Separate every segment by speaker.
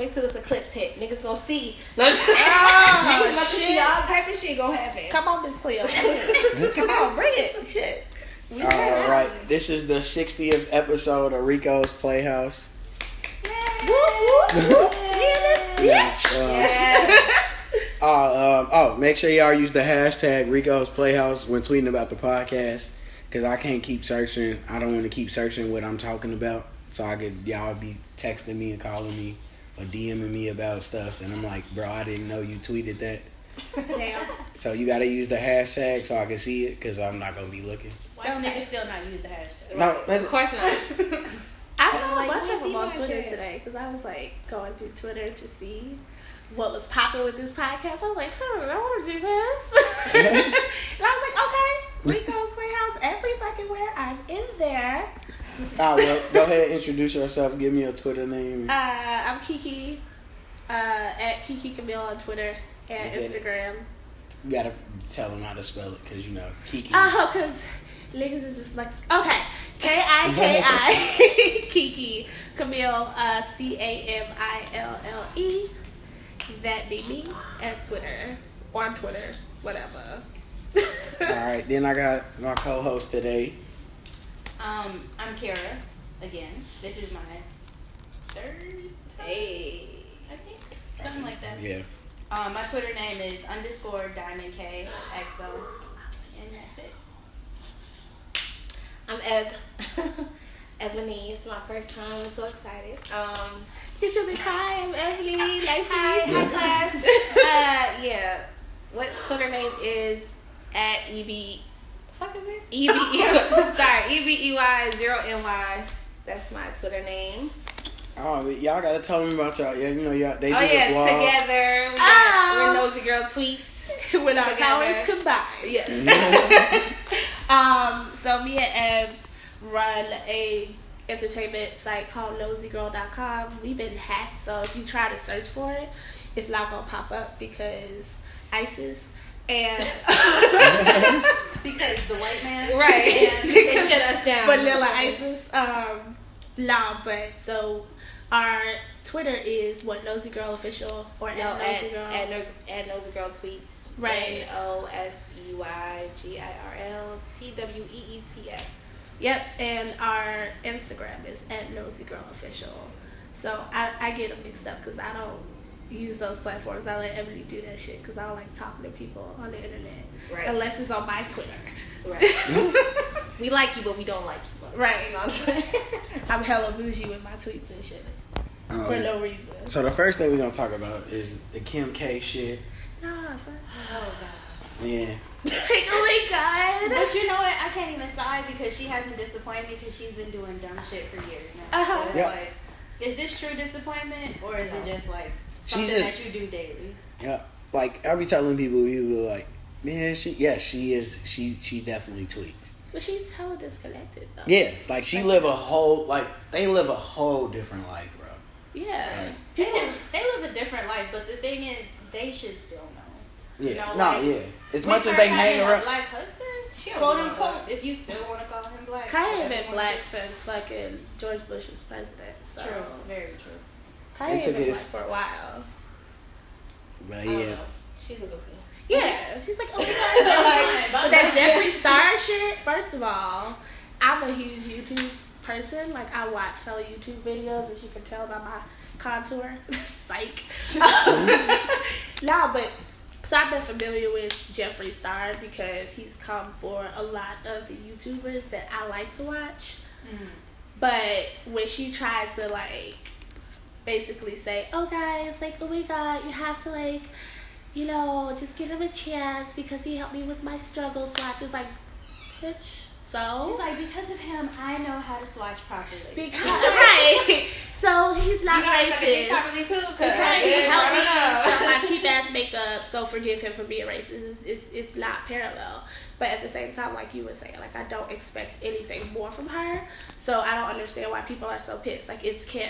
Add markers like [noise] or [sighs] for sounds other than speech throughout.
Speaker 1: Wait till this eclipse hit. Niggas gonna see. [laughs] No, I'm just- [laughs] Niggas about to see all type of shit gonna happen.
Speaker 2: Come on, Miss Cleo. [laughs] Come on, bring it. Shit. We
Speaker 3: All right, this is the 60th episode of Rico's Playhouse.
Speaker 2: Yeah.
Speaker 3: Um, uh, um, oh, make sure y'all use the hashtag Rico's Playhouse when tweeting about the podcast because I can't keep searching. I don't want to keep searching what I'm talking about. So I could y'all be texting me and calling me or DMing me about stuff, and I'm like, bro, I didn't know you tweeted that.
Speaker 2: Damn.
Speaker 3: So you got to use the hashtag so I can see it because I'm not gonna be looking.
Speaker 4: Why niggas still not use the hashtag?
Speaker 3: No,
Speaker 1: Of
Speaker 3: that's,
Speaker 1: course not. [laughs]
Speaker 2: I saw
Speaker 1: Like,
Speaker 2: a bunch of them on Twitter
Speaker 1: shit.
Speaker 2: today because I was like going through Twitter to see what was popping with this podcast. I was like, hmm, I want to do this. [laughs] and I was like, okay, Rico's Playhouse, every fucking where I'm in there.
Speaker 3: Ah, well, go ahead and introduce yourself. Give me your Twitter name.
Speaker 2: Uh, I'm Kiki uh, at Kiki Camille on Twitter and
Speaker 3: it-
Speaker 2: Instagram.
Speaker 3: You gotta tell them how to spell it because you know Kiki.
Speaker 2: Oh, because niggas is just like, okay. K I K I [laughs] Kiki Camille, uh, C A M I L L E. That be me at Twitter. Or on Twitter, whatever. [laughs]
Speaker 3: All right, then I got my co-host today.
Speaker 4: Um, I'm Kara again. This is my third,
Speaker 1: Hey.
Speaker 4: I think, something like that.
Speaker 3: Yeah.
Speaker 4: Um, my Twitter name is underscore Diamond K XO, and that's it.
Speaker 1: I'm Eb. [laughs] Ebony. It's my first time. I'm so excited. Um,
Speaker 2: You should be hi, I'm Ashley. Nice to
Speaker 1: hi,
Speaker 2: meet you.
Speaker 1: hi class. [laughs] uh, yeah. What Twitter name is at eb. Fuck is it? Eb. [laughs] [laughs] Sorry, e b e y zero n y. That's my Twitter name.
Speaker 3: Oh, y'all gotta tell me about y'all. Yeah, you know y'all. They do
Speaker 1: Oh yeah,
Speaker 3: the blog.
Speaker 1: together. We
Speaker 2: Oh.
Speaker 1: got, we're nosy girl tweets. [laughs]
Speaker 2: With our
Speaker 1: Together.
Speaker 2: powers combined.
Speaker 1: Yes.
Speaker 2: Um, so me and Eb run a entertainment site called nosygirl.com. We've been hacked, so if you try to search for it, it's not gonna pop up because ISIS and [laughs]
Speaker 4: Because the white man. [laughs]
Speaker 1: right. it [laughs] shut us down.
Speaker 2: vanilla ISIS. Um, nah, but so our Twitter is what nosy girl official or
Speaker 1: No,
Speaker 2: at
Speaker 1: at,
Speaker 2: nosy girl.
Speaker 1: at, Nosy, at Nosy Girl Tweets.
Speaker 2: Right.
Speaker 1: N O S E Y G I R L T W E E T S.
Speaker 2: Yep, and our Instagram is at Nosy Girl Official. So I, I get them mixed up because I don't use those platforms. I let Emily do that shit because I don't like talking to people on the internet
Speaker 1: Right.
Speaker 2: unless it's on my Twitter.
Speaker 1: Right. [laughs] we like you, but we don't like you. You
Speaker 2: Right.
Speaker 1: know what I'm saying? [laughs]
Speaker 2: I'm hella bougie with my tweets and shit
Speaker 3: Oh,
Speaker 2: for no reason.
Speaker 3: So the first thing we're gonna talk about is the Kim K shit.
Speaker 2: Nah, son.
Speaker 1: oh God.
Speaker 3: Yeah.
Speaker 2: Like, [laughs] oh my god.
Speaker 4: But you know what? I can't even sigh because she hasn't disappointed me because she's been doing dumb shit for years now.
Speaker 2: Uh-huh.
Speaker 4: So it's
Speaker 3: Yep.
Speaker 4: like, is this true disappointment or is it just like
Speaker 3: She
Speaker 4: something
Speaker 3: just-
Speaker 4: that you do daily?
Speaker 3: Yeah. Like I be telling people, people are like, man, she yes, she is. She she definitely tweaked.
Speaker 2: But she's hella disconnected though.
Speaker 3: Yeah. Like she live a whole like they live a whole different life, bro.
Speaker 2: Yeah.
Speaker 3: Right.
Speaker 4: They
Speaker 2: People,
Speaker 4: live, they live a different life, but the thing is, they should still know.
Speaker 3: Yeah.
Speaker 4: No,
Speaker 3: no,
Speaker 4: like,
Speaker 3: yeah. As much as they hang around.
Speaker 4: black husband,
Speaker 1: She
Speaker 4: quote unquote,
Speaker 1: that.
Speaker 4: if you still want to call him black.
Speaker 2: Kanye
Speaker 4: whatever
Speaker 2: been black since fucking George Bush was president. So.
Speaker 4: True, very true.
Speaker 2: Kanye
Speaker 3: They took
Speaker 2: been
Speaker 3: his-
Speaker 2: for a while.
Speaker 3: But
Speaker 1: I
Speaker 3: yeah.
Speaker 1: know. She's a good friend.
Speaker 2: Yeah, she's like, oh my [laughs] god. but that Jeffree Star shit, first of all, I'm a huge YouTube person. Like, I watch hella YouTube videos, as you can tell by my contour. [laughs] Psych. [laughs] nah, but, so I've been familiar with Jeffree Star because he's come for a lot of the YouTubers that I like to watch. Mm. But when she tried to, like, basically say, oh guys, like, oh my god, you have to, like, you know, just give him a chance because he helped me with my struggles. So I just like, bitch. So
Speaker 4: She's like, because of him, I know how to swatch properly.
Speaker 2: because right. So he's not racist.
Speaker 1: Probably too, cause
Speaker 2: Because he helped me with my cheap ass makeup, so forgive him for being racist. It's, it's, it's not parallel. But at the same time, like you were saying, like I don't expect anything more from her. So I don't understand why people are so pissed. Like it's Kim.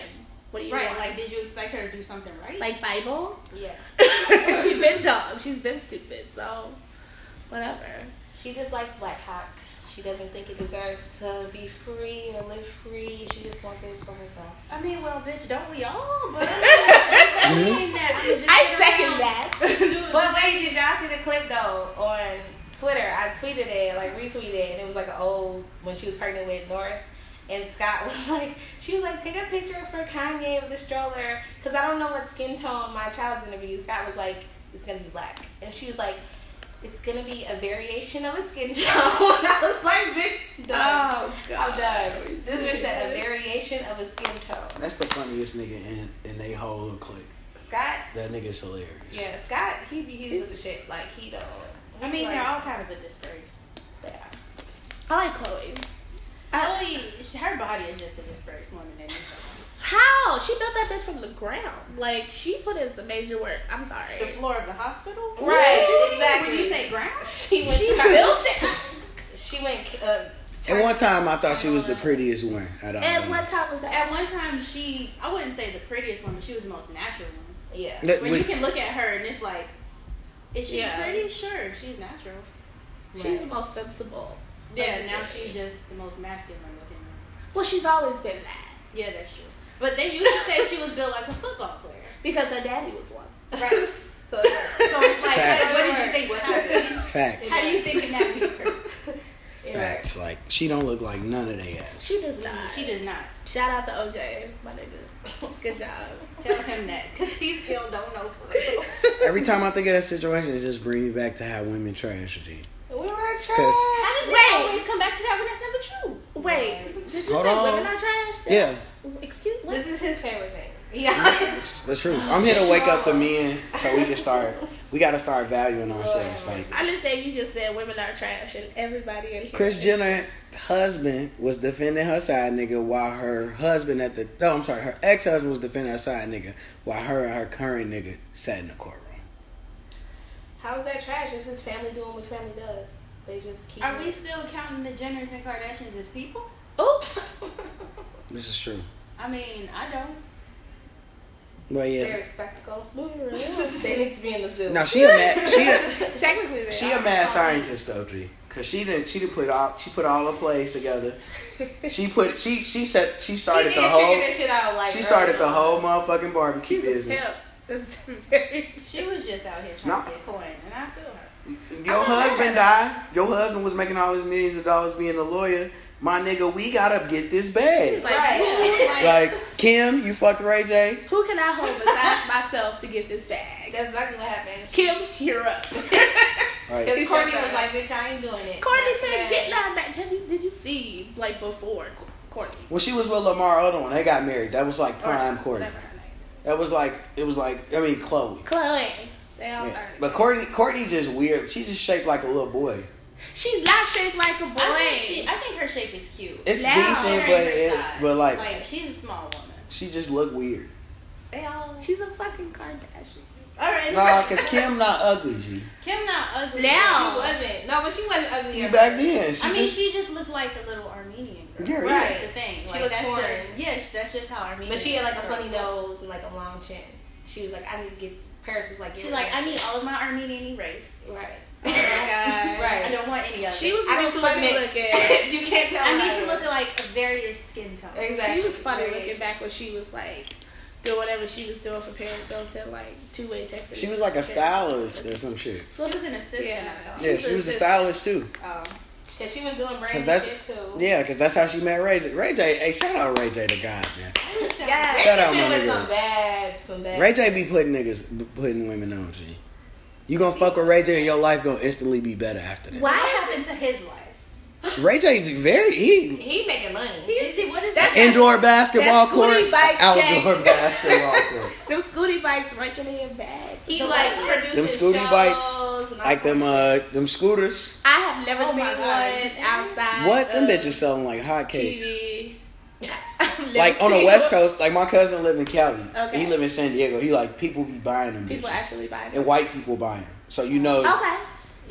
Speaker 2: What do you
Speaker 4: right,
Speaker 2: want?
Speaker 4: like, did you expect her to do something right?
Speaker 2: like Bible?
Speaker 1: Yeah. [laughs]
Speaker 2: She's been dumb. She's been stupid. So whatever.
Speaker 1: She just likes black cock. She doesn't think it deserves to be free or live free. She just wants it for herself.
Speaker 4: I mean, well, bitch, don't we all? But [laughs] I mean that, I'ma
Speaker 2: I second
Speaker 4: around
Speaker 2: that. [laughs]
Speaker 1: But wait, did y'all see the clip though on Twitter? I tweeted it, like retweeted it, and it was like an old when she was pregnant with North. And Scott [laughs] was like, she was like, take a picture for Kanye with the stroller, because I don't know what skin tone my child's gonna be. Scott was like, it's gonna be black, and she was like, it's gonna be a variation of a skin [laughs] tone. and [laughs] I was like, bitch, oh, done.
Speaker 2: Oh
Speaker 1: I'm done. This bitch said a variation of a skin tone.
Speaker 3: That's the funniest nigga in in they whole little clique.
Speaker 1: Scott,
Speaker 3: That nigga's hilarious.
Speaker 1: yeah, Scott, he be he was the shit. Like he don't.
Speaker 4: I mean,
Speaker 1: like,
Speaker 4: they're all kind of a disgrace.
Speaker 1: yeah.
Speaker 2: I like Khloé.
Speaker 4: Khloé, her body is just a disgrace more than anything.
Speaker 2: How? She built that bitch from the ground. Like she put in some major work. I'm sorry.
Speaker 4: The floor of the hospital?
Speaker 1: Right,
Speaker 4: What you mean?
Speaker 1: exactly.
Speaker 4: When you say ground?
Speaker 1: She went.
Speaker 2: She built it.
Speaker 1: She went. Uh,
Speaker 3: At one time, I thought she was the prettiest one out of all.
Speaker 2: And
Speaker 3: of
Speaker 2: time was that?
Speaker 4: At one time, she, I wouldn't say the prettiest one, but she was the most natural one.
Speaker 1: yeah.
Speaker 3: That-
Speaker 4: When you can look at her and it's like, is she
Speaker 2: Yeah.
Speaker 4: pretty? Sure, she's natural.
Speaker 2: She's the most sensible.
Speaker 4: Yeah, now
Speaker 2: three.
Speaker 4: she's just the most masculine looking.
Speaker 2: Well, she's always been that
Speaker 4: Yeah, that's true. But they used to say she was built like a football player. [laughs]
Speaker 2: because her daddy was one.
Speaker 4: Right. [laughs]
Speaker 1: So.
Speaker 4: So it's like,
Speaker 3: Facts.
Speaker 4: what did you think would happen?
Speaker 3: Facts.
Speaker 4: How do you think that would work?
Speaker 3: Facts. Like she don't look like none of they ass.
Speaker 2: She does not.
Speaker 4: She does not.
Speaker 2: Shout out to OJ, my nigga. [laughs] Good job.
Speaker 4: Tell him that, because he still don't know for real.
Speaker 3: Every time I think of that situation, it just brings me back to how women trash G.
Speaker 1: we were trash.
Speaker 4: How does
Speaker 2: Wait.
Speaker 4: it always come back to that when that's never true?
Speaker 2: Wait, did you
Speaker 3: Hold
Speaker 2: say
Speaker 3: on.
Speaker 2: women are trash?
Speaker 3: Yeah,
Speaker 2: Excuse me.
Speaker 1: This is his favorite thing. Yeah.
Speaker 3: it's the truth. I'm here to wake up the men so we can start. We got to start valuing ourselves. Like
Speaker 2: I understand you just said women are trash and everybody in here.
Speaker 3: Chris
Speaker 2: is-
Speaker 3: Jenner husband was defending her side nigga while her husband at the no I'm sorry her ex husband was defending her side nigga while her and her current nigga sat in the courtroom.
Speaker 1: How is that trash? This is family doing what family does. They just keep.
Speaker 4: Are we still counting the Jenners and Kardashians as people?
Speaker 2: Oh, [laughs]
Speaker 3: This is true.
Speaker 4: I mean, I don't.
Speaker 3: But yeah,
Speaker 1: They're a spectacle. they need to be in the zoo.
Speaker 3: no she a mad, she a, [laughs]
Speaker 2: technically they
Speaker 3: she
Speaker 2: are.
Speaker 3: a mad scientist though, G. Cause she didn't she didn't put all she put all her plays together. [laughs] She put she she said she
Speaker 1: she
Speaker 3: started
Speaker 1: did
Speaker 3: the whole
Speaker 1: this shit out. Like
Speaker 3: she started the whole motherfucking barbecue
Speaker 2: She's a
Speaker 3: business.
Speaker 2: pimp. That's [laughs] very.
Speaker 4: She was just out here trying
Speaker 3: Nah.
Speaker 4: to get coin, and I feel her.
Speaker 3: Your husband died. Your husband was making all his millions of dollars being a lawyer. My nigga, we gotta get this bag.
Speaker 2: Like,
Speaker 1: Right.
Speaker 2: who, [laughs]
Speaker 3: Like Kim, you fucked Ray J.
Speaker 2: who can I hold besides myself to get this bag?
Speaker 1: That's exactly what happened.
Speaker 2: Kim, you're up. [laughs]
Speaker 3: Right.
Speaker 1: Because
Speaker 2: It's Kourtney
Speaker 1: was like, "Bitch, I ain't doing it."
Speaker 2: Kourtney
Speaker 1: That's
Speaker 2: said,
Speaker 1: bad.
Speaker 2: "Get that back." Have you, did you see like before Kourtney?
Speaker 3: When she was with Lamar Odom, when they got married, that was like prime
Speaker 2: Or
Speaker 3: Kourtney.
Speaker 2: whatever her name
Speaker 3: That was like it was like I mean Khloé.
Speaker 2: is. Khloé. They all
Speaker 3: Yeah.
Speaker 2: started.
Speaker 3: But Kourtney, Kourtney just weird. She's just shaped like a little boy.
Speaker 2: she's not shaped like a boy.
Speaker 4: I think, she, I think her shape is cute.
Speaker 3: It's
Speaker 2: Now-
Speaker 3: decent, but it, but like,
Speaker 4: like she's a small woman.
Speaker 3: she just look weird.
Speaker 4: They all.
Speaker 2: she's a fucking Kardashian.
Speaker 4: All right.
Speaker 3: Nah, cause [laughs] Kim not ugly. G.
Speaker 4: Kim not ugly.
Speaker 2: Now.
Speaker 1: She wasn't. No, but she wasn't ugly.
Speaker 3: She back then, she
Speaker 4: I mean,
Speaker 3: just
Speaker 4: she just looked like a little Armenian girl.
Speaker 3: Yeah,
Speaker 1: yeah.
Speaker 4: That's the thing.
Speaker 1: She
Speaker 4: Like
Speaker 1: looked
Speaker 4: that's
Speaker 1: foreign.
Speaker 4: just yes, that's just how Armenian.
Speaker 1: But she had like a funny nose and like a long chin. She was like, I need to get. Paris was like,
Speaker 4: She's like, I need all of my Armenian erased.
Speaker 1: shit." Right. [laughs]
Speaker 2: Oh my god. [laughs]
Speaker 1: Right.
Speaker 4: I don't want any of
Speaker 2: She was
Speaker 1: I
Speaker 2: a
Speaker 1: need
Speaker 2: little
Speaker 1: to look
Speaker 2: funny
Speaker 1: mixed.
Speaker 2: looking. [laughs]
Speaker 1: you can't tell.
Speaker 4: I need to
Speaker 1: am.
Speaker 4: look like a various skin tone.
Speaker 1: Exactly.
Speaker 2: She was funny
Speaker 1: Variation.
Speaker 2: looking back when she was like doing whatever she was doing for Paris Hilton, like two way texting.
Speaker 3: she was like a stylist or some shit.
Speaker 4: She was an assistant.
Speaker 2: Yeah.
Speaker 4: I thought.
Speaker 3: Yeah,
Speaker 2: was
Speaker 3: she was a stylist too.
Speaker 4: Oh.
Speaker 1: Cause she was doing
Speaker 3: Cause
Speaker 1: brand
Speaker 3: that's
Speaker 1: shit too.
Speaker 3: yeah, cause that's how she met Ray J. Ray J. Hey, shout out Ray J. to God, man.
Speaker 2: Yeah.
Speaker 3: Shout out
Speaker 1: There
Speaker 3: my
Speaker 1: was some
Speaker 3: nigga.
Speaker 1: bad, some bad.
Speaker 3: Ray J. be putting niggas, putting women on. G. You gonna fuck with Ray J. and your life gonna instantly be better after that.
Speaker 4: What
Speaker 2: Why?
Speaker 4: happened to his life?
Speaker 3: Ray J's very he
Speaker 1: He making money.
Speaker 4: Is he? What is that?
Speaker 3: indoor basketball
Speaker 2: That
Speaker 3: court,
Speaker 2: booty bike
Speaker 3: outdoor
Speaker 2: check. [laughs]
Speaker 3: basketball court. [laughs]
Speaker 2: Them scooty bikes raking in bags.
Speaker 1: He
Speaker 4: So
Speaker 1: like
Speaker 4: what?
Speaker 1: produces
Speaker 3: Them scooty
Speaker 1: shows
Speaker 3: bikes, like them uh them scooters.
Speaker 2: I have never
Speaker 4: Oh
Speaker 2: seen
Speaker 4: my God, you
Speaker 2: one outside.
Speaker 3: What them
Speaker 2: of
Speaker 3: bitches selling like hotcakes?
Speaker 2: TV. [laughs]
Speaker 3: Like on the West. Coast, like my cousin live in Cali.
Speaker 2: Okay.
Speaker 3: He live in San Diego. He like people be buying them
Speaker 2: People
Speaker 3: bitches.
Speaker 2: actually buy them.
Speaker 3: and white people buy them. So you know,
Speaker 2: Okay.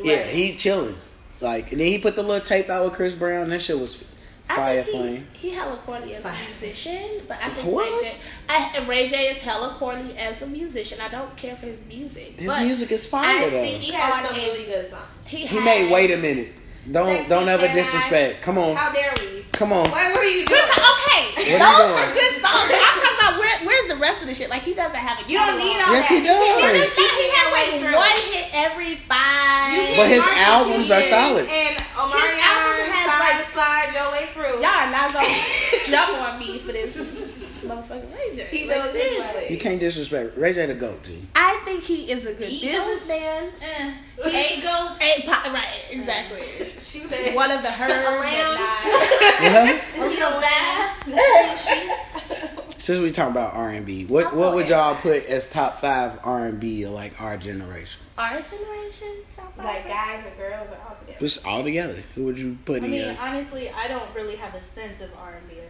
Speaker 3: yeah,
Speaker 1: Right.
Speaker 3: he chilling. Like and then he put the little tape out with Chris Brown. That shit was fire
Speaker 2: I
Speaker 3: flame.
Speaker 2: he, he hella corny as a musician, but I think
Speaker 3: What?
Speaker 2: Ray J. I, Ray J is hella corny as a musician. I don't care for his music.
Speaker 3: His
Speaker 2: but
Speaker 3: music is fire.
Speaker 2: I
Speaker 3: fire
Speaker 2: think
Speaker 3: though.
Speaker 1: He has some really good songs.
Speaker 2: He,
Speaker 3: He
Speaker 2: had,
Speaker 3: made wait a minute. Don't
Speaker 1: Sexy
Speaker 3: don't ever
Speaker 1: Cat.
Speaker 3: disrespect. Come on,
Speaker 1: How dare we?
Speaker 3: come on.
Speaker 1: Why? What are you
Speaker 2: We're
Speaker 1: doing?
Speaker 2: okay,
Speaker 3: What are you
Speaker 2: those
Speaker 3: doing?
Speaker 2: are good songs. I'm talking about about where, where's the rest of the shit? Like he doesn't have a
Speaker 4: You don't need all
Speaker 3: Yes,
Speaker 4: that.
Speaker 3: he does.
Speaker 2: He just
Speaker 3: Yes.
Speaker 2: he has like
Speaker 4: through.
Speaker 2: one hit every five.
Speaker 3: But his
Speaker 1: Martin
Speaker 3: albums are solid.
Speaker 1: And
Speaker 2: His album
Speaker 1: Omarion
Speaker 2: has,
Speaker 1: slide,
Speaker 2: like-
Speaker 1: slide your way through.
Speaker 2: Y'all are not gonna [laughs] jump on me for this [laughs] motherfucking Ray J.
Speaker 1: He
Speaker 2: like,
Speaker 1: knows
Speaker 2: seriously.
Speaker 3: You can't disrespect Ray J the goat, G.
Speaker 2: I think he is a good
Speaker 4: He
Speaker 2: businessman.
Speaker 4: Eh. Eight goats.
Speaker 2: A po- right, exactly. [laughs]
Speaker 1: She said,
Speaker 2: One of the [laughs] herds
Speaker 1: lamb.
Speaker 2: that
Speaker 3: Yeah.
Speaker 4: You know that?
Speaker 2: died.
Speaker 3: Since we talking about R and B, what what would y'all put as top five R and B like our generation?
Speaker 2: Our generation, top five.
Speaker 1: like guys and girls are all together.
Speaker 3: Just all together. Who would you put
Speaker 4: I
Speaker 3: in?
Speaker 4: mean,
Speaker 3: as-
Speaker 4: honestly, I don't really have a sense of R and B in our generation.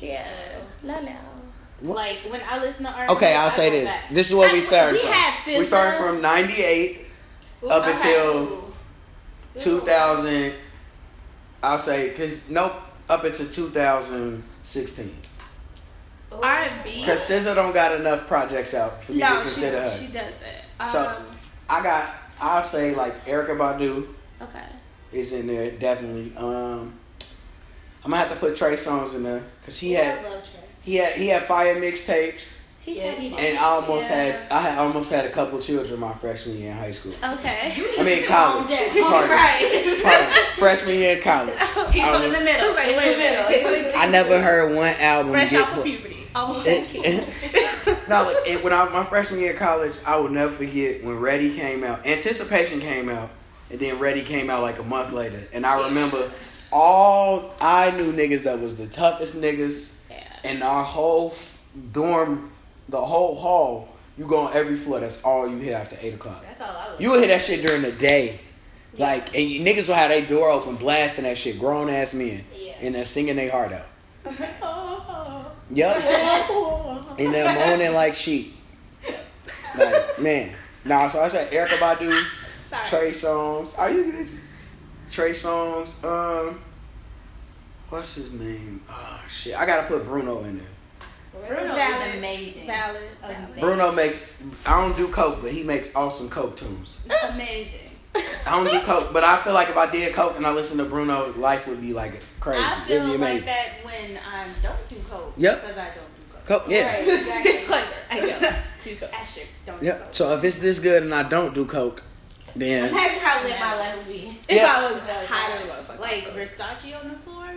Speaker 2: Yeah, la la.
Speaker 4: Like when I listen to R and B,
Speaker 3: Okay, I'll say this. This is what we started
Speaker 2: We
Speaker 3: from.
Speaker 2: had
Speaker 3: we started from '98 up
Speaker 2: Okay.
Speaker 3: until 2000. I'll say because nope, up until 2016.
Speaker 2: R and B.
Speaker 3: Because SZA don't got enough projects out for me to
Speaker 2: No, she,
Speaker 3: consider her.
Speaker 2: she doesn't.
Speaker 3: So-
Speaker 2: Um,
Speaker 3: I got. I'll say like Erykah Badu
Speaker 2: okay.
Speaker 3: is in there definitely. Um, I'm gonna have to put Trey Songz in there because he had he had he had fire mixtapes
Speaker 2: He
Speaker 4: Yeah,
Speaker 2: had
Speaker 3: and I almost
Speaker 4: Yeah.
Speaker 3: had I had almost had a couple children my freshman year in high school.
Speaker 2: Okay.
Speaker 3: I mean [laughs] college. Oh, Pardon.
Speaker 1: Right.
Speaker 3: Pardon. Freshman year in college. [laughs]
Speaker 1: Oh, he
Speaker 3: I
Speaker 1: was in the middle.
Speaker 2: Like,
Speaker 1: in
Speaker 2: wait
Speaker 1: the
Speaker 2: minute.
Speaker 1: middle.
Speaker 3: I never heard one album
Speaker 2: Fresh
Speaker 3: get
Speaker 2: off of puberty. Almost [laughs]
Speaker 3: no, look, it, when I my freshman year in college, I will never forget when Ready came out. Anticipation came out, and then Ready came out like a month later. And I remember all I knew niggas that was the toughest niggas
Speaker 2: Yeah.
Speaker 3: in our whole f- dorm, the whole hall. You go on every floor. That's all you hear after eight o'clock.
Speaker 4: That's all I was.
Speaker 3: You would hear that shit during the day. Like, and you, niggas will have their door open, blasting that shit, grown ass men,
Speaker 4: Yeah.
Speaker 3: and they're singing their heart out. [laughs]
Speaker 4: Oh.
Speaker 3: Yep. [laughs] and they're moaning like sheep. Like, man. Nah, so I said Erykah Badu,
Speaker 2: Sorry.
Speaker 3: Trey Songz. Are you good? Trey Songz. Um, what's his name? Oh shit, I gotta put Bruno in there.
Speaker 4: Bruno
Speaker 2: Valid.
Speaker 4: is amazing.
Speaker 2: Valid. valid.
Speaker 4: Amazing.
Speaker 3: Bruno makes. I don't do coke, but he makes awesome coke tunes.
Speaker 4: Amazing.
Speaker 3: I don't do coke, but I feel like if I did coke and I listened to Bruno, life would be like crazy.
Speaker 4: I feel
Speaker 3: It'd be amazing.
Speaker 4: like that when I don't do coke.
Speaker 3: Yep.
Speaker 4: Because I don't do coke.
Speaker 3: Coke, yeah.
Speaker 1: Right, exactly. [laughs]
Speaker 2: Disclaimer. I know. Do go.
Speaker 4: Asher, don't do
Speaker 3: Yep.
Speaker 4: coke.
Speaker 3: So if it's this good and I don't do coke, then
Speaker 1: Imagine how lit my life would be.
Speaker 2: If
Speaker 3: Yeah.
Speaker 2: I was
Speaker 4: So,
Speaker 2: high than a motherfucker.
Speaker 4: Like Versace on the floor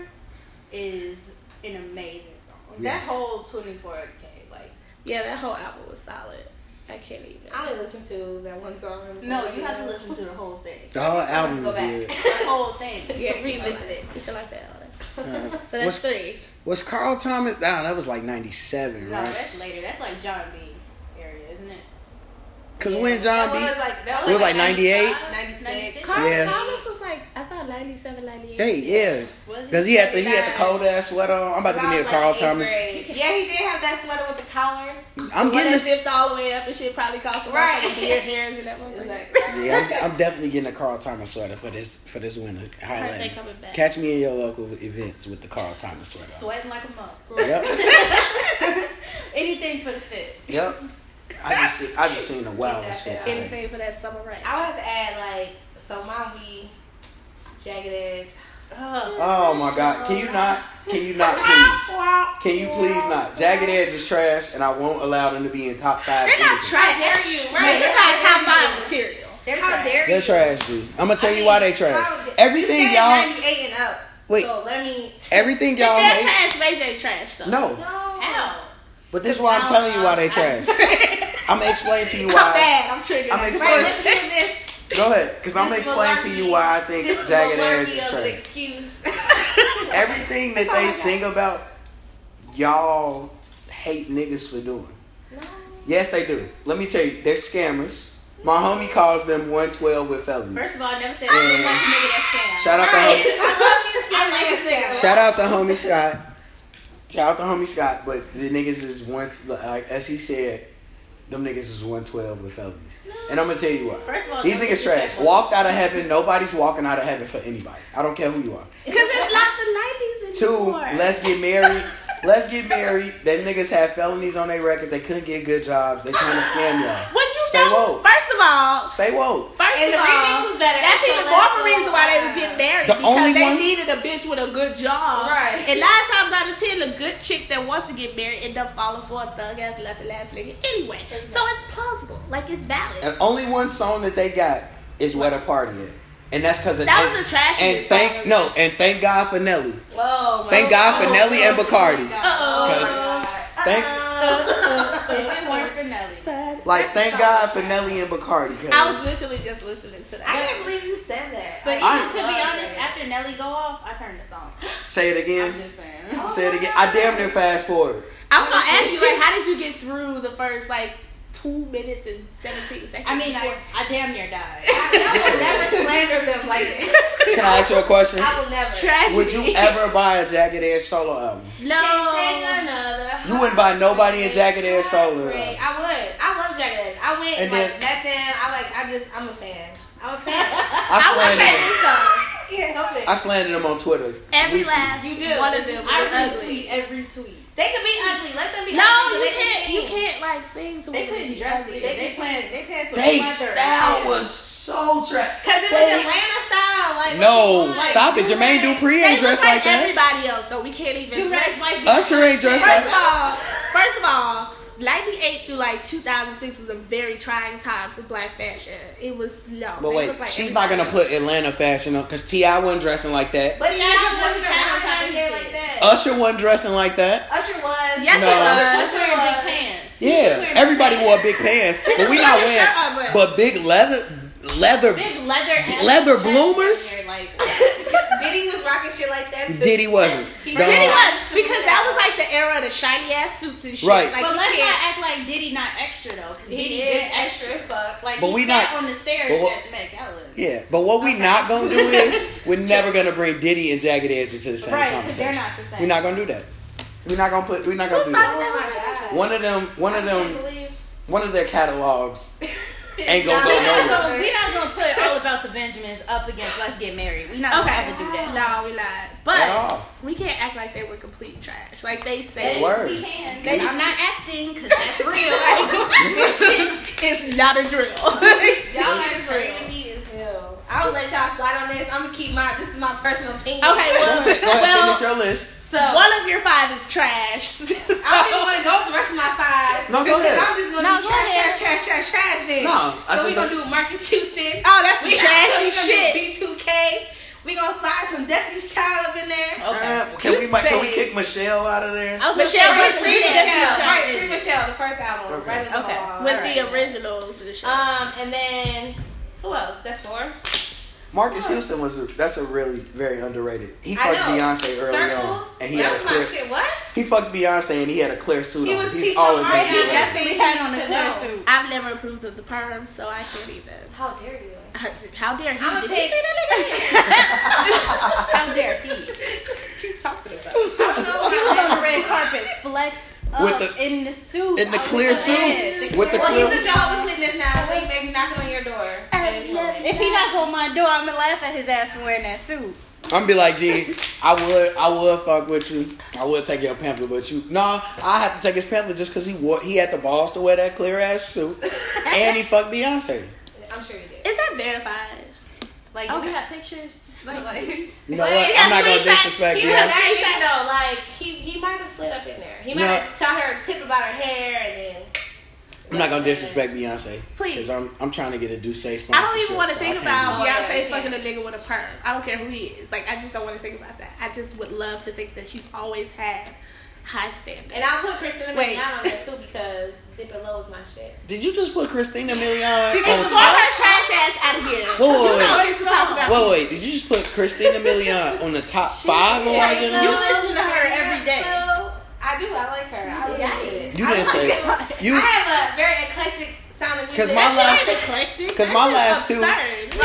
Speaker 4: is an amazing song.
Speaker 3: Yes.
Speaker 4: That whole 24K, like
Speaker 2: yeah, that whole album was solid. I can't even.
Speaker 1: I only listened to that one song.
Speaker 4: no, you have to listen to the whole thing.
Speaker 3: The whole
Speaker 4: Every
Speaker 3: album
Speaker 4: you go back,
Speaker 3: good. [laughs]
Speaker 4: The whole thing. [laughs]
Speaker 2: Yeah,
Speaker 1: revisit it.
Speaker 2: Until I fail.
Speaker 3: uh, [laughs]
Speaker 2: So that's
Speaker 3: was,
Speaker 2: three.
Speaker 3: was Carl Thomas? Nah, that was like '97,
Speaker 4: No,
Speaker 3: right?
Speaker 4: that's later. That's like Jon B. area, isn't?
Speaker 3: Because when John
Speaker 1: that
Speaker 3: B.
Speaker 1: was like that
Speaker 3: It
Speaker 1: was
Speaker 3: was like 98?
Speaker 1: 96.
Speaker 2: Carl
Speaker 3: Yeah.
Speaker 2: Thomas was like, I thought 97, 98.
Speaker 3: Hey, yeah,
Speaker 4: Was
Speaker 3: because he had the he had the cold ass sweater on. I'm about to
Speaker 1: That
Speaker 3: give me a
Speaker 1: was
Speaker 3: Carl
Speaker 1: like
Speaker 3: Thomas.
Speaker 1: grade. Yeah, he did have that sweater with the collar.
Speaker 3: I'm
Speaker 2: When
Speaker 3: getting
Speaker 2: they
Speaker 3: this.
Speaker 2: zipped all the way up and shit probably cost some
Speaker 1: Right.
Speaker 2: right. beard hairs and that [laughs] motherfucker.
Speaker 1: Exactly.
Speaker 3: Yeah, I'm, I'm definitely getting a Carl Thomas sweater for this for this winter.
Speaker 2: Birthday
Speaker 3: Highland.
Speaker 2: coming back.
Speaker 3: Catch me in your local events with the Carl Thomas sweater.
Speaker 4: Sweating like a mug.
Speaker 3: Yep, [laughs]
Speaker 4: Anything for the fit.
Speaker 3: yep. I just see, I just seen the wildest fit today.
Speaker 2: Anything for that summer rain.
Speaker 1: I would have to add like so mine be jagged edge.
Speaker 3: Oh my God! Can you not? Can you not please? Can you please not? Jagged Edge is trash, and I won't allow them to be in top five.
Speaker 2: They're not
Speaker 3: anything.
Speaker 2: trash.
Speaker 1: How dare you?
Speaker 2: Right.
Speaker 1: Right.
Speaker 2: It's not top five material.
Speaker 4: They're
Speaker 1: How
Speaker 4: trash.
Speaker 1: dare you?
Speaker 3: They're trash, dude. I'm gonna tell you why they trash. Everything
Speaker 1: You said
Speaker 3: y'all,
Speaker 1: 98 and up.
Speaker 3: Wait.
Speaker 1: So let me.
Speaker 3: everything y'all
Speaker 2: they're
Speaker 3: hate.
Speaker 2: trash, Ray J trash though.
Speaker 3: No,
Speaker 1: No.
Speaker 4: How?
Speaker 3: But this is why I'm telling you why they trash. [laughs] I'm gonna explain to you
Speaker 2: I'm
Speaker 3: why.
Speaker 2: bad. I'm triggered.
Speaker 3: I'm
Speaker 1: Right.
Speaker 3: explaining.
Speaker 1: This.
Speaker 3: Go ahead, because I'm gonna explain to you why I think Jagged Edge is trash.
Speaker 1: excuse. [laughs]
Speaker 3: Everything that they sing about, y'all hate niggas for doing. Yes, they do. Let me tell you, they're scammers. My homie calls them 112 with felonies.
Speaker 4: First of all, I never said I nigga that scam.
Speaker 3: Shout out to
Speaker 1: Right.
Speaker 3: homie. [laughs]
Speaker 1: I love me a scam
Speaker 4: I like
Speaker 1: nigga
Speaker 4: a scam.
Speaker 1: scam.
Speaker 3: Shout out to homie Scott. Shout out to homie Scott. But the niggas is one, like, as he said, them niggas is 112 with felonies. And I'm gonna tell you why.
Speaker 4: First of all,
Speaker 3: These niggas
Speaker 4: disrespect
Speaker 3: trash.
Speaker 4: one-
Speaker 3: Walked out of heaven. Nobody's walking out of heaven for anybody. I don't care who you are.
Speaker 2: Because it's not the 90s anymore.
Speaker 3: Two, let's get married. Let's get married. Them niggas had felonies on their record. They couldn't get good jobs. They trying to scam y'all. [laughs]
Speaker 2: When you you
Speaker 3: Stay
Speaker 2: don't.
Speaker 3: woke.
Speaker 2: First of all,
Speaker 3: Stay woke.
Speaker 2: First
Speaker 1: And
Speaker 2: of
Speaker 1: the
Speaker 2: all,
Speaker 1: remix was better.
Speaker 2: That's even more of a reason why they was getting married
Speaker 3: The
Speaker 2: because
Speaker 3: only
Speaker 2: they
Speaker 3: one-
Speaker 2: needed a bitch with a good job.
Speaker 1: Right.
Speaker 2: And nine times out of ten, a good chick that wants to get married end up falling for a thug ass left the last nigga anyway. So it's plausible, like it's valid.
Speaker 3: And only one song that they got is "Where the Party At," and that's because of
Speaker 2: That
Speaker 3: and,
Speaker 2: was the trashiest
Speaker 3: And thank no, and thank God for Nelly.
Speaker 1: Whoa.
Speaker 3: Thank God for
Speaker 1: whoa,
Speaker 3: Nelly
Speaker 1: whoa,
Speaker 3: and Bacardi.
Speaker 1: whoa.
Speaker 2: Uh-oh.
Speaker 1: Oh my God.
Speaker 3: thank-
Speaker 1: Uh,
Speaker 4: If it weren't for Nelly.
Speaker 2: But
Speaker 3: Like thank God for. Nelly and Bacardi. Cause
Speaker 2: I was literally just listening to that.
Speaker 1: I can't believe you said that.
Speaker 4: But
Speaker 3: I-
Speaker 4: even to be honest,
Speaker 1: it.
Speaker 4: after Nelly go off, I turned the song.
Speaker 3: say it again.
Speaker 4: I'm just saying.
Speaker 3: Say it again. I damn near fast forward.
Speaker 2: I was gonna ask you, like, how did you get through the first like two minutes and seventeen seconds?
Speaker 4: I mean, I,
Speaker 2: before-
Speaker 4: I damn near died.
Speaker 1: I would [laughs] never slander them like this.
Speaker 3: Can I ask you a question?
Speaker 1: I will never.
Speaker 2: tragedy.
Speaker 3: Would you ever buy a Jagged Edge solo album?
Speaker 2: No.
Speaker 1: Can't take another.
Speaker 3: You wouldn't buy nobody a Jagged Edge solo album.
Speaker 1: I would. I love Jagged Edge. I went
Speaker 3: And
Speaker 1: like
Speaker 3: then-
Speaker 1: nothing. I like. I just. I'm a fan. I'm a fan.
Speaker 3: I [laughs]
Speaker 1: I
Speaker 3: slandered him.
Speaker 1: so. Can't help it.
Speaker 3: I slandered him on Twitter.
Speaker 2: Every
Speaker 3: weekly.
Speaker 2: last
Speaker 1: You do.
Speaker 2: one of them.
Speaker 4: I retweet every tweet.
Speaker 1: They could be ugly. Let them be
Speaker 2: No,
Speaker 1: ugly. but
Speaker 2: you
Speaker 1: they can
Speaker 2: can't. You can't like sing to
Speaker 4: them.
Speaker 2: They
Speaker 4: couldn't
Speaker 2: be
Speaker 4: dress
Speaker 2: ugly.
Speaker 4: it. They, they playing. They playing some
Speaker 3: They
Speaker 4: leather.
Speaker 3: style was so trash.
Speaker 1: Cause it was
Speaker 3: They-
Speaker 1: Atlanta style. Like
Speaker 3: No,
Speaker 1: like,
Speaker 3: stop it. Jermaine Dupri
Speaker 2: They
Speaker 3: ain't dressed
Speaker 2: like
Speaker 3: like that.
Speaker 2: everybody else, so we can't even.
Speaker 4: Do Red's wife be
Speaker 3: Usher ain't dressed
Speaker 2: First
Speaker 3: like
Speaker 2: of all, first of all, 98 through like 2006 was a very trying time for black fashion. It was no.
Speaker 3: But wait,
Speaker 2: like
Speaker 3: she's not gonna put Atlanta fashion on because T.I. wasn't dressing like that.
Speaker 1: But
Speaker 4: Yeah,
Speaker 1: yeah,
Speaker 4: I
Speaker 1: I
Speaker 4: just
Speaker 1: just
Speaker 4: wasn't
Speaker 1: wasn't
Speaker 4: saying
Speaker 1: around
Speaker 4: on top
Speaker 1: out
Speaker 4: of
Speaker 1: here
Speaker 4: his
Speaker 1: like that.
Speaker 3: Usher wasn't dressing like that.
Speaker 1: Usher was.
Speaker 2: Yes,
Speaker 3: No.
Speaker 2: it
Speaker 4: Usher
Speaker 2: was.
Speaker 4: big pants.
Speaker 3: Yeah, everybody wore big pants, but we not [laughs] wearing. But big leather, leather.
Speaker 4: Big leather.
Speaker 3: Leather bloomers?
Speaker 4: in there, Like, [laughs]
Speaker 1: Diddy was rocking shit like that too.
Speaker 3: Diddy wasn't.
Speaker 1: He
Speaker 2: Diddy
Speaker 1: did.
Speaker 2: was because that was like the era of the shiny ass suits and shit.
Speaker 3: Right.
Speaker 2: Like,
Speaker 4: but let's
Speaker 2: can't-
Speaker 4: not act like Diddy not extra though, because
Speaker 1: He
Speaker 4: Diddy
Speaker 1: is extra
Speaker 4: extra.
Speaker 1: as fuck.
Speaker 4: Like
Speaker 3: But
Speaker 4: he
Speaker 3: we
Speaker 4: sat
Speaker 3: not-
Speaker 4: on the stairs
Speaker 3: but what-
Speaker 4: at the Met Gala.
Speaker 3: Yeah, but what we not gonna do [laughs] is we're never gonna bring Diddy and Jagged Edge into the same
Speaker 4: Right, because they're not the same.
Speaker 3: We're not gonna do that. We're not gonna put. We're not gonna
Speaker 2: Who
Speaker 3: do
Speaker 2: started
Speaker 3: that.
Speaker 1: Oh
Speaker 2: that
Speaker 1: my
Speaker 2: conversation?
Speaker 1: God.
Speaker 3: One of them. One of
Speaker 1: I can't
Speaker 3: them. One of their catalogs [laughs] ain't gonna go
Speaker 4: We're not,
Speaker 3: nowhere.
Speaker 4: gonna, we're not gonna put all about the Benjamins up against Let's Get Married. We're not
Speaker 2: Okay.
Speaker 4: gonna ever do that.
Speaker 2: No, we not. But we can't act like they were complete trash. Like they
Speaker 3: Yes,
Speaker 2: say.
Speaker 3: Word.
Speaker 4: We can.
Speaker 2: They-
Speaker 4: I'm not acting because that's real. [laughs] [laughs]
Speaker 2: it's not a drill. [laughs]
Speaker 1: Y'all are crazy as hell. I would let y'all slide on this. I'm gonna keep my. This is my personal opinion.
Speaker 2: Okay,
Speaker 3: Go ahead. Go ahead.
Speaker 2: well
Speaker 3: finish your list.
Speaker 1: So
Speaker 2: one of your five is trash. [laughs]
Speaker 1: I don't even want to go with the rest of my five.
Speaker 3: No, go ahead.
Speaker 1: I'm just gonna
Speaker 4: No,
Speaker 1: do
Speaker 4: go
Speaker 1: trash,
Speaker 4: ahead.
Speaker 1: trash, trash, trash, trash. Then.
Speaker 3: No, I
Speaker 1: so we
Speaker 3: just
Speaker 1: gonna
Speaker 3: don't-
Speaker 1: do Marques Houston.
Speaker 2: oh, that's some
Speaker 1: We
Speaker 2: trashy
Speaker 1: we gonna
Speaker 2: shit.
Speaker 1: do B2K. We gonna slide some Destiny's Child up in there.
Speaker 4: Okay.
Speaker 3: Uh, can we?
Speaker 2: You
Speaker 3: Can we kick Michelle out of there?
Speaker 4: I was
Speaker 2: Michelle
Speaker 4: gonna
Speaker 2: Right,
Speaker 4: say,
Speaker 2: Michelle,
Speaker 1: Michelle, right? Free? Michelle, the first album,
Speaker 3: Okay.
Speaker 1: right?
Speaker 4: Okay.
Speaker 1: ball.
Speaker 2: With
Speaker 1: Alright.
Speaker 2: the originals and shit.
Speaker 1: Um, and then who else? That's four.
Speaker 3: Marques Houston was a, that's a really very underrated. He
Speaker 1: I
Speaker 3: fucked
Speaker 1: know.
Speaker 3: Beyonce early
Speaker 1: Circles.
Speaker 3: on, and he
Speaker 1: that
Speaker 3: had a clear.
Speaker 1: shit. What?
Speaker 3: He fucked Beyonce, and he had a clear suit
Speaker 1: He
Speaker 3: on.
Speaker 1: was
Speaker 3: He's
Speaker 1: teaching
Speaker 3: always
Speaker 1: Ariana
Speaker 3: gonna
Speaker 1: that
Speaker 3: around.
Speaker 4: Definitely had on a clear suit.
Speaker 2: I've never approved of the perm, so I can't even.
Speaker 1: How dare you?
Speaker 2: How dare he?
Speaker 1: I'm a
Speaker 2: Did
Speaker 1: pig.
Speaker 2: you see that
Speaker 4: How dare he?
Speaker 2: nigga? [laughs] [laughs] Keep talking about.
Speaker 1: I don't know.
Speaker 4: He was on the red carpet, flex up
Speaker 3: With the-
Speaker 4: in the suit,
Speaker 3: in the clear
Speaker 4: like,
Speaker 3: suit?
Speaker 4: "Yeah,
Speaker 3: With the
Speaker 1: Well,
Speaker 3: clear-
Speaker 1: he's a Jehovah's Witness now, so he may be knocking on your door. at.
Speaker 4: If he knock on my door, I'm gonna laugh at his ass for wearing that suit.
Speaker 3: I'm gonna be like, G, I would, I would fuck with you. I would take your pamphlet, but you, no, I have to take his pamphlet just because he wore, he had the balls to wear that clear ass suit, and he fucked Beyonce.
Speaker 1: I'm sure you did.
Speaker 2: Is that verified?
Speaker 4: Like, do
Speaker 2: Okay.
Speaker 4: we have pictures? Like,
Speaker 3: You know what? I'm not gonna
Speaker 2: screenshots.
Speaker 3: disrespect
Speaker 1: He was
Speaker 3: Beyonce.
Speaker 1: acting though, like he he might have slid up in there. He might
Speaker 3: No.
Speaker 1: have tell her a tip about her hair and then.
Speaker 3: I'm not gonna disrespect Beyonce
Speaker 2: Please.
Speaker 3: because I'm, I'm trying to get a Duce sponsorship.
Speaker 2: I don't even want to
Speaker 3: so
Speaker 2: think about
Speaker 1: Oh, yeah,
Speaker 2: Beyonce fucking a nigga with a perm. I don't care who he is. Like, I just don't want to think about that. I just would love to think that she's always had high standards.
Speaker 1: And I'll put Christina
Speaker 2: Wait.
Speaker 1: Milian on there too because Dippin' Low is my shit.
Speaker 3: Did you just put Christina Milian
Speaker 2: Because
Speaker 3: on
Speaker 2: get
Speaker 3: top?
Speaker 2: her trash ass out of here.
Speaker 3: Wait, wait,
Speaker 2: You
Speaker 3: wait.
Speaker 2: know what to talk about.
Speaker 3: Wait, wait, did you just put Christina Milian on the top five of
Speaker 1: Yeah,
Speaker 3: YG?
Speaker 4: You listen to her every day.
Speaker 1: I do. I like her. I listen to it.
Speaker 3: You didn't
Speaker 1: like
Speaker 3: say
Speaker 1: it.
Speaker 3: you
Speaker 1: I have a very eclectic sound of
Speaker 3: my
Speaker 1: That
Speaker 3: last-
Speaker 1: shit
Speaker 2: That's eclectic. [laughs]
Speaker 3: 'cause
Speaker 2: That
Speaker 3: my
Speaker 2: shit's
Speaker 3: last two-
Speaker 2: absurd. [laughs]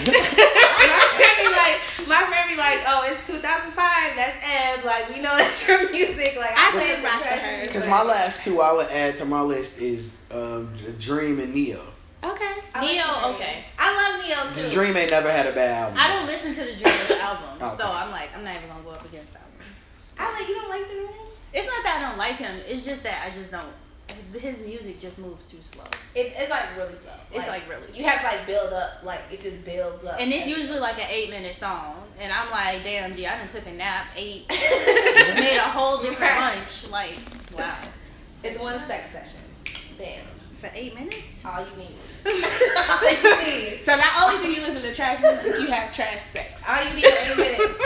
Speaker 1: my friend be like, my friend be like, oh, it's 2005. That's Ed. Like, we know [laughs] that's your music. Like,
Speaker 2: I
Speaker 1: play
Speaker 2: couldn't rock to her.
Speaker 3: Because my last two I would add to my list is um, Dream and Ne-Yo.
Speaker 2: Okay.
Speaker 1: I
Speaker 4: Ne-Yo,
Speaker 1: Dream.
Speaker 4: okay.
Speaker 1: I love Ne-Yo too.
Speaker 3: Dream ain't never had a bad album.
Speaker 4: I don't listen to the Dream album,
Speaker 3: Okay.
Speaker 4: so I'm like, I'm not even gonna go up against that one.
Speaker 1: I like. You don't like the Dream.
Speaker 4: It's not that I don't like him. It's just that I just don't. His music just moves too slow.
Speaker 1: It, it's like really slow.
Speaker 4: It's like really
Speaker 1: You have to like build up. Like it just builds up.
Speaker 4: And it's usually like an eight minute song. And I'm like, damn, G, I done took a nap, ate, [laughs] made a whole different lunch. Like, wow.
Speaker 1: it's one sex session. Damn.
Speaker 4: For eight minutes?
Speaker 1: All you need. All you need.
Speaker 2: So not only do you listen to trash music, you have trash sex.
Speaker 1: All you need is eight minutes.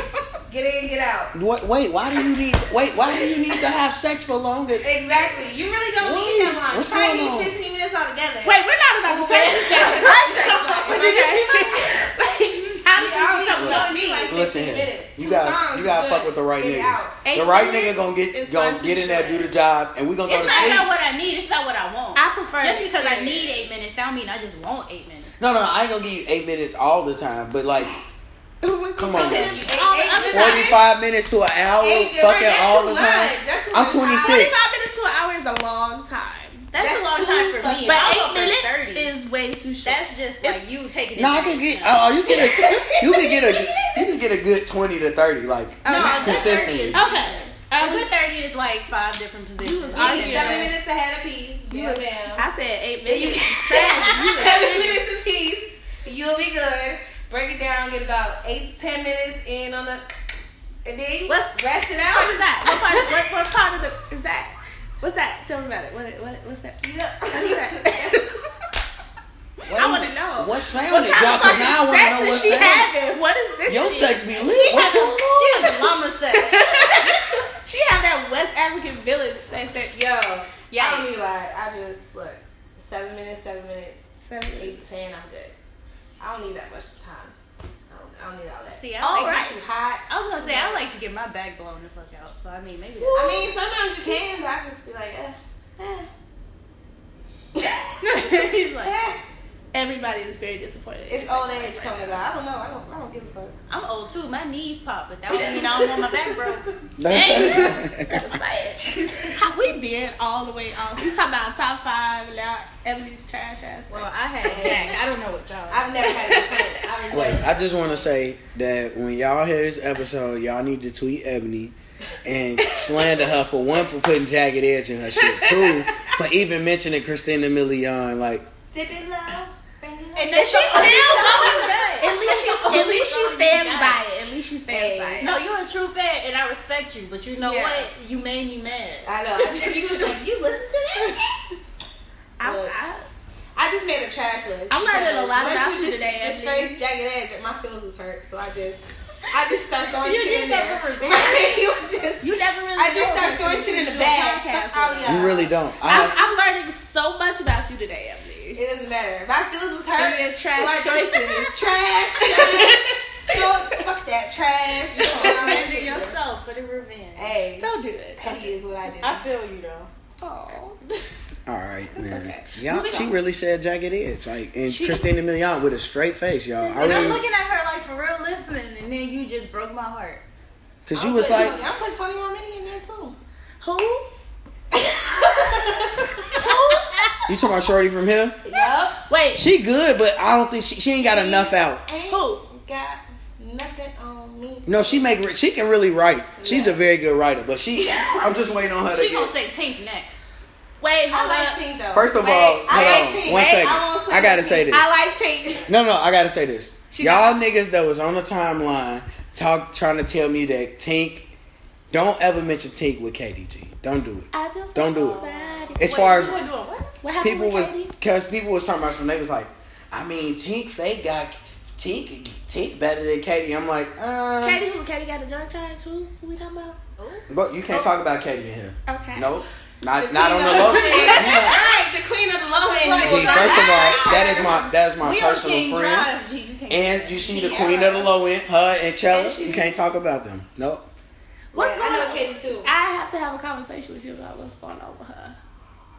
Speaker 1: Get in, get out.
Speaker 3: Wait, wait, why do you need? Wait, why do you need to have sex for longer?
Speaker 1: Exactly. You really don't
Speaker 3: Wait,
Speaker 1: need that long.
Speaker 3: what's
Speaker 1: Try
Speaker 3: going on?
Speaker 1: 15 minutes all together.
Speaker 2: Wait, we're not about to change this back to my sex life. Okay. How did
Speaker 1: Yeah,
Speaker 2: you come
Speaker 1: don't need like
Speaker 3: Listen here,
Speaker 1: minutes.
Speaker 3: you got you got to fuck with the right
Speaker 1: Get
Speaker 3: niggas. The right
Speaker 2: minutes
Speaker 3: nigga gonna get
Speaker 2: is
Speaker 3: gonna get in there, do the job, and we gonna go to
Speaker 4: sleep.
Speaker 3: sleep.
Speaker 4: about what I need, it's not what I want.
Speaker 2: I prefer
Speaker 4: just because I need eight minutes, don't mean I just want eight minutes.
Speaker 3: No, no, I ain't gonna give you eight minutes all the time, but like [laughs] Come on, man.
Speaker 2: you- all the
Speaker 1: Eight-
Speaker 2: other
Speaker 1: eight-
Speaker 2: times-
Speaker 3: forty-five minutes to an hour,
Speaker 1: Eight different-
Speaker 3: fucking all the time. I'm 26.
Speaker 2: 45 minutes to an hour is a long time.
Speaker 4: That's,
Speaker 1: That's
Speaker 4: a long time for me.
Speaker 2: But
Speaker 4: I'll
Speaker 2: eight minutes
Speaker 4: 30.
Speaker 2: is way too short.
Speaker 4: That's just like
Speaker 2: It's-
Speaker 4: you taking it.
Speaker 3: No, I can get. Oh, you get a you can get a good- you can get a good twenty to thirty, like
Speaker 2: No,
Speaker 4: No, 30
Speaker 3: consistently.
Speaker 4: is-
Speaker 2: okay.
Speaker 4: A
Speaker 2: Um,
Speaker 4: good 30 is like five different positions.
Speaker 2: was
Speaker 1: You
Speaker 2: arguing
Speaker 1: need seven
Speaker 2: that.
Speaker 1: minutes ahead of piece.
Speaker 2: You
Speaker 1: Yeah,
Speaker 2: was-
Speaker 1: ma'am.
Speaker 2: I said eight minutes. is trash. You [laughs]
Speaker 1: seven
Speaker 2: tripping.
Speaker 1: minutes apiece. You'll be good. Break it down. Get about eight to ten minutes in on the, and then you
Speaker 2: What-
Speaker 1: rest it out.
Speaker 2: What is that? What part? What, what part of it is that? What's that? Tell me about it. What? what what's that?
Speaker 1: Yeah.
Speaker 2: What is that?
Speaker 3: Wait, [laughs]
Speaker 2: I wanna know.
Speaker 3: what sound
Speaker 2: What
Speaker 3: it
Speaker 2: kind
Speaker 3: drop? now I want to know what
Speaker 2: she
Speaker 3: sound.
Speaker 2: having? What is this?
Speaker 3: Your sex be lit. What's going
Speaker 4: She
Speaker 3: on?
Speaker 4: having llama sex. [laughs]
Speaker 2: She have that West African village sex that
Speaker 1: Yo, I don't need lie. I just look. Seven minutes. Seven minutes.
Speaker 2: seven
Speaker 1: Eight to ten. I'm good. I don't need that much time. I don't, I don't need all that.
Speaker 4: See, I
Speaker 1: oh,
Speaker 4: like
Speaker 1: right. too hot.
Speaker 4: I was gonna say, I like to get my back blown the fuck out. So, I mean, maybe
Speaker 1: I mean, sometimes you [laughs] can, but I just be like, eh, eh, [laughs]
Speaker 4: He's like, [laughs]
Speaker 1: eh.
Speaker 2: Everybody is very disappointed.
Speaker 1: It's old
Speaker 2: sex
Speaker 1: age
Speaker 2: life
Speaker 1: coming
Speaker 2: right
Speaker 1: about. I don't know. I don't. I don't give a fuck.
Speaker 4: I'm old too. My knees pop, but that don't mean I don't want my back broke.
Speaker 2: Like, [laughs] [laughs] [laughs] how we veering all the way off. We talking about top five now. Ebony's trash ass.
Speaker 4: Well, I had Jack. I don't know what y'all.
Speaker 1: I've never had a friend. I've
Speaker 3: Wait. I just want to say that when y'all hear this episode, y'all need to tweet Ebony and slander her for one for putting jagged edge in her shit, two for even mentioning Christina Milian. Like,
Speaker 1: Dip it low. Bring it low.
Speaker 4: And
Speaker 2: And she still going. At
Speaker 4: At
Speaker 2: least she, at least she stands by it. At least she stands
Speaker 1: Hey.
Speaker 2: by it.
Speaker 4: No, you're a true fan, and I respect you. But you know
Speaker 2: Yeah.
Speaker 4: what? You made me mad.
Speaker 1: I know. [laughs] You, you listen to that?
Speaker 2: I, I,
Speaker 1: I just made a trash list.
Speaker 2: I'm learning a lot
Speaker 1: once
Speaker 2: about you
Speaker 1: just
Speaker 2: today, Ebony.
Speaker 1: Disgrace jagged edge. My feelings was hurt, so I just, I just started throwing
Speaker 4: You
Speaker 1: shit in
Speaker 4: did that
Speaker 1: there.
Speaker 4: for [laughs]
Speaker 1: you was just,
Speaker 2: you never really.
Speaker 1: I just
Speaker 2: know
Speaker 1: started throwing shit in the
Speaker 2: do
Speaker 1: bag.
Speaker 2: podcast
Speaker 1: Fuck all
Speaker 2: with oh,
Speaker 1: y'all.
Speaker 2: me.
Speaker 3: you really don't. I
Speaker 2: I'm, I'm learning so much about you today, Emily.
Speaker 1: It doesn't matter. My feelings was hurt.
Speaker 2: And your trash
Speaker 1: so I just-
Speaker 2: choices. [laughs]
Speaker 1: Trash, [laughs] trash. Fuck fuck that trash.
Speaker 4: Imagine yourself for the revenge.
Speaker 1: Hey,
Speaker 2: Don't do it.
Speaker 1: petty is what I do.
Speaker 4: I feel you though.
Speaker 2: Oh. [laughs]
Speaker 3: all right, man.
Speaker 2: okay.
Speaker 3: Y'all, she
Speaker 2: on.
Speaker 3: really said jagged edge, like, and
Speaker 2: She-
Speaker 3: Christina Milian with a straight face, y'all. I
Speaker 4: And I'm looking at her like for real listening, and then you just broke my heart.
Speaker 3: cause
Speaker 1: I'm
Speaker 3: you was
Speaker 1: putting-
Speaker 3: like,
Speaker 1: I'm putting Tony Romani in there too.
Speaker 2: Who? [laughs]
Speaker 3: you talking about Shorty from here?
Speaker 1: Yup.
Speaker 2: Wait.
Speaker 3: She good, but I don't think she, she ain't got enough out.
Speaker 1: Ain't
Speaker 2: Who?
Speaker 1: got nothing on me.
Speaker 3: No, she make she can really write. She's a very good writer, but she [laughs] I'm just waiting on her to
Speaker 4: She gonna
Speaker 3: get.
Speaker 4: say Tink next.
Speaker 2: Wait.
Speaker 1: I
Speaker 2: Hold
Speaker 1: like
Speaker 2: up.
Speaker 1: Tink though.
Speaker 3: First of
Speaker 1: Wait,
Speaker 3: all,
Speaker 1: I
Speaker 3: hold
Speaker 1: like
Speaker 3: on,
Speaker 1: Tink.
Speaker 3: one
Speaker 1: Wait,
Speaker 3: second.
Speaker 1: I,
Speaker 3: I gotta
Speaker 1: Tink.
Speaker 3: say this.
Speaker 2: I like Tink.
Speaker 3: No, no, I gotta say this.
Speaker 2: She
Speaker 3: Y'all
Speaker 2: got-
Speaker 3: niggas that was on the timeline talk trying to tell me that Tink. Don't ever mention Tink with KDG. Don't do it.
Speaker 2: I just
Speaker 3: Don't do it.
Speaker 2: somebody-
Speaker 3: As
Speaker 4: Wait,
Speaker 3: far as
Speaker 4: doing what?
Speaker 2: What
Speaker 3: people was, cause people was talking about some. They was like, I mean, Tink fake got Tink Tink better than Katie. I'm like, uh,
Speaker 2: Katie, who? Katie got the drug charge. too. Who we talking about?
Speaker 3: but you can't talk about Katie in here.
Speaker 2: Okay.
Speaker 3: Nope. Not
Speaker 1: The
Speaker 3: not on the low.
Speaker 1: the-
Speaker 3: You know-
Speaker 1: Alright, the queen of the low end.
Speaker 4: Like,
Speaker 3: Gee, first of all, that is my that is my
Speaker 4: we
Speaker 3: personal friend.
Speaker 4: Drive, G. You
Speaker 3: And you see the queen of the low end, her and Chella. You can't talk about them. Nope.
Speaker 2: What's
Speaker 1: Yeah,
Speaker 2: going
Speaker 1: I know
Speaker 2: on?
Speaker 1: Katie too.
Speaker 2: I have to have a conversation with you about what's going on with her.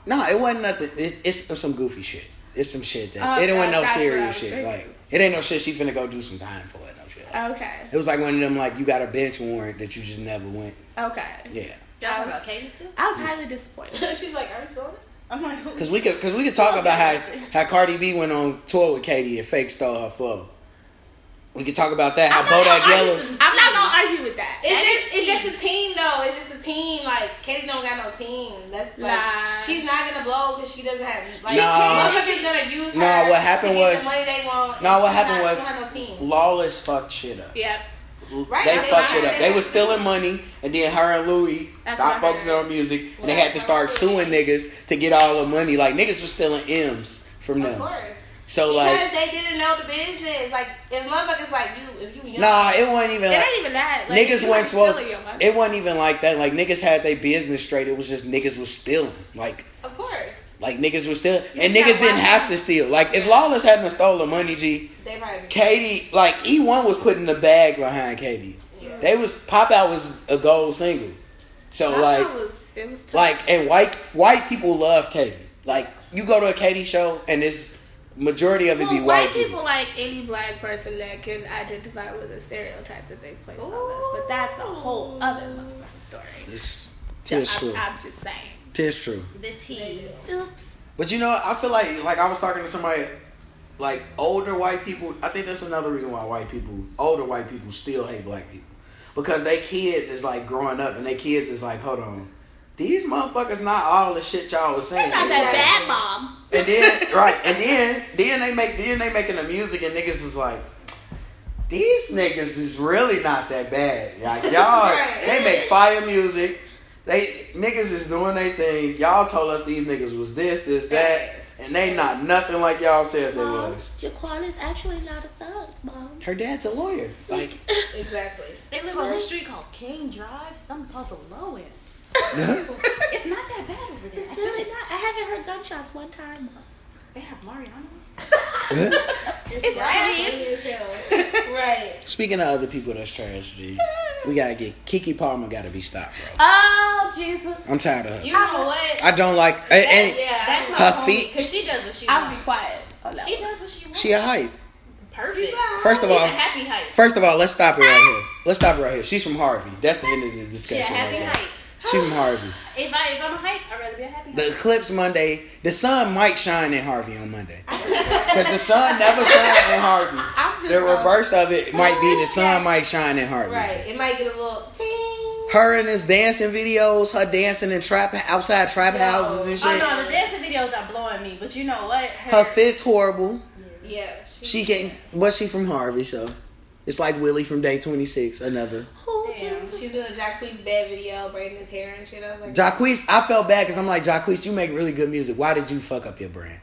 Speaker 3: No, it wasn't nothing. It, it's some goofy shit. It's some shit that
Speaker 2: Oh,
Speaker 3: it wasn't no
Speaker 2: that's what I
Speaker 3: serious shit.
Speaker 2: thinking.
Speaker 3: Like it ain't no shit. She finna go do some time for it. No shit.
Speaker 2: Okay.
Speaker 3: It was like one of them like you got a bench warrant that you just never went.
Speaker 2: Okay.
Speaker 3: Yeah.
Speaker 4: Y'all talking about Katie still?
Speaker 2: I was highly disappointed. [laughs]
Speaker 1: She's like, are we still on?
Speaker 4: I'm like, who?
Speaker 3: Cause we could, cause we could talk about how how Cardi B went on tour with Katie and fake stole her flow. We can talk about that. How
Speaker 2: I'm
Speaker 3: Bodak
Speaker 2: gonna
Speaker 3: Yellow.
Speaker 2: argue- I'm not gonna argue with that.
Speaker 1: It's
Speaker 4: That
Speaker 1: just it's just a team though. It's just a team. Like Katie don't got no team. That's like
Speaker 2: Nah.
Speaker 1: she's not gonna blow because she doesn't have like
Speaker 3: Nah.
Speaker 1: motherfuckers gonna use her.
Speaker 3: Nah, what happened
Speaker 1: to get
Speaker 3: was-
Speaker 1: the money they want.
Speaker 3: Nah,
Speaker 1: and
Speaker 3: what
Speaker 1: she's
Speaker 3: happened
Speaker 1: not-
Speaker 3: was-
Speaker 1: she don't have no team.
Speaker 3: Lawless fucked shit up.
Speaker 2: Yep.
Speaker 1: Right,
Speaker 3: They
Speaker 1: they
Speaker 3: fucked
Speaker 1: lied.
Speaker 3: shit up.
Speaker 1: They
Speaker 3: They was stealing money, and then her and Louis
Speaker 2: That's
Speaker 3: stopped focusing on music, and they had to start suing niggas to get all the money. Like niggas was stealing M's from
Speaker 1: Of
Speaker 3: them.
Speaker 1: course.
Speaker 3: So
Speaker 1: Because
Speaker 3: like,
Speaker 1: they didn't know the business. Like, if motherfuckers like you, if you young,
Speaker 3: nah, it wasn't even
Speaker 2: It
Speaker 3: like
Speaker 2: ain't even that. Like,
Speaker 3: niggas
Speaker 2: went
Speaker 3: wasn't
Speaker 2: ain't
Speaker 3: supposed.
Speaker 2: stealing your money.
Speaker 3: It wasn't even like that. Like niggas had their business straight. It was just niggas was stealing. Like
Speaker 1: of course,
Speaker 3: like niggas was stealing, and niggas didn't have to steal. Like if Lawless hadn't stolen money, G,
Speaker 1: they probably.
Speaker 3: Katie, like E1 was putting the bag behind Katie.
Speaker 1: Yeah.
Speaker 3: They was Pop Out was a gold single. So
Speaker 2: That
Speaker 3: like
Speaker 2: was, it was tough.
Speaker 3: like and white white people love Katie. Like you go to a Katie show and it's majority of it be
Speaker 2: well,
Speaker 3: white
Speaker 2: white people
Speaker 3: people.
Speaker 2: like any black person that can identify with a stereotype that they've placed on us, but that's a whole other motherfucking story.
Speaker 3: It's,
Speaker 2: So
Speaker 3: tis true.
Speaker 2: I'm, I'm just saying.
Speaker 3: Tis true.
Speaker 4: The tea.
Speaker 2: Oops.
Speaker 3: But you know, I feel like like I was talking to somebody like older white people. I think that's another reason why white people, older white people, still hate black people because they kids is like growing up and they kids is like, hold on, these motherfuckers not all the shit y'all was saying.
Speaker 2: Not that bad, mom.
Speaker 3: And then right, and then then they make then they making the music and niggas is like, these niggas is really not that bad. Like [laughs] y'all,
Speaker 1: Right.
Speaker 3: they make fire music. They niggas is doing their thing. Y'all told us these niggas was this, this, that, and they not nothing like y'all said they was.
Speaker 2: Jaquan is actually not a thug, mom.
Speaker 3: Her dad's a lawyer. Like, [laughs]
Speaker 1: Exactly.
Speaker 4: They live on a street called King Drive, something called the Low End. It's not that bad over there.
Speaker 2: It's really not. I haven't heard gunshots one time.
Speaker 4: They have Mariano's. [laughs]
Speaker 2: It's
Speaker 1: Right. right.
Speaker 3: speaking of other people that's trash, G, we gotta get Keke Palmer gotta be stopped, bro.
Speaker 2: Oh Jesus!
Speaker 3: I'm tired of her.
Speaker 4: You know what?
Speaker 3: I don't like eh, and, and eh,
Speaker 1: Yeah.
Speaker 4: That's my
Speaker 3: Her feet-
Speaker 4: Cause she does what she
Speaker 2: I'll be quiet. Oh, no.
Speaker 4: She does what she wants.
Speaker 3: she a hype.
Speaker 4: perfect.
Speaker 3: First of all,
Speaker 4: happy hype.
Speaker 3: First of all, let's stop it right here. Let's stop it right here. She's from Harvey. That's the end of the
Speaker 4: She's a
Speaker 3: discussion
Speaker 4: happy
Speaker 3: right there.
Speaker 4: hype.
Speaker 3: She's from Harvey. [sighs]
Speaker 4: If I if I'm a hype, I'd rather be a happy
Speaker 3: The eclipse Monday, the sun might shine in Harvey on Monday. [laughs] Because the sun never shines in Harvey. [laughs] The reverse of it might be the sun might shine in Harvey.
Speaker 1: Right. It might get a little ting.
Speaker 3: Her in his dancing videos, her dancing in trap outside trap
Speaker 1: No.
Speaker 3: houses and shit.
Speaker 4: Oh
Speaker 3: shit.
Speaker 4: no, the dancing videos are blowing me. But you know what?
Speaker 3: Her fit's horrible.
Speaker 1: Yeah.
Speaker 3: She can, but she from Harvey, so it's like Willie from Day Twenty Six. Another.
Speaker 2: Oh,
Speaker 1: Damn.
Speaker 2: Jesus.
Speaker 1: She's doing a Jacquees bad video, braiding his hair and shit. I was like,
Speaker 3: Jacquees, I felt bad because I'm like, Jacquees, you make really good music. Why did you fuck up your brand?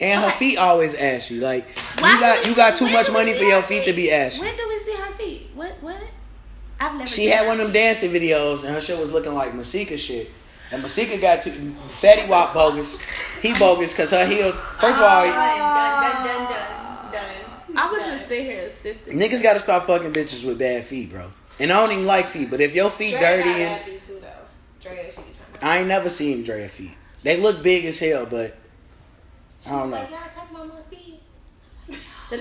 Speaker 3: And her feet always ashy. Like
Speaker 2: Why
Speaker 3: you got you got too much money for your
Speaker 2: her
Speaker 3: feet to be ashy.
Speaker 2: When do we see her feet? What? What? I've never.
Speaker 3: She
Speaker 2: seen
Speaker 3: had
Speaker 2: her
Speaker 3: one of them dancing videos and her shit was looking like Masika shit. And Masika got too Fetty Wap bogus. He bogus because her heels. First of all, oh.
Speaker 4: Done, done, done, done, done.
Speaker 2: I would
Speaker 4: Done.
Speaker 2: just sit here and sit there.
Speaker 3: niggas got to stop fucking bitches with bad feet, bro. And I don't even like feet, but if your feet
Speaker 1: Dre
Speaker 3: dirty and
Speaker 1: bad feet too, though. Dre, she be trying to.
Speaker 3: I ain't never seen Drea feet. They look big as hell, but I don't know.
Speaker 1: Like, y'all talking about my feet.
Speaker 2: The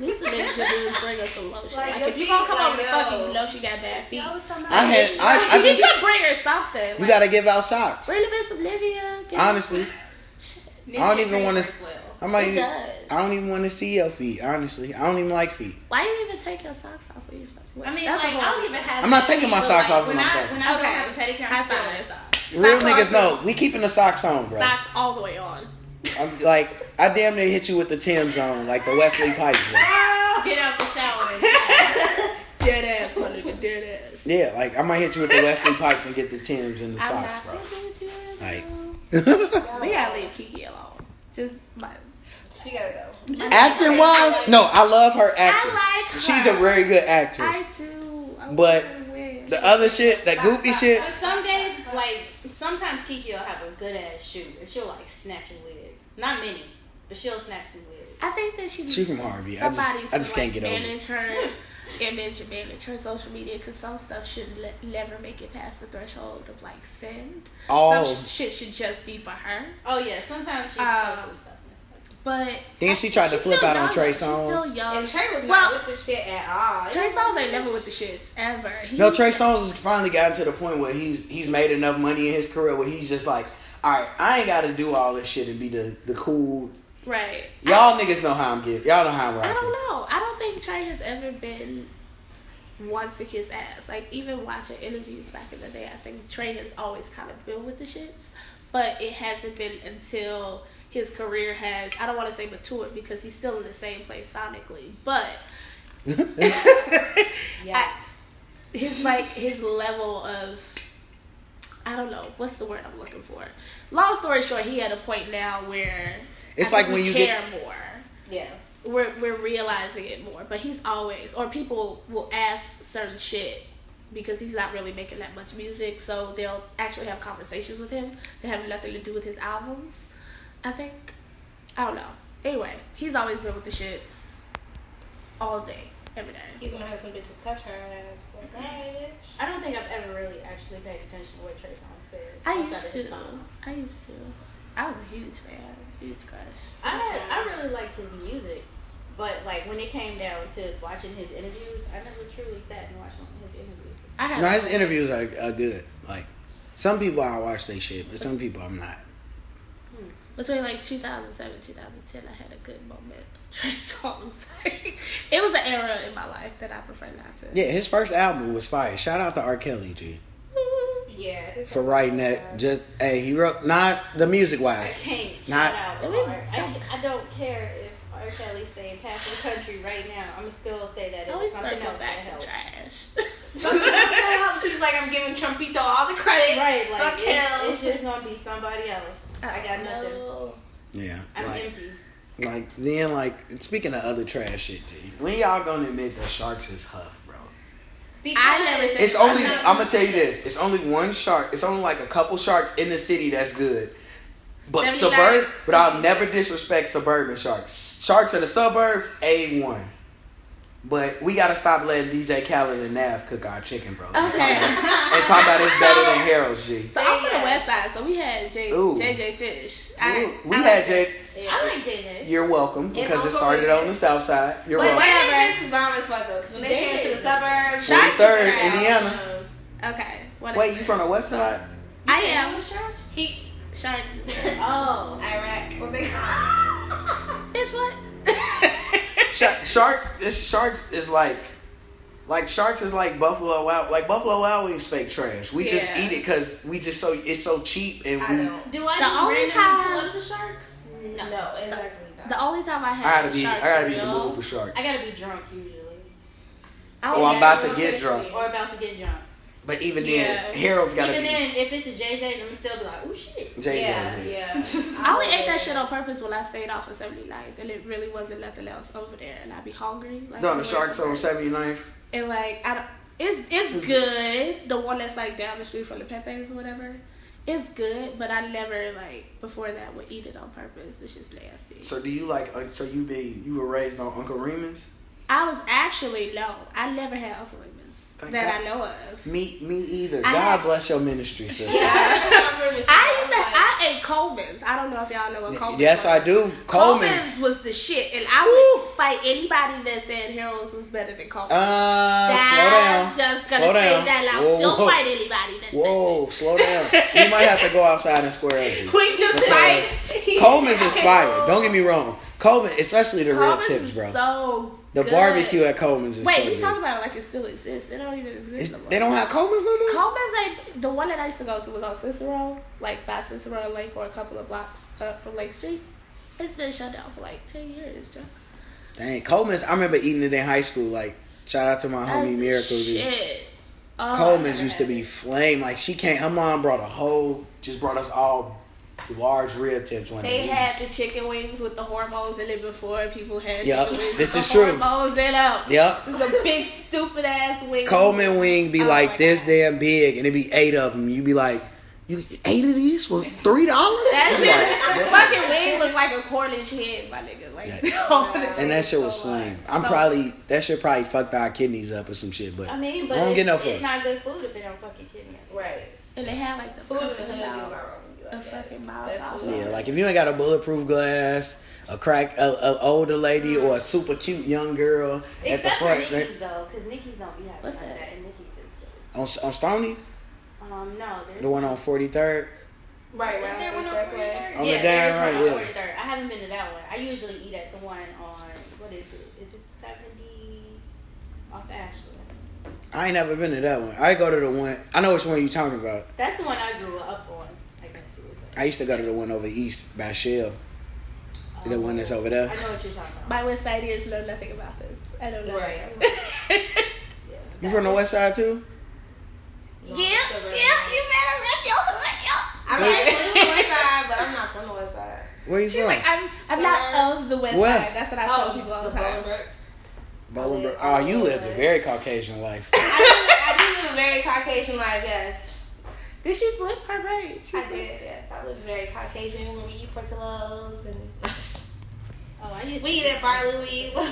Speaker 2: least the niggas could do bring us some lotion.
Speaker 1: Like,
Speaker 2: Like, if you
Speaker 1: feet,
Speaker 2: gonna come
Speaker 1: like,
Speaker 2: over to fuck
Speaker 1: yo.
Speaker 2: you, you know she got bad feet.
Speaker 4: That was somebody-
Speaker 3: I had I, I
Speaker 2: you should bring her something.
Speaker 3: we
Speaker 2: Like,
Speaker 3: gotta give out socks.
Speaker 2: bring them in some Nivea. get-
Speaker 3: Honestly, [laughs] I don't even want to.
Speaker 4: Well.
Speaker 3: I might.
Speaker 2: It does.
Speaker 3: I don't even want to see your feet. Honestly, I don't even like feet.
Speaker 2: Why do you even take your socks off when you fuck?
Speaker 4: I mean,
Speaker 2: That's a
Speaker 4: like, I don't
Speaker 2: other
Speaker 4: even have.
Speaker 3: I'm not taking my socks
Speaker 4: like,
Speaker 3: off when
Speaker 4: when
Speaker 3: I'm
Speaker 4: I
Speaker 3: fucking.
Speaker 4: when I
Speaker 2: Okay.
Speaker 4: don't have a pedicure.
Speaker 2: High
Speaker 4: I'm still
Speaker 2: five.
Speaker 4: socks.
Speaker 3: Real
Speaker 2: Socks
Speaker 3: niggas
Speaker 2: off.
Speaker 3: know we keeping the socks on, bro.
Speaker 2: Socks all the way on.
Speaker 3: I'm like I damn near hit you with the Tim's on, like the Wesley Pipes, bro.
Speaker 4: Oh, get out the shower. [laughs]
Speaker 2: Dead ass, my nigga, dead ass.
Speaker 3: Yeah, like I might hit you with the Wesley Pipes and get the Tim's and the
Speaker 2: I'm
Speaker 3: socks,
Speaker 2: not
Speaker 3: bro.
Speaker 2: fucking with you,
Speaker 3: Like- [laughs]
Speaker 2: we gotta leave Keke alone. Just my.
Speaker 1: She gotta go.
Speaker 2: just
Speaker 3: Acting wise, no, I love her acting.
Speaker 2: I like her.
Speaker 3: She's a very good actress.
Speaker 2: I do. I
Speaker 3: But. The other shit, that goofy shit,
Speaker 4: But some days, like sometimes Keke will have a good ass shoe and she'll like snatch a wig. Not many, but she'll snatch some wigs.
Speaker 2: I think that she.
Speaker 3: She from Harvey. I just-
Speaker 2: somebody
Speaker 3: I just
Speaker 2: to,
Speaker 3: can't
Speaker 2: like,
Speaker 3: get over it. [laughs]
Speaker 2: manage her image and manage her social media because some stuff should le- never make it past the threshold of like send.
Speaker 3: oh,
Speaker 2: Some shit should just be for her.
Speaker 4: Oh yeah, sometimes she's
Speaker 2: Um,
Speaker 4: posts stuff.
Speaker 2: But
Speaker 3: Then she tried to flip
Speaker 2: still
Speaker 3: out on Trey
Speaker 2: though. She's
Speaker 3: Songz.
Speaker 2: still young.
Speaker 1: And Trey was
Speaker 2: Well,
Speaker 1: not with the shit at all.
Speaker 2: Trey Songz ain't never with the shits ever. He
Speaker 3: no, Trey Songz has finally gotten to the point where he's he's made enough money in his career where he's just like, all right, I ain't got to do all this shit and be the the cool.
Speaker 2: Right.
Speaker 3: Y'all niggas know how I'm getting. Y'all know how I'm rocking.
Speaker 2: I don't know. I don't think Trey has ever been wants to kiss ass. Like even watching interviews back in the day, I think Trey has always kind of been with the shits, but it hasn't been until his career has I don't want to say matured because he's still in the same place sonically, but [laughs]
Speaker 4: Yeah.
Speaker 2: his like his level of I don't know what's the word I'm looking for. Long story short, he at a point now where
Speaker 3: It's
Speaker 2: I
Speaker 3: like when
Speaker 2: we
Speaker 3: you
Speaker 2: care
Speaker 3: get-
Speaker 2: more.
Speaker 1: Yeah.
Speaker 2: We're we're realizing it more, but he's always or people will ask certain shit because he's not really making that much music, so they'll actually have conversations with him that have nothing to do with his albums. I think I don't know. Anyway, he's always been with the shits all day, every day.
Speaker 1: He's gonna have some bitches touch her ass. Like, alright, mm-hmm. bitch.
Speaker 4: I don't think I've ever really actually paid attention to what Trey Songz says.
Speaker 2: I used to. I used to. I was a huge fan, huge crush.
Speaker 4: I had, I really liked his music, but like when it came down to watching his interviews, I never truly sat and watched his interviews.
Speaker 2: I had
Speaker 3: No, his interviews are, are good. Like some people I watch they shit, but some people I'm not.
Speaker 2: Between like 2007 2010 i had a good moment [laughs] Trey Songz it was an era in my life that i prefer not to
Speaker 3: Yeah, his first album was fire. Shout out to R. Kelly, G,
Speaker 1: Yeah.
Speaker 3: for writing that. Just hey, he wrote not the music
Speaker 4: I
Speaker 3: wise.
Speaker 4: can't
Speaker 3: Not-
Speaker 4: shout out
Speaker 2: I mean,
Speaker 4: R. I, can't- I don't care if R. Kelly saying "Pass the Country" right now. I'm gonna still say that it was something else that
Speaker 2: back to
Speaker 4: helped.
Speaker 2: trash [laughs]
Speaker 1: Something else that helped. She's like, I'm giving Trumpito all the credit.
Speaker 4: Right, like
Speaker 1: Fuck
Speaker 4: it- it's just [laughs] gonna be somebody else. I got nothing.
Speaker 2: No.
Speaker 3: Yeah,
Speaker 4: I'm
Speaker 3: like
Speaker 4: empty.
Speaker 3: like then like speaking of other trash shit, G. When y'all gonna admit that Sharks is huff, bro?
Speaker 4: Because
Speaker 2: I never said-
Speaker 3: It's only
Speaker 4: I'm
Speaker 3: gonna tell you this. It's only one shark. It's only like a couple sharks in the city that's good. But
Speaker 2: 79?
Speaker 3: suburb, but I'll never disrespect suburban sharks. Sharks in the suburbs, a one. But we gotta stop letting DJ Khaled and Nav cook our chicken, bro. And talk
Speaker 2: Okay.
Speaker 3: about- and talk about it's better than Harold's, G.
Speaker 2: So I'm from the west side, so we had J,
Speaker 3: Ooh.
Speaker 2: JJ Fish. I,
Speaker 3: Ooh, we
Speaker 2: I
Speaker 3: had
Speaker 2: like
Speaker 3: Jay.
Speaker 4: I like JJ.
Speaker 3: You're welcome because it started on the south side. You're
Speaker 1: But
Speaker 3: welcome.
Speaker 1: where
Speaker 2: Whatever.
Speaker 1: they is bomb as fuck though. 'cause when they came to the
Speaker 4: JJ.
Speaker 1: suburbs,
Speaker 2: Sharks
Speaker 3: 43rd,
Speaker 2: is.
Speaker 3: Indiana.
Speaker 2: Okay, whatever.
Speaker 3: Wait, you from the west side?
Speaker 2: I
Speaker 4: You
Speaker 2: am.
Speaker 4: was Sharks?
Speaker 1: He
Speaker 2: Sharks. [laughs]
Speaker 4: Oh.
Speaker 1: Iraq. What they [laughs]
Speaker 2: Bitch, what? [laughs]
Speaker 3: Sh- sharks. This sharks is like, like sharks is like Buffalo Wild. Like Buffalo Wild Wings, fake trash. We just
Speaker 1: Yeah.
Speaker 3: eat it because we just so it's so cheap and
Speaker 1: I
Speaker 3: we.
Speaker 1: don't.
Speaker 4: Do I
Speaker 2: The
Speaker 4: just
Speaker 2: only
Speaker 4: randomly
Speaker 2: time-
Speaker 4: pull up to Sharks? No.
Speaker 1: No, exactly. Not.
Speaker 2: The only time I
Speaker 3: I
Speaker 2: had
Speaker 3: gotta be. I
Speaker 2: Sharks
Speaker 3: gotta be in the
Speaker 2: cereal,
Speaker 3: mood for sharks.
Speaker 4: I gotta be drunk usually.
Speaker 2: I
Speaker 3: Oh,
Speaker 2: only
Speaker 3: I'm about to get drunk.
Speaker 4: Or about to get drunk.
Speaker 3: But even
Speaker 2: Yeah.
Speaker 3: then, Harold's gotta
Speaker 4: Even
Speaker 3: be.
Speaker 4: then, if it's a JJ's, I'm still be like, oh shit.
Speaker 3: JJ.
Speaker 1: yeah, yeah. [laughs]
Speaker 2: I only ate that shit on purpose when I stayed off of 79th, and it really wasn't nothing else over there, and I'd be hungry. Like,
Speaker 3: No, the sharks on
Speaker 2: it.
Speaker 3: 79th.
Speaker 2: And like, I don't, it's it's good. The one that's like down the street from the Pepe's or whatever, it's good. But I never like before that would eat it on purpose. It's just nasty.
Speaker 3: So do you like? Uh, so you be you were raised on Uncle Remus?
Speaker 2: I was actually no, I never had Uncle Raymond's
Speaker 3: Thank
Speaker 2: that
Speaker 3: God.
Speaker 2: I know of.
Speaker 3: Me, me either.
Speaker 2: I
Speaker 3: God
Speaker 2: had-
Speaker 3: bless your ministry, [laughs] sis.
Speaker 2: I used to I ate Coleman's. I don't know if y'all know what Coleman's.
Speaker 3: Yes, I do.
Speaker 2: Coleman's
Speaker 3: Coleman's.
Speaker 2: was the shit, and I
Speaker 3: Woo.
Speaker 2: would fight anybody that said Harold's was better than Coleman's.
Speaker 3: Uh, slow
Speaker 2: I'm
Speaker 3: down.
Speaker 2: just gonna
Speaker 3: slow
Speaker 2: say
Speaker 3: down.
Speaker 2: that I'll
Speaker 3: Whoa,
Speaker 2: still
Speaker 3: whoa.
Speaker 2: fight anybody that
Speaker 3: Whoa, slow down. we might have to go outside and square up. G.
Speaker 2: we just fight.
Speaker 3: Coleman's is fire. Don't get me wrong. Coleman, especially the real
Speaker 2: Coleman's
Speaker 3: tips, bro.
Speaker 2: So
Speaker 3: the
Speaker 2: good.
Speaker 3: barbecue at Coleman's is
Speaker 2: Wait,
Speaker 3: so
Speaker 2: we
Speaker 3: good.
Speaker 2: talk about it like it still exists. It don't even exist. No
Speaker 3: they don't have Coleman's no more.
Speaker 2: Coleman's like the one that I used to go to was on Cicero, like by Cicero Lake or a couple of blocks up from Lake Street. It's been shut down for like ten years, Joe.
Speaker 3: Dang, Coleman's. I remember eating it in high school. Like, shout out to my homie
Speaker 2: That's
Speaker 3: Miracle. dude.
Speaker 2: Oh,
Speaker 3: Coleman's used to be flame. Like she can't. Her mom brought a whole. Just brought us all large rib tips one
Speaker 2: They had the chicken wings with the hormones in it before people had
Speaker 3: Yup,
Speaker 2: chicken wings
Speaker 3: this
Speaker 2: with
Speaker 3: is
Speaker 2: the
Speaker 3: true.
Speaker 2: hormones in them.
Speaker 3: Yep.
Speaker 2: It's a big stupid ass wing.
Speaker 3: Coleman wing be
Speaker 2: Oh
Speaker 3: like this
Speaker 2: God.
Speaker 3: damn big, and it be eight of them. You be like, you eight of these for three dollars?
Speaker 2: That shit, fucking wing look like a Cornish head, my nigga. Like, [laughs]
Speaker 3: And that shit was flame. I'm
Speaker 2: So-
Speaker 3: probably that shit probably fucked our kidneys up or some shit. But
Speaker 4: I mean,
Speaker 3: I
Speaker 4: but
Speaker 3: don't
Speaker 4: it's,
Speaker 3: get no
Speaker 4: it's not good food if it don't fucking kidney.
Speaker 1: Right.
Speaker 2: And they had like the
Speaker 1: Food in the
Speaker 2: perfect
Speaker 1: hood get
Speaker 2: amount.
Speaker 1: my wrong.
Speaker 2: A fucking mild
Speaker 1: That's
Speaker 3: yeah, like if you ain't got a bulletproof glass, a crack, a, a older lady, or a super cute young girl at the
Speaker 4: Except
Speaker 3: front
Speaker 4: for Nikki's though, because Nikki's don't be having
Speaker 2: What's
Speaker 4: like
Speaker 2: that?
Speaker 4: that, and Nikki's is good.
Speaker 3: on on Stony,
Speaker 4: Um, no,
Speaker 3: the one on 43rd.
Speaker 1: Right,
Speaker 4: Is
Speaker 1: right.
Speaker 4: there one on 43rd?
Speaker 3: On
Speaker 4: yeah,
Speaker 3: damn
Speaker 4: there is
Speaker 3: right,
Speaker 4: one on
Speaker 3: yeah.
Speaker 4: 43rd. I haven't been to that one. I usually eat at the one on what is it? Is it 70 off Ashland?
Speaker 3: I ain't never been to that one. I go to the one. I know which one you're talking about.
Speaker 4: That's the one I grew up on. I guess it was.
Speaker 3: I used to go to the one over east by Shell. The one that's over there.
Speaker 4: I know what you're talking about.
Speaker 2: My West Side ears know nothing about this. I don't know.
Speaker 1: Right. [laughs]
Speaker 4: Yeah,
Speaker 3: You from the west side too?
Speaker 1: No,
Speaker 4: Yeah, yeah, you better rep your hood,
Speaker 1: I'm not from the west side, but I'm not from the west side.
Speaker 3: Where are you
Speaker 2: She's
Speaker 3: from?
Speaker 2: like, I'm, I'm not of the West
Speaker 3: Where?
Speaker 2: Side. That's what I tell oh, people all the time.
Speaker 1: Bolingbrook.
Speaker 3: Bolingbrook. Oh, oh, you lived a very Caucasian life.
Speaker 1: I do, I do live a very Caucasian life, yes.
Speaker 2: Did she flip her braid? She
Speaker 1: I
Speaker 2: flipped-
Speaker 1: did, yes. I live very Caucasian. When we eat Portillo's and [laughs]
Speaker 4: Oh, I used
Speaker 1: we
Speaker 4: to
Speaker 1: eat at Bar Louie, [laughs] ah.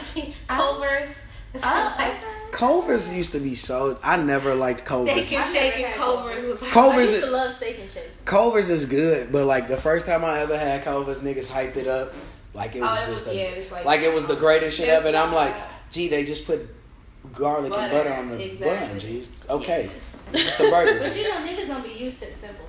Speaker 1: Culver's. That's ah,
Speaker 2: Oh,
Speaker 1: our
Speaker 2: okay.
Speaker 1: life.
Speaker 3: Culver's used to be so. I never liked Culver's.
Speaker 1: Steak and shake
Speaker 4: never
Speaker 1: and Culver's was
Speaker 4: I
Speaker 3: Culver's.
Speaker 4: used to love steak and shake.
Speaker 3: Culver's is good, but like the first time I ever had Culver's, niggas hyped it up like it
Speaker 1: Oh,
Speaker 3: was
Speaker 1: it
Speaker 3: just
Speaker 1: was-
Speaker 3: a,
Speaker 1: yeah, it's like-
Speaker 3: like, it was the greatest shit ever. And I'm like,
Speaker 1: like-
Speaker 3: gee, they just put garlic and
Speaker 1: Butter,
Speaker 3: butter on the
Speaker 1: exactly.
Speaker 3: bun. Gee, it's okay, [laughs] it's just a burger.
Speaker 4: But you know, niggas don't be used to simple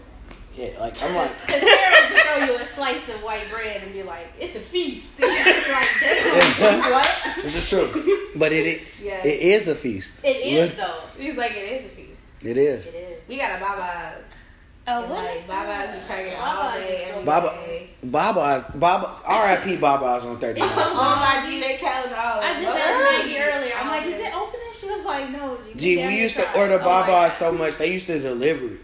Speaker 3: yeah, like I'm like,
Speaker 4: Because parents will throw you a slice of white bread and be like, it's a feast. And [laughs] you're like, [laughs] what?
Speaker 3: this is true, but it it,
Speaker 1: Yes.
Speaker 3: it is a feast.
Speaker 4: It is, though.
Speaker 1: He's like, it is a piece.
Speaker 3: It is.
Speaker 4: It is.
Speaker 1: We got a Baba's.
Speaker 2: Oh,
Speaker 1: And
Speaker 2: what?
Speaker 1: like Baba's, we crack it all
Speaker 4: Baba's
Speaker 1: day,
Speaker 4: is
Speaker 3: Baba,
Speaker 1: day.
Speaker 3: Baba's, Baba, R.I.P. Baba's on 39.
Speaker 1: On oh my DJ calendar.
Speaker 4: I just asked Maggie earlier. I'm like, is it open? She was like, no.
Speaker 3: Gee, we used to order Baba's so much they used to deliver it.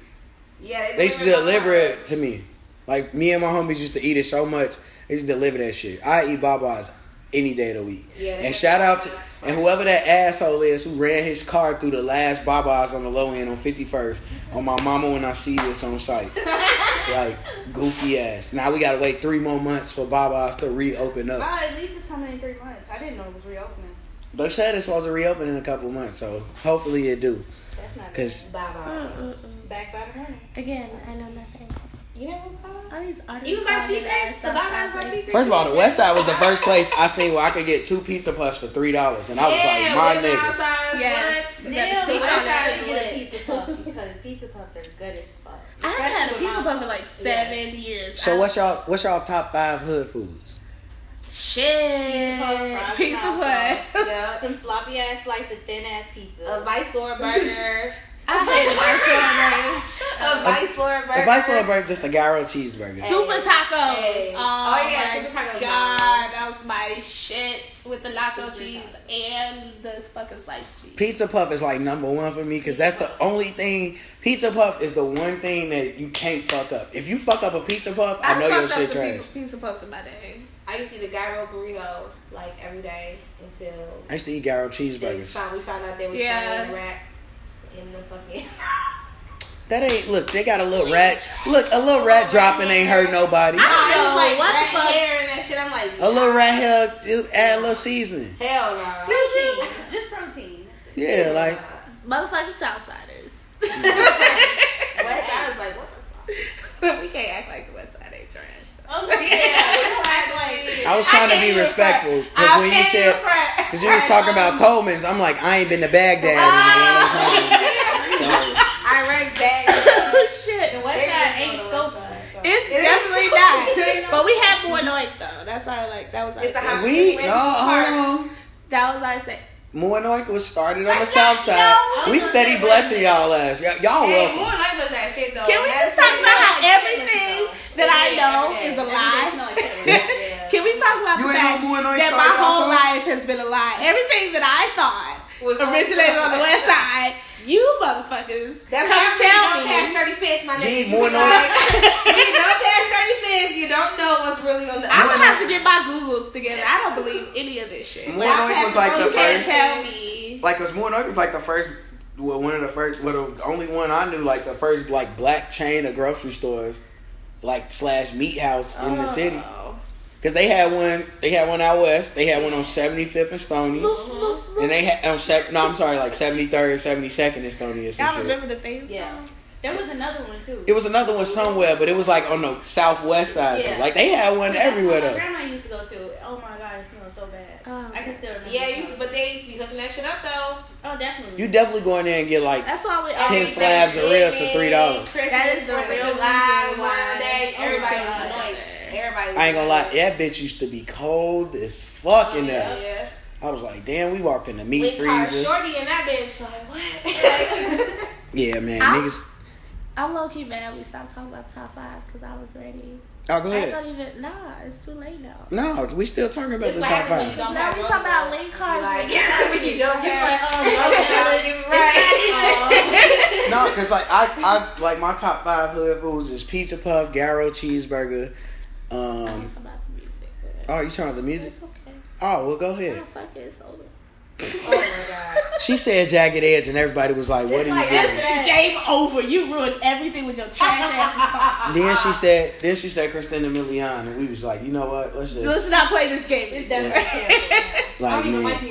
Speaker 1: Yeah,
Speaker 3: They used to deliver it to me. Like me and my homies used to eat it so much. They used to deliver that shit. I eat Baba's any day of the week.
Speaker 1: Yeah,
Speaker 3: and shout out to and whoever that asshole is who ran his car through the last Baba's on the low end on 51st on my mama when I see this on site. [laughs] like goofy ass. Now we gotta wait three more months for Baba's to reopen up.
Speaker 4: Wow, at least it's coming in three months. I didn't know it was reopening.
Speaker 3: They said it's supposed to reopen in a couple months, so hopefully it do.
Speaker 4: That's not
Speaker 3: Cause
Speaker 1: Baba's.
Speaker 2: Mm-mm-mm.
Speaker 4: back by the morning.
Speaker 2: Again, I know nothing.
Speaker 1: You know what I'm talking about?
Speaker 2: All these artists.
Speaker 1: Even my secrets. The Baba's my secret.
Speaker 3: First of all, the West Side was the first place I seen where I could get two pizza puffs for three dollars, and I was like, my niggas.
Speaker 2: Yes.
Speaker 1: What?
Speaker 2: Yes.
Speaker 4: Damn,
Speaker 2: Speak
Speaker 4: I
Speaker 2: on
Speaker 4: get a pizza puff because pizza puffs are good as fuck.
Speaker 2: I haven't had a pizza
Speaker 4: with
Speaker 2: puff in like
Speaker 4: sauce.
Speaker 2: seven years.
Speaker 3: So
Speaker 2: I-
Speaker 3: what's y'all what's y'all top five hood foods?
Speaker 2: Shit.
Speaker 4: Pizza
Speaker 2: Pizza
Speaker 4: puff,
Speaker 2: puff.
Speaker 4: fries,
Speaker 1: Yeah. [laughs]
Speaker 4: Some sloppy ass slice of thin ass pizza.
Speaker 1: A Vice Lord [laughs] burger.
Speaker 2: I hate my [laughs]
Speaker 1: A Vice Lord burger.
Speaker 3: A Vice Lord burger, just a gyro cheeseburger.
Speaker 2: Super tacos.
Speaker 1: Hey.
Speaker 2: Oh,
Speaker 1: Oh, yeah,
Speaker 2: my
Speaker 1: super tacos.
Speaker 2: god, that was my shit with the nacho cheese and the fucking sliced cheese.
Speaker 3: Pizza puff is like number one for me because that's the only thing. Pizza puff is the one thing that you can't fuck up. If you fuck up a pizza puff, I, know your shit trash.
Speaker 2: Pizza, pizza puffs in my day.
Speaker 1: I used to eat a gyro burrito like every day until
Speaker 3: I used to eat gyro cheeseburgers.
Speaker 1: found, we found out they was
Speaker 2: Yeah.
Speaker 1: rats in the fucking. [laughs]
Speaker 3: That ain't look. They got a little rat. Look, a little rat dropping ain't hurt nobody.
Speaker 2: I
Speaker 1: It
Speaker 2: know,
Speaker 1: like
Speaker 2: what the
Speaker 1: rat
Speaker 2: fuck?
Speaker 1: hair and that shit. I'm like,
Speaker 3: A little rat hair, add a little seasoning.
Speaker 1: hell no.
Speaker 4: protein. Just protein.
Speaker 3: Yeah, like
Speaker 2: Motherfucking Southsiders. [laughs]
Speaker 1: West Side was like, what the fuck? [laughs]
Speaker 2: we can't act like the West Side ain't trash. Though.
Speaker 4: I was gonna say, we don't act like.
Speaker 3: I was trying to be respectful because when you said because you was talking about Coleman's, I'm like I ain't been to Baghdad in a long time. [laughs] So
Speaker 1: I rank that.
Speaker 2: oh shit.
Speaker 4: The West Side ain't Scopa. So.
Speaker 2: It's
Speaker 1: It is
Speaker 2: definitely
Speaker 1: so
Speaker 2: not. [laughs] But we had Moo & Oink though. That's our like that was our
Speaker 1: It's a
Speaker 3: we
Speaker 1: West
Speaker 3: no hold on.
Speaker 2: that was our say.
Speaker 3: Moo & Oink was started on the south side.
Speaker 2: no.
Speaker 3: We steady blessing y'all ass. Y'all, y'all
Speaker 1: Hey,
Speaker 3: welcome.
Speaker 1: more like was that shit though.
Speaker 2: Can we
Speaker 1: That's
Speaker 2: just talk about how
Speaker 4: like
Speaker 2: everything that I know is a lie?
Speaker 4: smell like chitlins. [laughs]
Speaker 1: Yeah.
Speaker 2: Can we talk about
Speaker 3: You
Speaker 2: the
Speaker 3: ain't
Speaker 2: fact
Speaker 3: know
Speaker 2: that my whole
Speaker 3: outside?
Speaker 2: life has been a lie? Everything that I thought
Speaker 1: Was
Speaker 2: originated on the west side. You motherfuckers,
Speaker 1: That's
Speaker 2: come
Speaker 1: why we
Speaker 2: tell
Speaker 1: don't pass
Speaker 2: me.
Speaker 1: 35th, my
Speaker 3: Gee,
Speaker 1: nigga. You
Speaker 3: more than-
Speaker 1: like, you don't pass 35th, you don't know what's really on the
Speaker 2: I'm gonna have to get my Googles together. I don't believe any of this shit.
Speaker 3: Moo & Oink was like the
Speaker 2: You can't
Speaker 3: first.
Speaker 2: tell me.
Speaker 3: Like, cause Moo & Oink was like the first. Well, one of the first, well, the only one I knew, like the first like black chain of grocery stores, like slash meat house in the
Speaker 2: oh. city.
Speaker 3: Cause they had one, they had one out west. They had one on 75th and Stony, and they had on seven. No, I'm sorry, like 73rd, 72nd and Stony or some
Speaker 2: Y'all
Speaker 3: shit.
Speaker 2: remember the theme
Speaker 4: Yeah. There was another one too.
Speaker 3: It was another one somewhere, but it was like on the southwest side.
Speaker 4: Yeah.
Speaker 3: Like they had one everywhere
Speaker 4: My
Speaker 3: though.
Speaker 4: grandma used to go to. Oh my god, it smells so bad.
Speaker 2: Oh.
Speaker 4: I can still remember.
Speaker 1: Yeah, you, but they used to be hooking that shit up though.
Speaker 4: Oh definitely.
Speaker 3: You definitely go in there and get like
Speaker 2: That's why we
Speaker 3: Ten slabs of ribs for $3.
Speaker 1: Christmas,
Speaker 2: That is the
Speaker 1: Fourth of
Speaker 2: real
Speaker 1: July,
Speaker 2: reason why-
Speaker 1: Memorial Day. Everybody, like, everybody.
Speaker 3: I ain't gonna lie, that bitch used to be cold as fuck in there.
Speaker 1: Yeah.
Speaker 3: I was like, damn, we walked in the meat
Speaker 1: Link
Speaker 3: freezer.
Speaker 1: shorty in that bitch. Like what? [laughs]
Speaker 3: Yeah, man,
Speaker 2: I-
Speaker 3: niggas.
Speaker 2: I'm low key mad we stopped talking about top five because I was ready.
Speaker 3: Oh, go
Speaker 2: I
Speaker 3: ahead.
Speaker 2: don't even. Nah, it's too late now.
Speaker 3: No, we still talking about
Speaker 1: It's
Speaker 3: the
Speaker 1: what
Speaker 3: top
Speaker 1: happens when you
Speaker 3: five.
Speaker 1: don't
Speaker 2: Now we talking about
Speaker 1: vote.
Speaker 2: link cards.
Speaker 1: Like, [laughs]
Speaker 2: and-
Speaker 1: when you don't
Speaker 4: You're like,
Speaker 1: have. [laughs] You're right. [laughs]
Speaker 3: No, cause like I, I like my top five hood foods is pizza puff, Garrow cheeseburger. Um,
Speaker 2: was talking about the music.
Speaker 3: Oh, you talking about the music?
Speaker 2: It's okay.
Speaker 3: Oh, well, go
Speaker 2: Oh,
Speaker 3: ahead.
Speaker 2: fuck it, it's over.
Speaker 1: Oh.
Speaker 3: She said jagged edge, and everybody was like, "What are you
Speaker 4: like
Speaker 3: doing?"
Speaker 4: yesterday.
Speaker 2: Game over. You ruined everything with your trash ass response.
Speaker 3: Then she said, then she said Christina Milian, and we was like, you know what? Let's just
Speaker 2: Let's not play this game.
Speaker 4: It's definitely canceled now.
Speaker 3: Like, man.
Speaker 4: like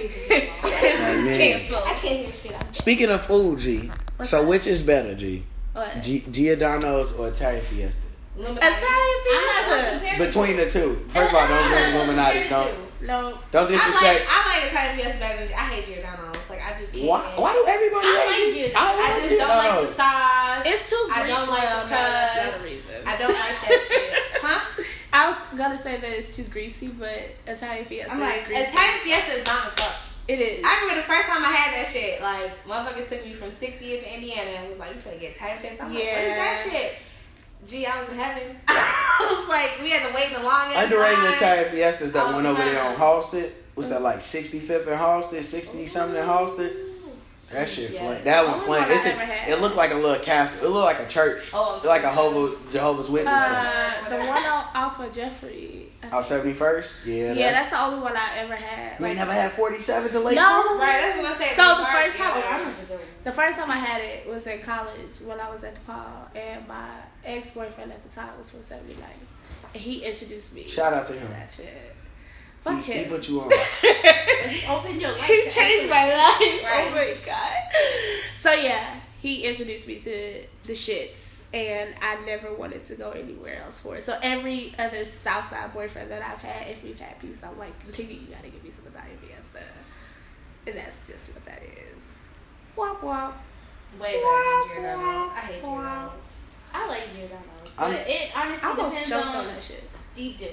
Speaker 3: like, man.
Speaker 2: Cancel.
Speaker 1: I can't hear shit.
Speaker 3: Speaking of food, G.
Speaker 2: What's
Speaker 3: so
Speaker 2: that?
Speaker 3: which is better, G?
Speaker 2: What?
Speaker 3: G- Giordano's or Italian Fiesta?
Speaker 2: Italian
Speaker 4: I'm not gonna
Speaker 2: Fiesta.
Speaker 3: Between the two. First of all, don't bring Lou Malnati's. Don't
Speaker 2: No.
Speaker 3: don't
Speaker 1: I like
Speaker 3: disrespect.
Speaker 1: I like Italian Fiesta better than I hate Giordano's. Like I just
Speaker 3: Why? Why do everybody
Speaker 4: I
Speaker 3: hate
Speaker 4: like
Speaker 3: you?
Speaker 4: Giordano.
Speaker 3: I
Speaker 1: I
Speaker 3: like
Speaker 1: just don't like the
Speaker 3: Giordano's.
Speaker 1: sauce.
Speaker 2: It's too
Speaker 1: I don't like
Speaker 2: well,
Speaker 1: the
Speaker 2: No, that's not a reason.
Speaker 1: I don't like that [laughs] shit. Huh?
Speaker 2: I was gonna say that it's too greasy, but Italian Fiesta
Speaker 4: I'm
Speaker 2: is
Speaker 4: like,
Speaker 2: greasy.
Speaker 1: Italian Fiesta is bomb as fuck.
Speaker 2: it is.
Speaker 1: I remember the first time I had that shit. Like motherfuckers took me from 60th to Indiana and was like, "You finna get Italian Fiesta." I'm like, "What is that shit?" Gee, I was in heaven. [laughs] I was like, we had to wait the longest.
Speaker 3: Underrated
Speaker 1: line.
Speaker 3: Italian Fiestas that
Speaker 1: Oh,
Speaker 3: went over there on Halsted. Was that like 65th in Halsted, 60 something in Halsted? That shit
Speaker 1: Yeah.
Speaker 3: flame. That one
Speaker 2: Only
Speaker 3: flame.
Speaker 2: one I
Speaker 3: It's a, it looked like a little castle. It looked like a church.
Speaker 1: Oh, I'm
Speaker 3: It looked like a. Hobo, Jehovah's Witness place.
Speaker 2: uh, the one on off of Jeffrey. I
Speaker 3: Oh, 71st? Yeah,
Speaker 2: yeah,
Speaker 3: that's.
Speaker 2: that's the only one I ever had.
Speaker 3: you ain't never had 47th to late?
Speaker 2: No.
Speaker 1: Right, that's what I said.
Speaker 2: So the first time-
Speaker 4: Oh, that was a good one.
Speaker 2: The first time I had it was in college when I was at DePaul, and my ex boyfriend at the time was from 79. And he introduced me
Speaker 3: Shout out to him.
Speaker 2: that shit. Fuck
Speaker 3: He, he
Speaker 2: him.
Speaker 3: put you on. [laughs]
Speaker 4: He opened your life.
Speaker 2: he changed my life.
Speaker 1: Oh right.
Speaker 2: Oh my god. So yeah, he introduced me to the shits, and I never wanted to go anywhere else for it. So every other Southside boyfriend that I've had, if we've had peace, I'm like, nigga, you gotta give me some Italian Fiesta, and that's just what that is. Wop wop.
Speaker 1: Way better than Giordano's. I hate Giordano's.
Speaker 4: I like Giordano's,
Speaker 3: I'm-
Speaker 4: but it honestly
Speaker 2: I almost
Speaker 4: depends
Speaker 2: choked
Speaker 4: on,
Speaker 2: on that shit.
Speaker 4: deep dish.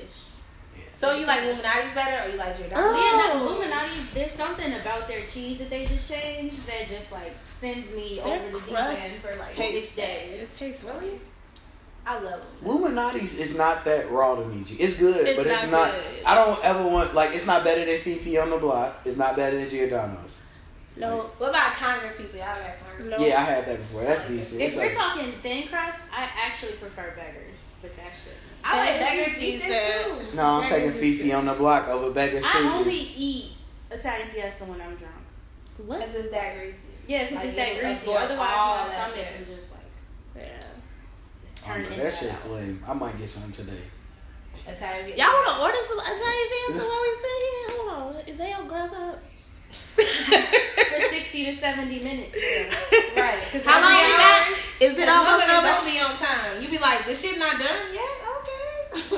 Speaker 1: So you like Lou Malnati's better or you like Giordano's?
Speaker 2: Oh.
Speaker 4: Yeah, no, Lou Malnati's. There's something about their cheese that they just changed that just like sends me
Speaker 2: Their
Speaker 4: over the deep end for like
Speaker 2: tastes
Speaker 4: six days.
Speaker 2: It tastes
Speaker 1: Really? I love them.
Speaker 3: Lou Malnati's is not that raw to me. G. It's good,
Speaker 2: It's
Speaker 3: but it's
Speaker 2: not
Speaker 3: not. I don't ever want like it's not better than Fifi on the block. It's not better than Giordano's.
Speaker 2: No,
Speaker 1: What about Congress pizza? Y'all ever had Congress?
Speaker 2: No.
Speaker 3: Yeah, I had that before. That's decent.
Speaker 4: If
Speaker 3: It's
Speaker 4: we're
Speaker 3: like-
Speaker 4: talking thin crust, I actually prefer beggars, but that's just me.
Speaker 1: I like
Speaker 2: Beggars
Speaker 1: Beggars deep
Speaker 2: decent.
Speaker 3: no, I'm taking Fifi on the block over Beggars too.
Speaker 4: I only eat Italian Fiesta when I'm drunk.
Speaker 2: what?
Speaker 1: Cause it's that greasy.
Speaker 4: Yeah, because
Speaker 1: Like,
Speaker 4: it's that
Speaker 1: you
Speaker 4: greasy.
Speaker 1: absorb
Speaker 4: Otherwise,
Speaker 1: all
Speaker 4: my
Speaker 1: that
Speaker 4: stomach
Speaker 1: shit.
Speaker 4: can just like
Speaker 2: Yeah.
Speaker 4: it's
Speaker 3: I know,
Speaker 4: inside
Speaker 3: that shit
Speaker 4: out.
Speaker 3: flame. I might get some today.
Speaker 1: Italian Fiesta.
Speaker 2: Y'all wanna order some Italian Fiesta [laughs] while we sit here? Hold on, is they on up
Speaker 4: for sixty to seventy minutes. Yeah. [laughs]
Speaker 1: Right.
Speaker 2: How long
Speaker 1: every
Speaker 2: we
Speaker 1: hour-
Speaker 2: got? Is it
Speaker 1: And
Speaker 2: almost
Speaker 1: motherfuckers
Speaker 2: over?
Speaker 1: don't be on time. You be like, this shit not done yet? Okay.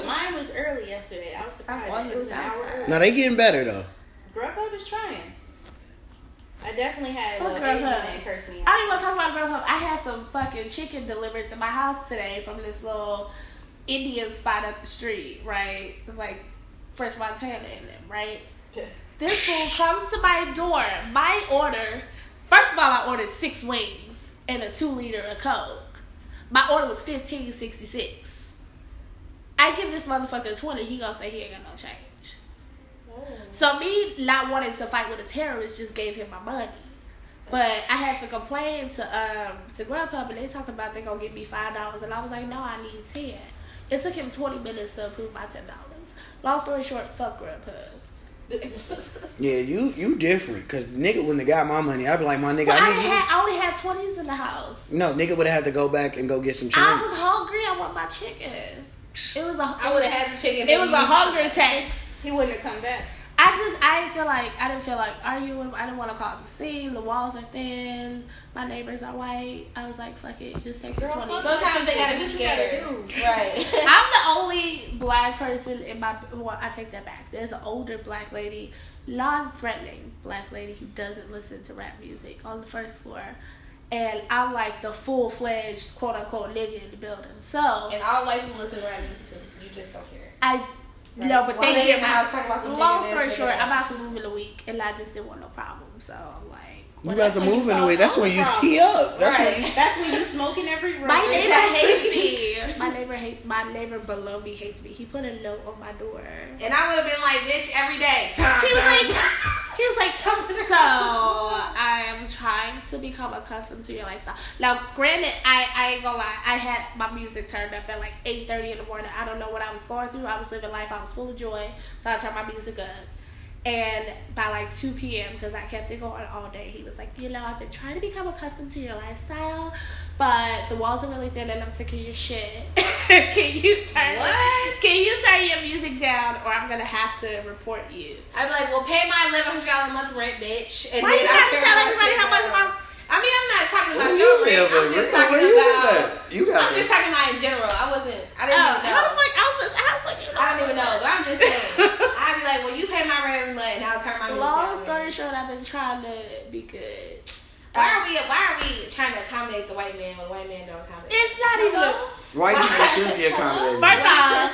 Speaker 4: Mine was early yesterday. I was surprised.
Speaker 2: I
Speaker 4: It was an hour early.
Speaker 3: No, they getting better though.
Speaker 4: Grubhub is trying. I definitely had a little Asian
Speaker 2: Grubhub.
Speaker 4: man curse me
Speaker 2: I
Speaker 4: out.
Speaker 2: didn't want to talk about Grubhub. I had some fucking chicken delivered to my house today from this little Indian spot up the street, right? It's like Fresh Montana in them, right? [laughs] This fool comes to my door. My order. First of all, I ordered six wings and a two liter of Coke. My order was fifteen sixty six. I give this motherfucker twenty. He gonna say he ain't got no change. So me not wanting to fight with a terrorist just gave him my money. But I had to complain to um to Grubhub and they talking about they gonna give me five dollars and I was like, no, I need ten. It took him twenty minutes to approve my ten dollars. Long story short, fuck Grubhub. [laughs]
Speaker 3: Yeah, you you different. Cause nigga wouldn't have got my money. I'd be like, my nigga,
Speaker 2: But I,
Speaker 3: I
Speaker 2: didn't
Speaker 3: need you.
Speaker 2: had, I only had twenties in the house.
Speaker 3: No, nigga would have had to go back and go get some change.
Speaker 2: I was hungry. I want my chicken. It was a.
Speaker 1: I would have had the chicken.
Speaker 2: It was a hunger tax.
Speaker 4: He wouldn't have come back.
Speaker 2: I just I didn't feel like I didn't feel like arguing. I didn't want to cause a scene. The walls are thin. My neighbors are white. I was like, fuck it, just take the
Speaker 4: Girl,
Speaker 2: twenty.
Speaker 4: fuck
Speaker 1: Sometimes they gotta be
Speaker 4: What you gotta
Speaker 1: scared. Right. [laughs]
Speaker 2: I'm the only black person in my. Well, I take that back. There's an older black lady, non-threatening black lady who doesn't listen to rap music on the first floor, and I'm like the full-fledged quote unquote nigga in the building. So
Speaker 1: and all white people listen to rap music too. You just don't hear it.
Speaker 2: I No, but
Speaker 1: While
Speaker 2: they
Speaker 1: they
Speaker 2: get my
Speaker 1: house talking about some
Speaker 2: Long story short, I'm about to move in a week, and I just didn't want no problem. So I'm like,
Speaker 3: You about to
Speaker 4: when you
Speaker 3: move in a
Speaker 4: cause.
Speaker 3: That's when you tee up. That's
Speaker 1: Right.
Speaker 3: when you.
Speaker 4: That's when you smoking every room.
Speaker 2: my neighbor hates me. [laughs] My neighbor hates. My neighbor below me hates me. He put a note on my door.
Speaker 1: And I would have been like, bitch, every day.
Speaker 2: He was like, he was like, so I am trying to become accustomed to your lifestyle. Now, granted, I, I ain't gonna lie, I had my music turned up at like eight thirty in the morning. I don't know what I was going through. I was living life. I was full of joy, so I turned my music up. And by like 2 p.m., because I kept it going all day, he was like, You know, I've been trying to become accustomed to your lifestyle, but the walls are really thin and I'm sick of your shit. [laughs] can you turn
Speaker 1: What?
Speaker 2: Can you turn your music down or I'm gonna have to report you?
Speaker 1: I'd be like, well, pay my eleven hundred dollars a month rent, bitch. And
Speaker 2: Why you have to tell everybody how much my
Speaker 1: I mean, I'm not talking about
Speaker 3: Where
Speaker 1: your
Speaker 3: you
Speaker 1: rent.
Speaker 3: live
Speaker 1: I'm
Speaker 3: at?
Speaker 1: just
Speaker 3: Where
Speaker 1: talking
Speaker 3: you
Speaker 1: about.
Speaker 3: at? You got
Speaker 1: I'm just talking about in general. I wasn't. I
Speaker 2: Oh,
Speaker 1: didn't even know.
Speaker 2: how the fuck? I was just, how the fuck you know?
Speaker 1: I don't even know, but I'm just saying. I'd be like, well, you pay my rent every month, and I'll turn my music
Speaker 2: Long
Speaker 1: down.
Speaker 2: story short, I've been trying to be good.
Speaker 1: Why are we? Why are we trying to accommodate the white man when white men don't accommodate?
Speaker 2: It's not even.
Speaker 3: White people should be accommodated.
Speaker 2: First off,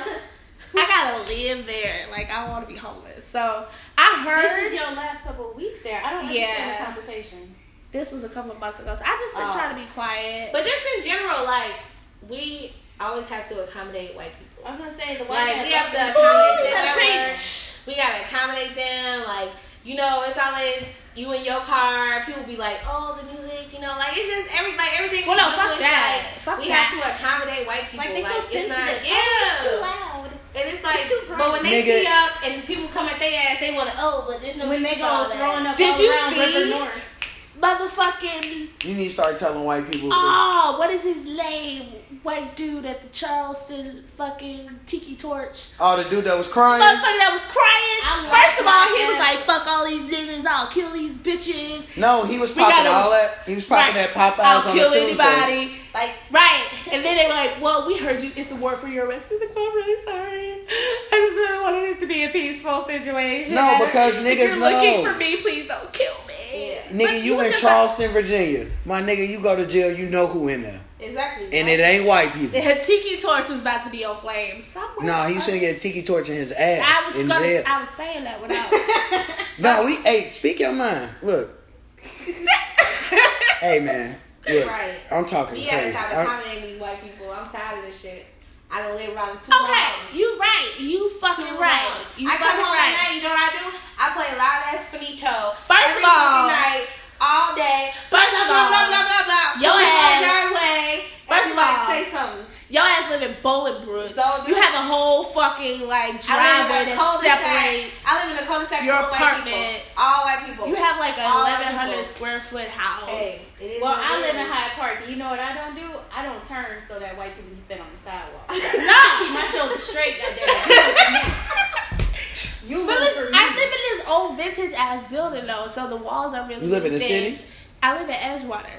Speaker 2: I gotta live there. Like I want to be homeless. So I heard
Speaker 4: This is your last couple of weeks there. I don't understand
Speaker 2: Yeah.
Speaker 4: the complication.
Speaker 2: This was a couple of months ago. So I just been
Speaker 4: Oh.
Speaker 2: trying to be quiet.
Speaker 1: But just in general, like we always have to accommodate white people.
Speaker 4: I was gonna say the white
Speaker 1: Like
Speaker 4: man.
Speaker 1: we have to accommodate them.
Speaker 2: gotta
Speaker 1: at work.
Speaker 2: preach.
Speaker 1: We gotta accommodate them. Like you know, it's always you in your car. People be like, "Oh, the music," you know, like it's just every like everything.
Speaker 2: Well, no,
Speaker 1: we do
Speaker 2: fuck that.
Speaker 1: Like,
Speaker 2: Fuck
Speaker 1: we
Speaker 2: that.
Speaker 1: have to accommodate white people.
Speaker 4: Like they so sensitive.
Speaker 1: not-
Speaker 4: Oh,
Speaker 1: yeah.
Speaker 4: it's too loud.
Speaker 1: And it's like,
Speaker 4: It's too
Speaker 1: but when they
Speaker 3: Nigga.
Speaker 1: see up and people come at their ass, they want to. Oh, but there's no.
Speaker 4: When they go throwing up
Speaker 2: Did
Speaker 4: all
Speaker 2: you
Speaker 4: around
Speaker 2: see?
Speaker 4: River North.
Speaker 2: Motherfucking
Speaker 3: You need to start telling white people. this.
Speaker 2: oh, what is his name? White dude at the Charleston fucking tiki torch.
Speaker 3: Oh, the dude that was crying.
Speaker 2: Motherfucker that was crying. First of all, he was like, "Fuck all these niggers! I'll kill these bitches."
Speaker 3: No, he was popping
Speaker 2: gotta-
Speaker 3: all that. He was popping
Speaker 2: Right.
Speaker 3: that Popeyes
Speaker 2: I'll
Speaker 3: on
Speaker 2: kill
Speaker 3: the Tuesday.
Speaker 2: anybody.
Speaker 1: Like
Speaker 2: Right. And then they were like, well, we heard you. It's a war for your rights. He's like, "Oh, I'm really sorry. I just really wanted it to be a peaceful situation.
Speaker 3: No, because niggas if
Speaker 2: you're looking for me, please don't kill me.
Speaker 1: Yeah.
Speaker 3: Nigga,
Speaker 2: But
Speaker 3: you in Charleston, Virginia. My nigga, you go to jail, you know who in there.
Speaker 1: exactly.
Speaker 3: And it ain't white people. [laughs]
Speaker 2: The tiki torch was about to be on flames. Somewhere.
Speaker 3: Nah, he shouldn't get a tiki torch in his ass
Speaker 2: I was
Speaker 3: in
Speaker 2: gonna.
Speaker 3: jail.
Speaker 2: I was saying that without. [laughs]
Speaker 3: No, we hey, speak your mind. Look. [laughs] hey man. Look.
Speaker 1: Right.
Speaker 3: I'm talking
Speaker 1: We gotta
Speaker 3: crazy.
Speaker 1: stop
Speaker 3: I'm-
Speaker 1: accommodating these white people. I'm tired of this shit. I done lived around them too long.
Speaker 2: okay, you right. You fucking
Speaker 1: Too
Speaker 2: right.
Speaker 1: long.
Speaker 2: You
Speaker 1: I come
Speaker 2: fucking
Speaker 1: home
Speaker 2: right.
Speaker 1: at night. You know what I do? I play loud ass finito
Speaker 2: First
Speaker 1: every
Speaker 2: of all-
Speaker 1: fucking night, all day.
Speaker 2: First
Speaker 1: blah,
Speaker 2: of
Speaker 1: blah,
Speaker 2: all,
Speaker 1: blah blah blah blah.
Speaker 2: your
Speaker 1: Pull my
Speaker 2: ass-
Speaker 1: driveway.
Speaker 2: First of all,
Speaker 1: say something.
Speaker 2: Your ass live in Bolingbrook.
Speaker 1: So do
Speaker 2: you have a whole fucking like
Speaker 1: I live
Speaker 2: driveway
Speaker 1: in a
Speaker 2: that
Speaker 1: cul-de-sac.
Speaker 2: separates.
Speaker 1: I live in a cul-de-sac
Speaker 2: your
Speaker 1: full of white people.
Speaker 2: apartment.
Speaker 1: All white people.
Speaker 2: You have like a
Speaker 1: All white
Speaker 2: eleven hundred square foot house.
Speaker 1: Hey, it is
Speaker 4: Well, I live in. Hyde Park. and You know what I don't do? I don't turn so that white people can fit on the sidewalk.
Speaker 2: No,
Speaker 4: Keep my shoulders straight, goddamn. [laughs] You
Speaker 2: but
Speaker 4: move
Speaker 2: listen,
Speaker 4: for me.
Speaker 2: I live in this old vintage ass building though, so the walls are really.
Speaker 3: You live in the
Speaker 2: thin.
Speaker 3: city?
Speaker 2: I live in Edgewater.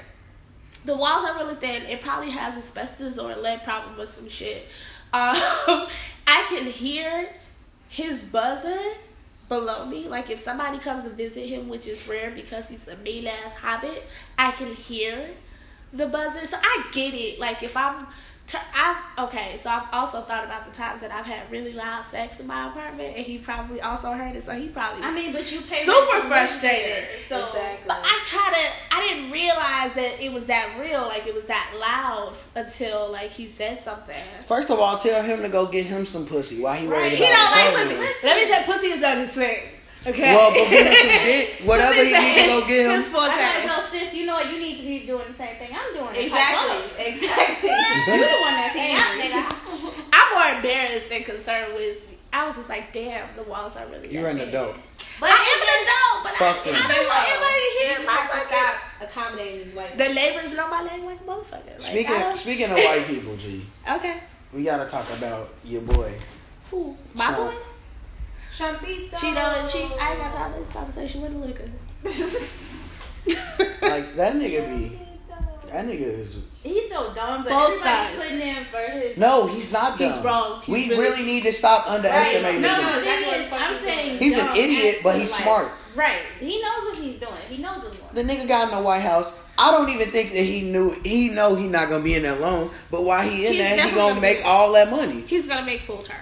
Speaker 2: The walls are really thin. It probably has asbestos or a lead problem or some shit. Um, [laughs] I can hear his buzzer below me. Like if somebody comes to visit him, which is rare because he's a mean ass hobbit, I can hear the buzzer. So I get it. Like if I'm, tur- I've okay. So I've also thought about the times that I've had really loud sex in my apartment, and he probably also heard it. So he probably.
Speaker 4: I mean, but you pay
Speaker 2: Super
Speaker 4: rent to live
Speaker 2: frustrated.
Speaker 4: there, So
Speaker 1: Exactly.
Speaker 2: But I try to. I didn't realize that it was that real, like it was that loud until like he said something.
Speaker 3: First of all, tell him to go get him some pussy. Why he worried
Speaker 4: Right.
Speaker 2: He
Speaker 3: about
Speaker 2: don't like pussy. Let me say, pussy is not his thing. Okay.
Speaker 3: Well, go get him some dick. [laughs] Whatever he need to go get
Speaker 2: His
Speaker 3: him.
Speaker 2: forte.
Speaker 4: I'm like, no, sis, you know what? You need to be doing the same thing I'm doing. Pipe
Speaker 1: Exactly. Exactly. [laughs]
Speaker 4: You the one that's
Speaker 1: Yeah,
Speaker 4: angry.
Speaker 1: nigga. [laughs]
Speaker 2: I'm more embarrassed than concerned with. I was just like, damn, the walls are really.
Speaker 3: You're an
Speaker 2: big.
Speaker 3: adult.
Speaker 1: But
Speaker 2: I am an adult, but
Speaker 3: Fuck
Speaker 2: I,
Speaker 3: them.
Speaker 2: I don't want everybody to
Speaker 1: You
Speaker 2: hear my
Speaker 1: have
Speaker 2: fucking.
Speaker 1: stop accommodating these white
Speaker 2: The
Speaker 1: people.
Speaker 2: neighbors know my name like motherfucker. Like,
Speaker 3: Speaking
Speaker 2: don't-
Speaker 3: speaking of white people, G,
Speaker 2: okay.
Speaker 3: we gotta talk about your boy.
Speaker 2: Who? My
Speaker 3: Trump.
Speaker 2: boy?
Speaker 1: Champito.
Speaker 2: Cheeto and Chief. I ain't got time for this conversation with the liquor. [laughs]
Speaker 3: Like that nigga be that nigga is
Speaker 4: He's so dumb, but
Speaker 2: Both
Speaker 4: everybody's
Speaker 2: sides.
Speaker 4: putting in for his.
Speaker 3: no, he's not dumb.
Speaker 2: He's wrong. He's
Speaker 3: we
Speaker 2: really-
Speaker 3: really, need to stop underestimating
Speaker 4: no,
Speaker 3: this
Speaker 4: no,
Speaker 3: nigga.
Speaker 4: the is, I'm
Speaker 1: he's
Speaker 4: saying.
Speaker 3: He's an idiot, but he's
Speaker 4: like-
Speaker 3: smart.
Speaker 4: Right. He knows what he's doing. He knows what's going.
Speaker 3: The nigga got in the White House. I don't even think that he knew. He know he not gonna be in there long. But while he in
Speaker 2: He's
Speaker 3: there, he gonna
Speaker 2: gonna
Speaker 3: make
Speaker 2: be-
Speaker 3: all that money.
Speaker 2: He's gonna make full term.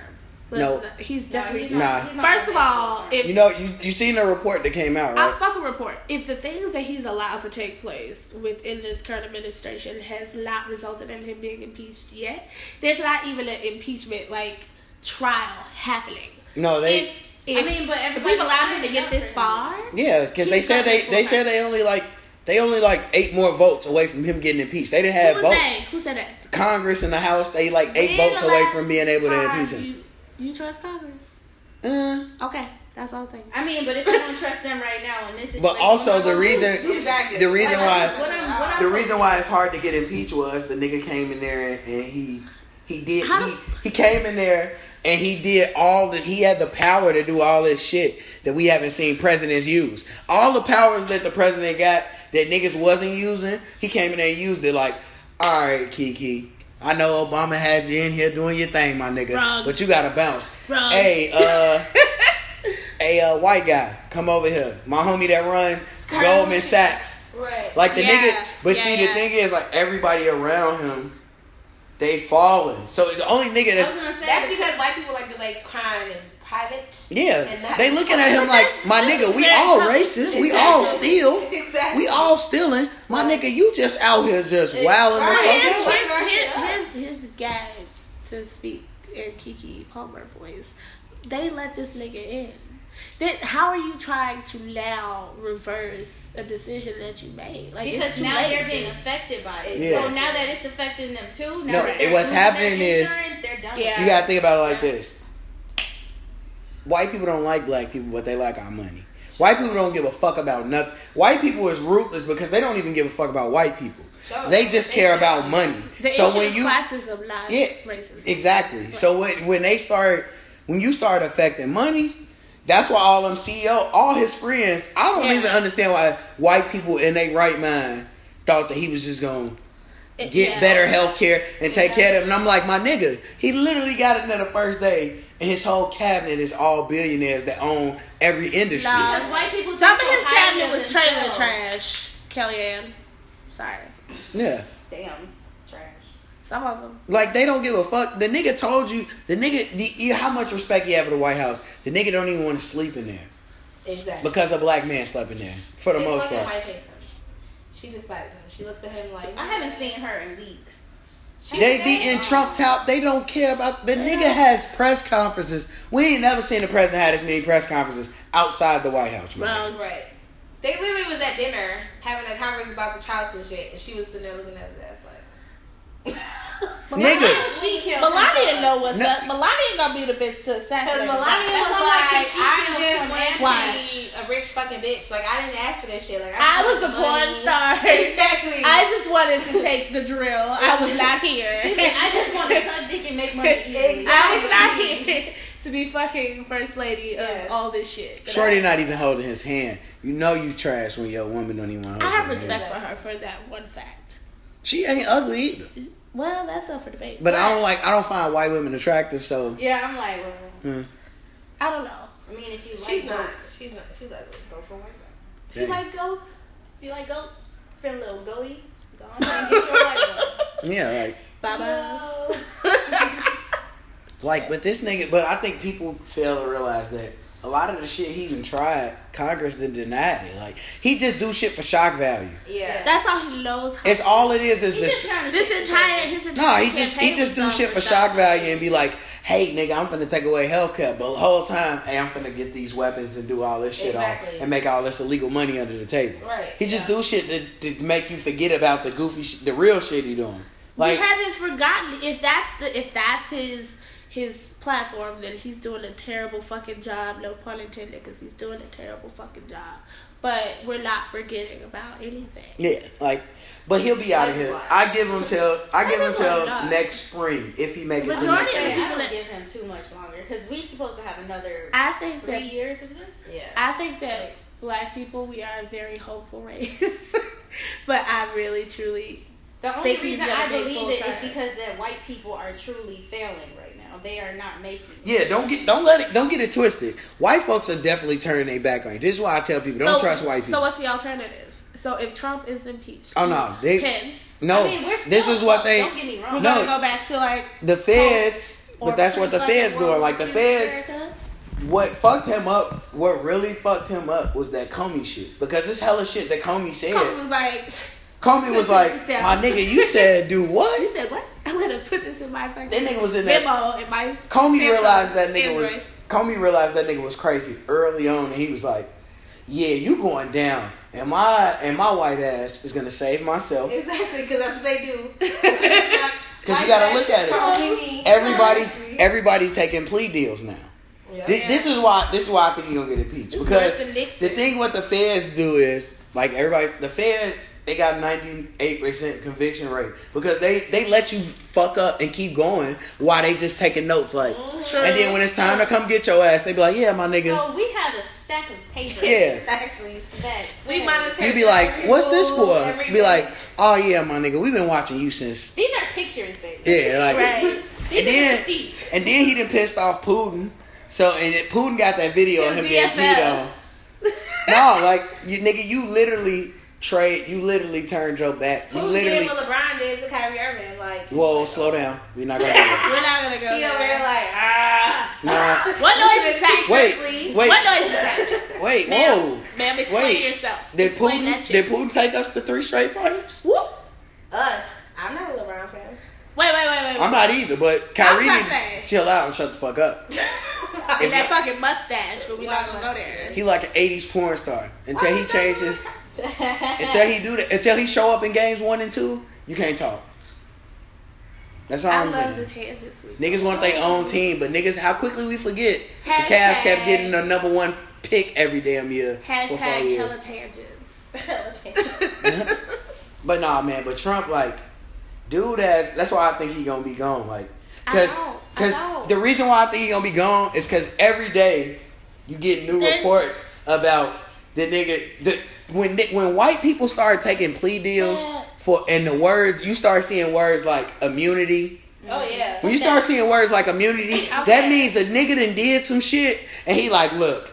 Speaker 3: No.
Speaker 2: Listen, he's definitely.
Speaker 3: Nah.
Speaker 4: he's not
Speaker 2: First of all, if
Speaker 3: You know, you you seen the report that came out,
Speaker 2: I'll
Speaker 3: right?
Speaker 2: fucking report. If the things that he's allowed to take place within this current administration has not resulted in him being impeached yet, there's not even an impeachment like trial happening.
Speaker 3: No, they.
Speaker 2: if, if,
Speaker 4: I mean, but
Speaker 2: if we've allowed him to get this far,
Speaker 3: Yeah, because they said they they said they only like they only like eight more votes away from him getting impeached. They didn't have
Speaker 2: who
Speaker 3: votes.
Speaker 2: that? Who said that?
Speaker 3: Congress and the House, they like eight
Speaker 2: When
Speaker 3: votes away from being able to impeach him.
Speaker 2: You, you trust Congress?
Speaker 3: Uh,
Speaker 2: Okay, that's all thing.
Speaker 4: I mean, but if you don't trust them right now in this situation,
Speaker 3: but also the
Speaker 4: what-
Speaker 3: reason
Speaker 1: Exactly.
Speaker 3: the reason why
Speaker 4: what I'm- what I'm-
Speaker 3: the reason why it's hard to get impeached was the nigga came in there and he he did
Speaker 2: How
Speaker 3: he, he came in there and he did all the he had the power to do all this shit that we haven't seen presidents use. All the powers that the president got that niggas wasn't using, he came in there and used it like, all right, Kiki. I know Obama had you in here doing your thing, my nigga,
Speaker 2: Wrong.
Speaker 3: but you gotta bounce.
Speaker 2: Wrong.
Speaker 3: Hey, uh, [laughs] hey, uh, white guy, come over here. My homie that run Goldman Sachs.
Speaker 1: Right.
Speaker 3: Like the
Speaker 2: Yeah,
Speaker 3: nigga, but
Speaker 2: yeah,
Speaker 3: see
Speaker 2: yeah.
Speaker 3: the thing is like everybody around him, they falling. So the only nigga
Speaker 4: I was
Speaker 3: that's
Speaker 4: gonna say
Speaker 1: That's because white people like to like crime in private.
Speaker 3: yeah,
Speaker 1: And
Speaker 3: they looking at him like my [laughs] nigga. We all racist. We all steal.
Speaker 1: Exactly.
Speaker 3: We all stealing. My nigga, you just out here just wilding the
Speaker 1: Right.
Speaker 2: Gag to speak in Keke Palmer voice. They let this nigga in. Then how are you trying to now reverse a decision that you made? Like
Speaker 4: because
Speaker 2: it's too
Speaker 4: now
Speaker 2: late.
Speaker 4: they're being affected by it.
Speaker 3: Yeah.
Speaker 4: So now that it's affecting them too, now
Speaker 3: No,
Speaker 4: that they're
Speaker 3: what's
Speaker 4: losing their
Speaker 3: happening is-
Speaker 4: they're.
Speaker 2: Yeah.
Speaker 3: You gotta think about it like this. White people don't like black people, but they like our money. White people don't give a fuck about nothing. White people is ruthless because they don't even give a fuck about white people.
Speaker 1: Sure.
Speaker 3: They just care about money.
Speaker 2: the
Speaker 3: so
Speaker 2: issue
Speaker 3: when
Speaker 2: is
Speaker 3: you
Speaker 2: classism, not
Speaker 3: Yeah,
Speaker 2: racism.
Speaker 3: Exactly. So when when they start when you start affecting money, that's why all them CEO, all his friends, I don't
Speaker 2: Yeah.
Speaker 3: even understand why white people in their right mind thought that he was just gonna get
Speaker 2: yeah.
Speaker 3: better health care and take care of them. And I'm like, my nigga, he literally got it in the first day, and his whole cabinet is all billionaires that own every industry.
Speaker 2: Nah.
Speaker 4: White people
Speaker 2: Some of his cabinet was trailer
Speaker 4: themselves.
Speaker 2: trash. Kellyanne, sorry.
Speaker 3: Yeah.
Speaker 4: Damn, trash.
Speaker 2: Some of them.
Speaker 3: Like they don't give a fuck. The nigga told you. The nigga, the, you, how much respect you have for the White House? The nigga don't even want to sleep in there
Speaker 1: Exactly.
Speaker 3: because a black man slept in there for the
Speaker 1: His
Speaker 3: most part.
Speaker 1: wife hates him. She despises him. She looks at him like
Speaker 4: I haven't seen her in weeks.
Speaker 1: She
Speaker 3: They
Speaker 1: said,
Speaker 3: be in
Speaker 1: um,
Speaker 3: Trump tout. They don't care about the nigga has press conferences. We ain't never seen the president have as many press conferences outside the White House. my
Speaker 1: Right. They literally was at dinner having a conference about the Charleston shit, and she was sitting there looking at his ass like. [laughs]
Speaker 3: Nigga,
Speaker 4: She killed
Speaker 2: Melania
Speaker 4: him
Speaker 2: know what's
Speaker 3: No.
Speaker 2: up. Melania ain't gonna be the bitch to
Speaker 1: Because
Speaker 2: assassinate.
Speaker 1: Melania
Speaker 4: That's
Speaker 1: was
Speaker 4: like,
Speaker 1: like,
Speaker 4: she
Speaker 1: I just
Speaker 4: him
Speaker 1: went to be a rich fucking bitch. Like, I didn't ask for that shit. Like,
Speaker 2: I
Speaker 1: just
Speaker 2: was a porn star. [laughs]
Speaker 1: Exactly.
Speaker 2: I just wanted to take the drill. I was not here.
Speaker 4: She said, I just want to suck dick and make money [laughs] easily.
Speaker 2: I was not here to be fucking first lady of
Speaker 1: Yes.
Speaker 2: all this shit.
Speaker 3: Shorty
Speaker 2: I,
Speaker 3: not even holding his hand. You know you trash when your woman don't even want to
Speaker 2: I have respect
Speaker 3: hand.
Speaker 2: for her for that one fact.
Speaker 3: She ain't ugly either.
Speaker 2: Well, that's up for debate.
Speaker 3: But I don't like. I don't find white women attractive. So
Speaker 4: Yeah, I'm like, well,
Speaker 3: mm,
Speaker 2: I don't know.
Speaker 4: I mean, if you like
Speaker 1: She's not.
Speaker 4: goats,
Speaker 1: She's not. She's ugly. Go for white girl.
Speaker 4: you like goats, you like goats, feel a little goaty, go on and get your white [laughs] one.
Speaker 3: yeah, like
Speaker 2: Bye bye.
Speaker 3: Like. But this nigga. But I think people fail to realize that a lot of the shit he even tried, Congress did denied it. Like he just do shit for shock value.
Speaker 1: Yeah.
Speaker 2: That's all he knows. How
Speaker 3: It's all it is. Is this.
Speaker 2: this
Speaker 4: shit
Speaker 2: entire his entire
Speaker 3: No, he just he just do shit
Speaker 2: for
Speaker 3: for shock value and be like, "Hey, nigga, I'm finna take away health care," but the whole time, hey, I'm finna get these weapons and do all this shit
Speaker 1: Exactly.
Speaker 3: off and make all this illegal money under the table.
Speaker 1: Right,
Speaker 3: He just
Speaker 1: yeah.
Speaker 3: do shit to, to make you forget about the goofy, sh- the real shit he doing. Like,
Speaker 2: we haven't forgotten if that's the if that's his his platform that he's doing a terrible fucking job no pun intended because he's doing a terrible fucking job but we're not forgetting about anything
Speaker 3: yeah, like, but he'll be out of here. I give him till I give him till next spring if he make it to next
Speaker 2: of
Speaker 3: spring.
Speaker 4: I don't give him too much longer because we're supposed to have another
Speaker 2: i think
Speaker 4: three
Speaker 2: that
Speaker 4: years of this.
Speaker 1: Yeah.
Speaker 2: i think that black people we are a very hopeful race [laughs] but i really truly
Speaker 4: The only reason I believe
Speaker 2: full
Speaker 4: it is
Speaker 2: time.
Speaker 4: because that white people are truly failing right now. They are not making. it.
Speaker 3: Yeah, don't get don't let it don't get it twisted. White folks are definitely turning their back on you. This is why I tell people don't
Speaker 2: so,
Speaker 3: trust white people.
Speaker 2: so what's the alternative so if trump is impeached
Speaker 3: oh no, they
Speaker 2: pence
Speaker 3: no.
Speaker 4: I mean, we're still
Speaker 3: this is what
Speaker 4: fucked,
Speaker 3: they
Speaker 4: Don't get me wrong. we're.
Speaker 3: No.
Speaker 2: gonna go back to like
Speaker 3: the feds
Speaker 2: but
Speaker 3: that's what the
Speaker 2: Prince
Speaker 3: feds doing. Like the feds,
Speaker 2: America.
Speaker 3: what fucked him up, what really fucked him up was that Comey shit. Because it's hella shit that Comey said.
Speaker 2: Comey was like,
Speaker 3: Comey was like, my nigga, you said do [laughs] what?
Speaker 2: You said, "What? [laughs] I'm gonna put this in my fucking
Speaker 3: That nigga was in that.
Speaker 2: memo in my."
Speaker 3: Comey
Speaker 2: Samsung
Speaker 3: realized that nigga was. Comey realized that nigga was crazy early on, and he was like, "Yeah, you going down, and my and my white ass is gonna save myself."
Speaker 1: Exactly, because that's what they do. [laughs]
Speaker 3: Because you gotta look at it. Everybody, everybody taking plea deals now.
Speaker 1: Yeah.
Speaker 3: Thi- This is why. This is why I think you're gonna get impeached
Speaker 2: It's
Speaker 3: because
Speaker 2: worse than Nixon.
Speaker 3: the thing what the feds do is like everybody. The feds they got ninety eight percent conviction rate because they they let you fuck up and keep going while they just taking notes like.
Speaker 2: True.
Speaker 3: And then when it's time to come get your ass, they be like, "Yeah, my nigga."
Speaker 4: So we have a stack of papers.
Speaker 3: Yeah.
Speaker 1: Exactly.
Speaker 4: That
Speaker 1: We
Speaker 4: says-
Speaker 1: monitor.
Speaker 3: You be like, "What's this for?"
Speaker 1: every
Speaker 3: Be like, "Oh yeah, my nigga, we've been watching you since."
Speaker 4: These are pictures, baby.
Speaker 3: Yeah, like.
Speaker 2: right. [laughs]
Speaker 4: These
Speaker 3: And
Speaker 4: are
Speaker 3: then-
Speaker 4: receipts.
Speaker 3: And then he done pissed off Putin. So and it, Putin got that video of him
Speaker 2: His
Speaker 3: getting peed on. No, like you nigga, you literally trade. You literally turned your back. You
Speaker 1: Who
Speaker 3: literally.
Speaker 1: did what LeBron did to Kyrie Irving? Like,
Speaker 3: Whoa, slow down. We're not gonna do that.
Speaker 2: We're not gonna go
Speaker 1: he over there
Speaker 2: there.
Speaker 1: like, ah.
Speaker 3: Nah.
Speaker 2: What noise is that?
Speaker 3: Wait, wait,
Speaker 2: What noise is that? [laughs]
Speaker 3: wait.
Speaker 2: Ma'am,
Speaker 3: Whoa.
Speaker 2: ma'am, explain
Speaker 3: Wait.
Speaker 2: yourself.
Speaker 3: Did
Speaker 2: explain
Speaker 3: Putin? Did Putin take us to three straight finals?
Speaker 2: Whoop.
Speaker 1: Us. I'm not a LeBron fan.
Speaker 2: Wait, wait, wait, wait.
Speaker 3: I'm not either, but Kyrie
Speaker 2: not
Speaker 3: needs to
Speaker 2: saying.
Speaker 3: chill out and shut the fuck up. [laughs]
Speaker 2: And that fucking mustache, but we not gonna go there.
Speaker 3: He like an '80s porn star until he changes. Until he do that. Until he show up in games one and two, you can't talk. That's all
Speaker 2: I
Speaker 3: I'm
Speaker 2: love
Speaker 3: saying.
Speaker 2: the tangents.
Speaker 3: Niggas want their own team, but niggas, how quickly we forget the Cavs kept getting the number one pick every damn year for four
Speaker 2: Hashtag
Speaker 3: years. [laughs]
Speaker 2: hella tangents. [laughs]
Speaker 3: But nah, man. But Trump, like, dude, has that's why I think he gonna be gone. Like, cause,
Speaker 2: I know, I
Speaker 3: cause
Speaker 2: know.
Speaker 3: the reason why I think he gonna be gone is cause every day you get new
Speaker 2: There's-
Speaker 3: reports about the nigga. The when ni- when white people start taking plea deals for and the words you start seeing words like immunity.
Speaker 1: Oh yeah.
Speaker 3: When you start seeing words like immunity, [laughs]
Speaker 2: Okay.
Speaker 3: that means a nigga done did some shit, and he like, look,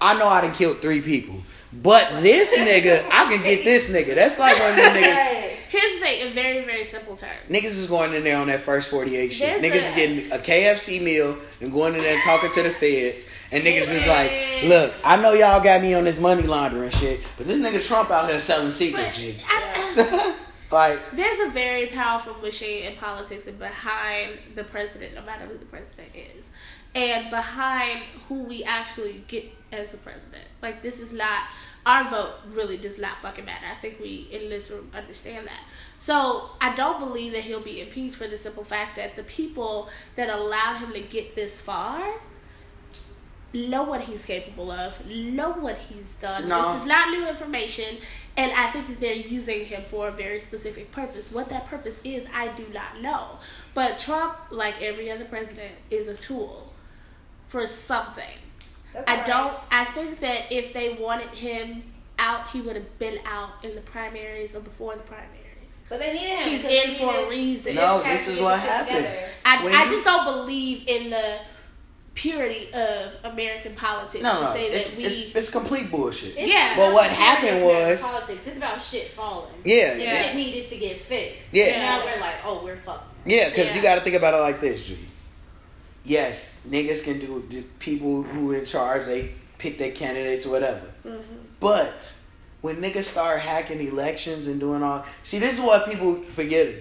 Speaker 3: I know I done killed three people, but this nigga, I can get this nigga. That's like one of them niggas.
Speaker 2: Here's the thing, in very, very simple terms.
Speaker 3: Niggas is going in there on that first 48 shit.
Speaker 2: There's
Speaker 3: niggas is getting a KFC meal and going in there and talking to the feds. And niggas is like, look, I know y'all got me on this money laundering shit, but this nigga Trump out here selling
Speaker 2: But
Speaker 3: secret shit.
Speaker 2: I,
Speaker 3: like, [laughs]
Speaker 2: there's a very powerful machine in politics and behind the president, no matter who the president is, and behind who we actually get as a president. Like this is not our vote. Really does not fucking matter. I think we in this room understand that. So I don't believe that he'll be impeached for the simple fact that the people that allowed him to get this far know what he's capable of, know what he's done.
Speaker 3: No.
Speaker 2: This is not new information, and I think that they're using him for a very specific purpose. What that purpose is, I do not know. But Trump, like every other president, is a tool for something.
Speaker 1: That's
Speaker 2: I don't. I think that if they wanted him out, he would have been out in the primaries or before the primaries.
Speaker 1: But they needed him.
Speaker 2: He's
Speaker 1: because they
Speaker 2: in for a reason.
Speaker 3: No, this is what happened.
Speaker 2: I,
Speaker 3: When
Speaker 2: I
Speaker 3: you-
Speaker 2: just don't believe in the purity of American politics
Speaker 3: no,
Speaker 2: to
Speaker 3: no,
Speaker 2: say
Speaker 3: it's,
Speaker 2: that we.
Speaker 3: it's, it's complete bullshit.
Speaker 4: It's
Speaker 2: Yeah.
Speaker 3: But what happened was-
Speaker 4: politics. It's about shit falling.
Speaker 3: Yeah,
Speaker 2: Yeah.
Speaker 4: Shit needed to get fixed.
Speaker 3: Yeah.
Speaker 4: And now we're like, oh, we're fucked.
Speaker 3: Yeah, because
Speaker 2: Yeah.
Speaker 3: you got to think about it like this, G. Yes, niggas can do the people who in charge. They pick their candidates or whatever.
Speaker 2: Mm-hmm.
Speaker 3: But when niggas start hacking elections and doing all, see, this is what people forget.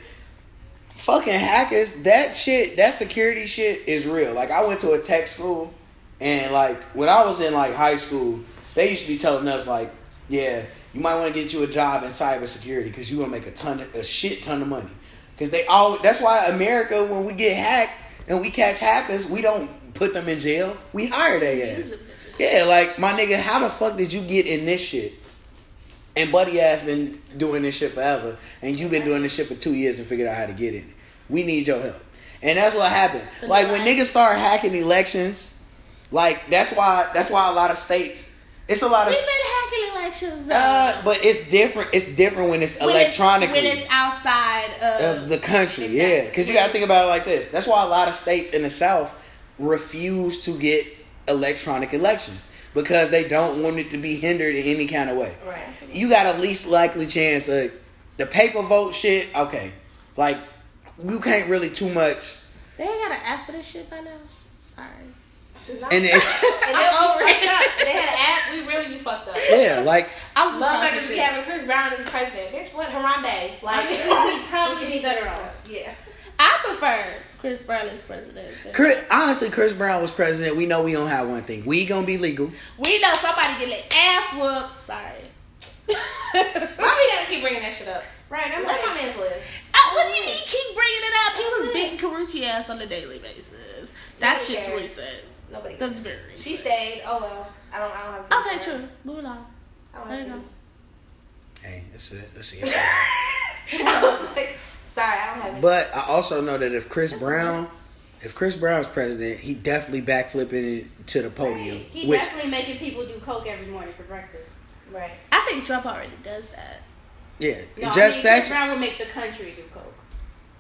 Speaker 3: Fucking hackers, that shit, that security shit is real. Like I went to a tech school, and like when I was in like high school, they used to be telling us like, yeah, you might want to get you a job in cybersecurity because you're gonna make a ton of a shit ton of money. Because they all that's why America when we get hacked and we catch hackers, we don't put them in jail. We hire their ass. Yeah, like my nigga, how the fuck did you get in this shit? And Buddy ass been doing this shit forever, and you've been doing this shit for two years and figured out how to get in. We need your help, and that's what happened. Like when niggas start hacking elections, like that's why that's why a lot of states. It's a lot of
Speaker 2: We've been hacking elections. Though.
Speaker 3: uh, but it's different. It's different when it's
Speaker 2: When it's-
Speaker 3: electronically
Speaker 2: when it's outside of,
Speaker 3: of the country.
Speaker 2: Exactly.
Speaker 3: Yeah, because you got to think about it like this. That's why a lot of states in the South refuse to get electronic elections because they don't want it to be hindered in any kind of way.
Speaker 1: Right.
Speaker 3: You got a least likely chance of the paper vote shit. Okay, like you can't really too much.
Speaker 2: They ain't got an app for this shit by now. Sorry.
Speaker 3: And it's [laughs]
Speaker 1: And they'll
Speaker 2: I'm over it.
Speaker 1: fucked up. They had an app, we really be fucked up.
Speaker 3: yeah, like [laughs]
Speaker 2: I'm just talking
Speaker 1: Motherfuckers be
Speaker 2: shit.
Speaker 1: having Chris Brown as president. Bitch, what Harambe? Like,
Speaker 4: we'd [laughs] probably be better off.
Speaker 1: Yeah.
Speaker 2: I prefer Chris Brown as president.
Speaker 3: Chris, honestly, Chris Brown was president. We know we don't have one thing. We gonna be legal.
Speaker 2: We know somebody get their ass whooped. Sorry.
Speaker 1: Why we gotta keep bringing that shit up?
Speaker 4: Right, I'm
Speaker 1: Let my
Speaker 4: like,
Speaker 1: man's live.
Speaker 2: Uh, what do you mean keep bringing it up? He was beating Karrueche ass on a daily basis. That shit's
Speaker 1: cares.
Speaker 2: recent.
Speaker 1: Nobody.
Speaker 2: That's very recent.
Speaker 1: She stayed. Oh well. I don't. I don't have.
Speaker 2: Okay,
Speaker 1: beef with her.
Speaker 2: true. Moving on.
Speaker 1: I don't
Speaker 2: There you go.
Speaker 3: Hey, that's it. That's [laughs] it.
Speaker 1: I was like, Sorry, I don't have.
Speaker 3: But I also know that if Chris Brown, if Chris Brown's president, he definitely backflipping it to the podium.
Speaker 4: he
Speaker 3: Which
Speaker 4: definitely making people do coke every morning for breakfast.
Speaker 1: Right.
Speaker 2: I think Trump already does that.
Speaker 3: yeah,
Speaker 4: No,
Speaker 3: Jeff
Speaker 4: I mean, Chris Brown would make the country do coke.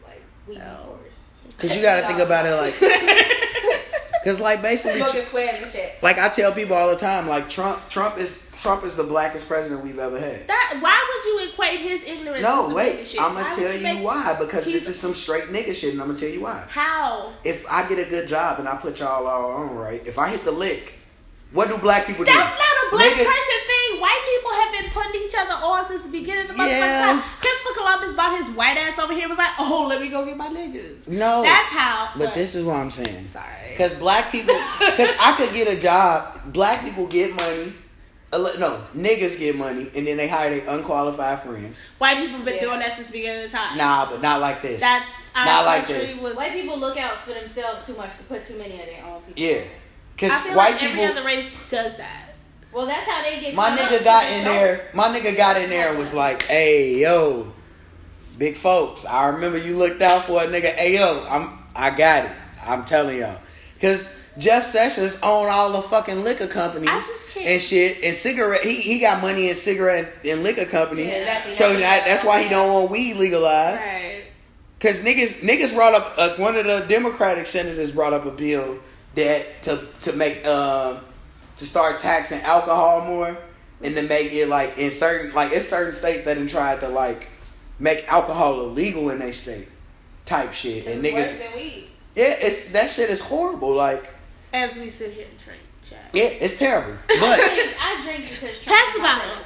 Speaker 4: Like, we
Speaker 2: No.
Speaker 4: forced.
Speaker 3: Because you got to think about it like, [laughs] [laughs] because like basically,
Speaker 1: Smoking and shit.
Speaker 3: like I tell people all the time, like Trump, Trump is Trump is the blackest president we've ever had.
Speaker 2: That why would you equate his ignorance?
Speaker 3: No, wait,
Speaker 2: shit?
Speaker 3: I'm gonna
Speaker 2: would
Speaker 3: tell you
Speaker 2: make-
Speaker 3: why. Because this is some straight nigga shit, and I'm gonna tell you why.
Speaker 2: How?
Speaker 3: If I get a good job and I put y'all all on right, if I hit the lick, what do black people do?
Speaker 2: That's not a black
Speaker 3: Nigga-
Speaker 2: person thing. White people have been putting each other on since the beginning of the
Speaker 3: Yeah.
Speaker 2: motherfucking time. Christopher Columbus brought his white ass over here and was like, oh, let me go get my niggas.
Speaker 3: No,
Speaker 2: That's how.
Speaker 3: But this is what I'm saying.
Speaker 2: Sorry.
Speaker 3: Because black people, [laughs] because I could get a job. Black people get money. No, niggas get money, and then they hire their unqualified friends.
Speaker 2: White people been
Speaker 1: Yeah.
Speaker 2: doing that since the beginning of time.
Speaker 3: Nah, but not like this.
Speaker 2: That
Speaker 3: Not like this.
Speaker 2: was.
Speaker 4: White people look out for themselves too much to put too many of their own people.
Speaker 3: yeah, because
Speaker 2: I feel
Speaker 3: white
Speaker 2: like
Speaker 3: people.
Speaker 2: every other race does that.
Speaker 4: Well, that's how they get.
Speaker 3: My nigga
Speaker 4: up
Speaker 3: got
Speaker 4: because
Speaker 3: in
Speaker 4: they
Speaker 3: there. My nigga got in there and was like, "Hey, yo, big folks, I remember you looked out for a nigga. Hey, yo, I'm, I got it. I'm telling y'all, because Jeff Sessions own all the fucking liquor companies
Speaker 2: I just can't-
Speaker 3: and shit, and cigarette. He he got money in cigarette and liquor companies.
Speaker 1: Yeah, exactly.
Speaker 3: So that, that's why he don't want weed legalized.
Speaker 2: Right.
Speaker 3: Cause niggas niggas brought up uh, one of the Democratic senators brought up a bill that to to make um to start taxing alcohol more and to make it like in certain like it's certain states that have tried to like make alcohol illegal in their state type shit and
Speaker 1: It's worse
Speaker 3: niggas
Speaker 1: than weed.
Speaker 3: yeah it's that shit is horrible like
Speaker 2: As we sit here and drink, chat.
Speaker 3: yeah it's terrible but
Speaker 4: I drink because Trump
Speaker 2: Pass the bottle.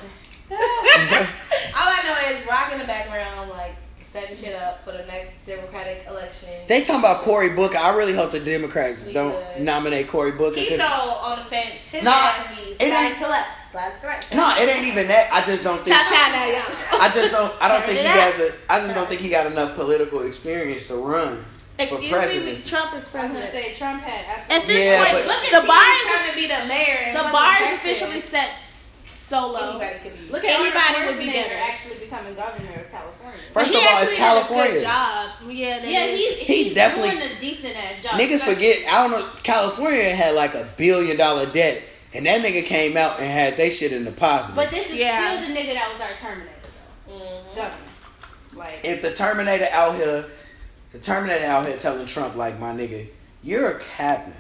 Speaker 2: [laughs]
Speaker 1: All I know is Rock in the background, like setting shit up for the next Democratic election.
Speaker 3: they talking about Cory Booker I really hope the Democrats
Speaker 1: We
Speaker 3: don't
Speaker 1: good.
Speaker 3: nominate Cory Booker
Speaker 1: He's
Speaker 3: 'cause-
Speaker 1: so on the fence. His
Speaker 3: Nah, it ain't-
Speaker 1: to left, slide to right.
Speaker 3: no it ain't even that I just don't think
Speaker 1: Cha cha now, y'all.
Speaker 3: I just don't. I don't [laughs] think he
Speaker 2: up.
Speaker 3: has a. I just don't think he got enough political experience to run for
Speaker 2: Excuse me,
Speaker 3: president.
Speaker 2: Trump is
Speaker 4: I was
Speaker 2: president.
Speaker 4: say Trump had
Speaker 2: At this
Speaker 3: Yeah,
Speaker 2: point,
Speaker 3: but-
Speaker 1: Look at
Speaker 2: the bar is
Speaker 1: trying to be the mayor.
Speaker 2: the bar is officially set s- solo.
Speaker 1: Anybody could be.
Speaker 4: Look at
Speaker 2: Anybody would be
Speaker 4: Schwarzenegger
Speaker 2: better.
Speaker 4: actually becoming governor of California.
Speaker 3: First of all, it's
Speaker 2: actually had a
Speaker 3: California.
Speaker 2: job. Yeah, that
Speaker 4: yeah,
Speaker 2: is.
Speaker 4: he's,
Speaker 3: He
Speaker 4: he's
Speaker 3: definitely-
Speaker 4: doing a decent ass job.
Speaker 3: Niggas forget. I don't know. California had like a billion dollar debt, and that nigga came out and had they shit in the positive.
Speaker 4: But this is
Speaker 2: Yeah.
Speaker 4: still the nigga that was our Terminator, though.
Speaker 1: Mhm.
Speaker 4: Governor. Like,
Speaker 3: if the Terminator out here, the Terminator out here telling Trump like, my nigga, you're a captain.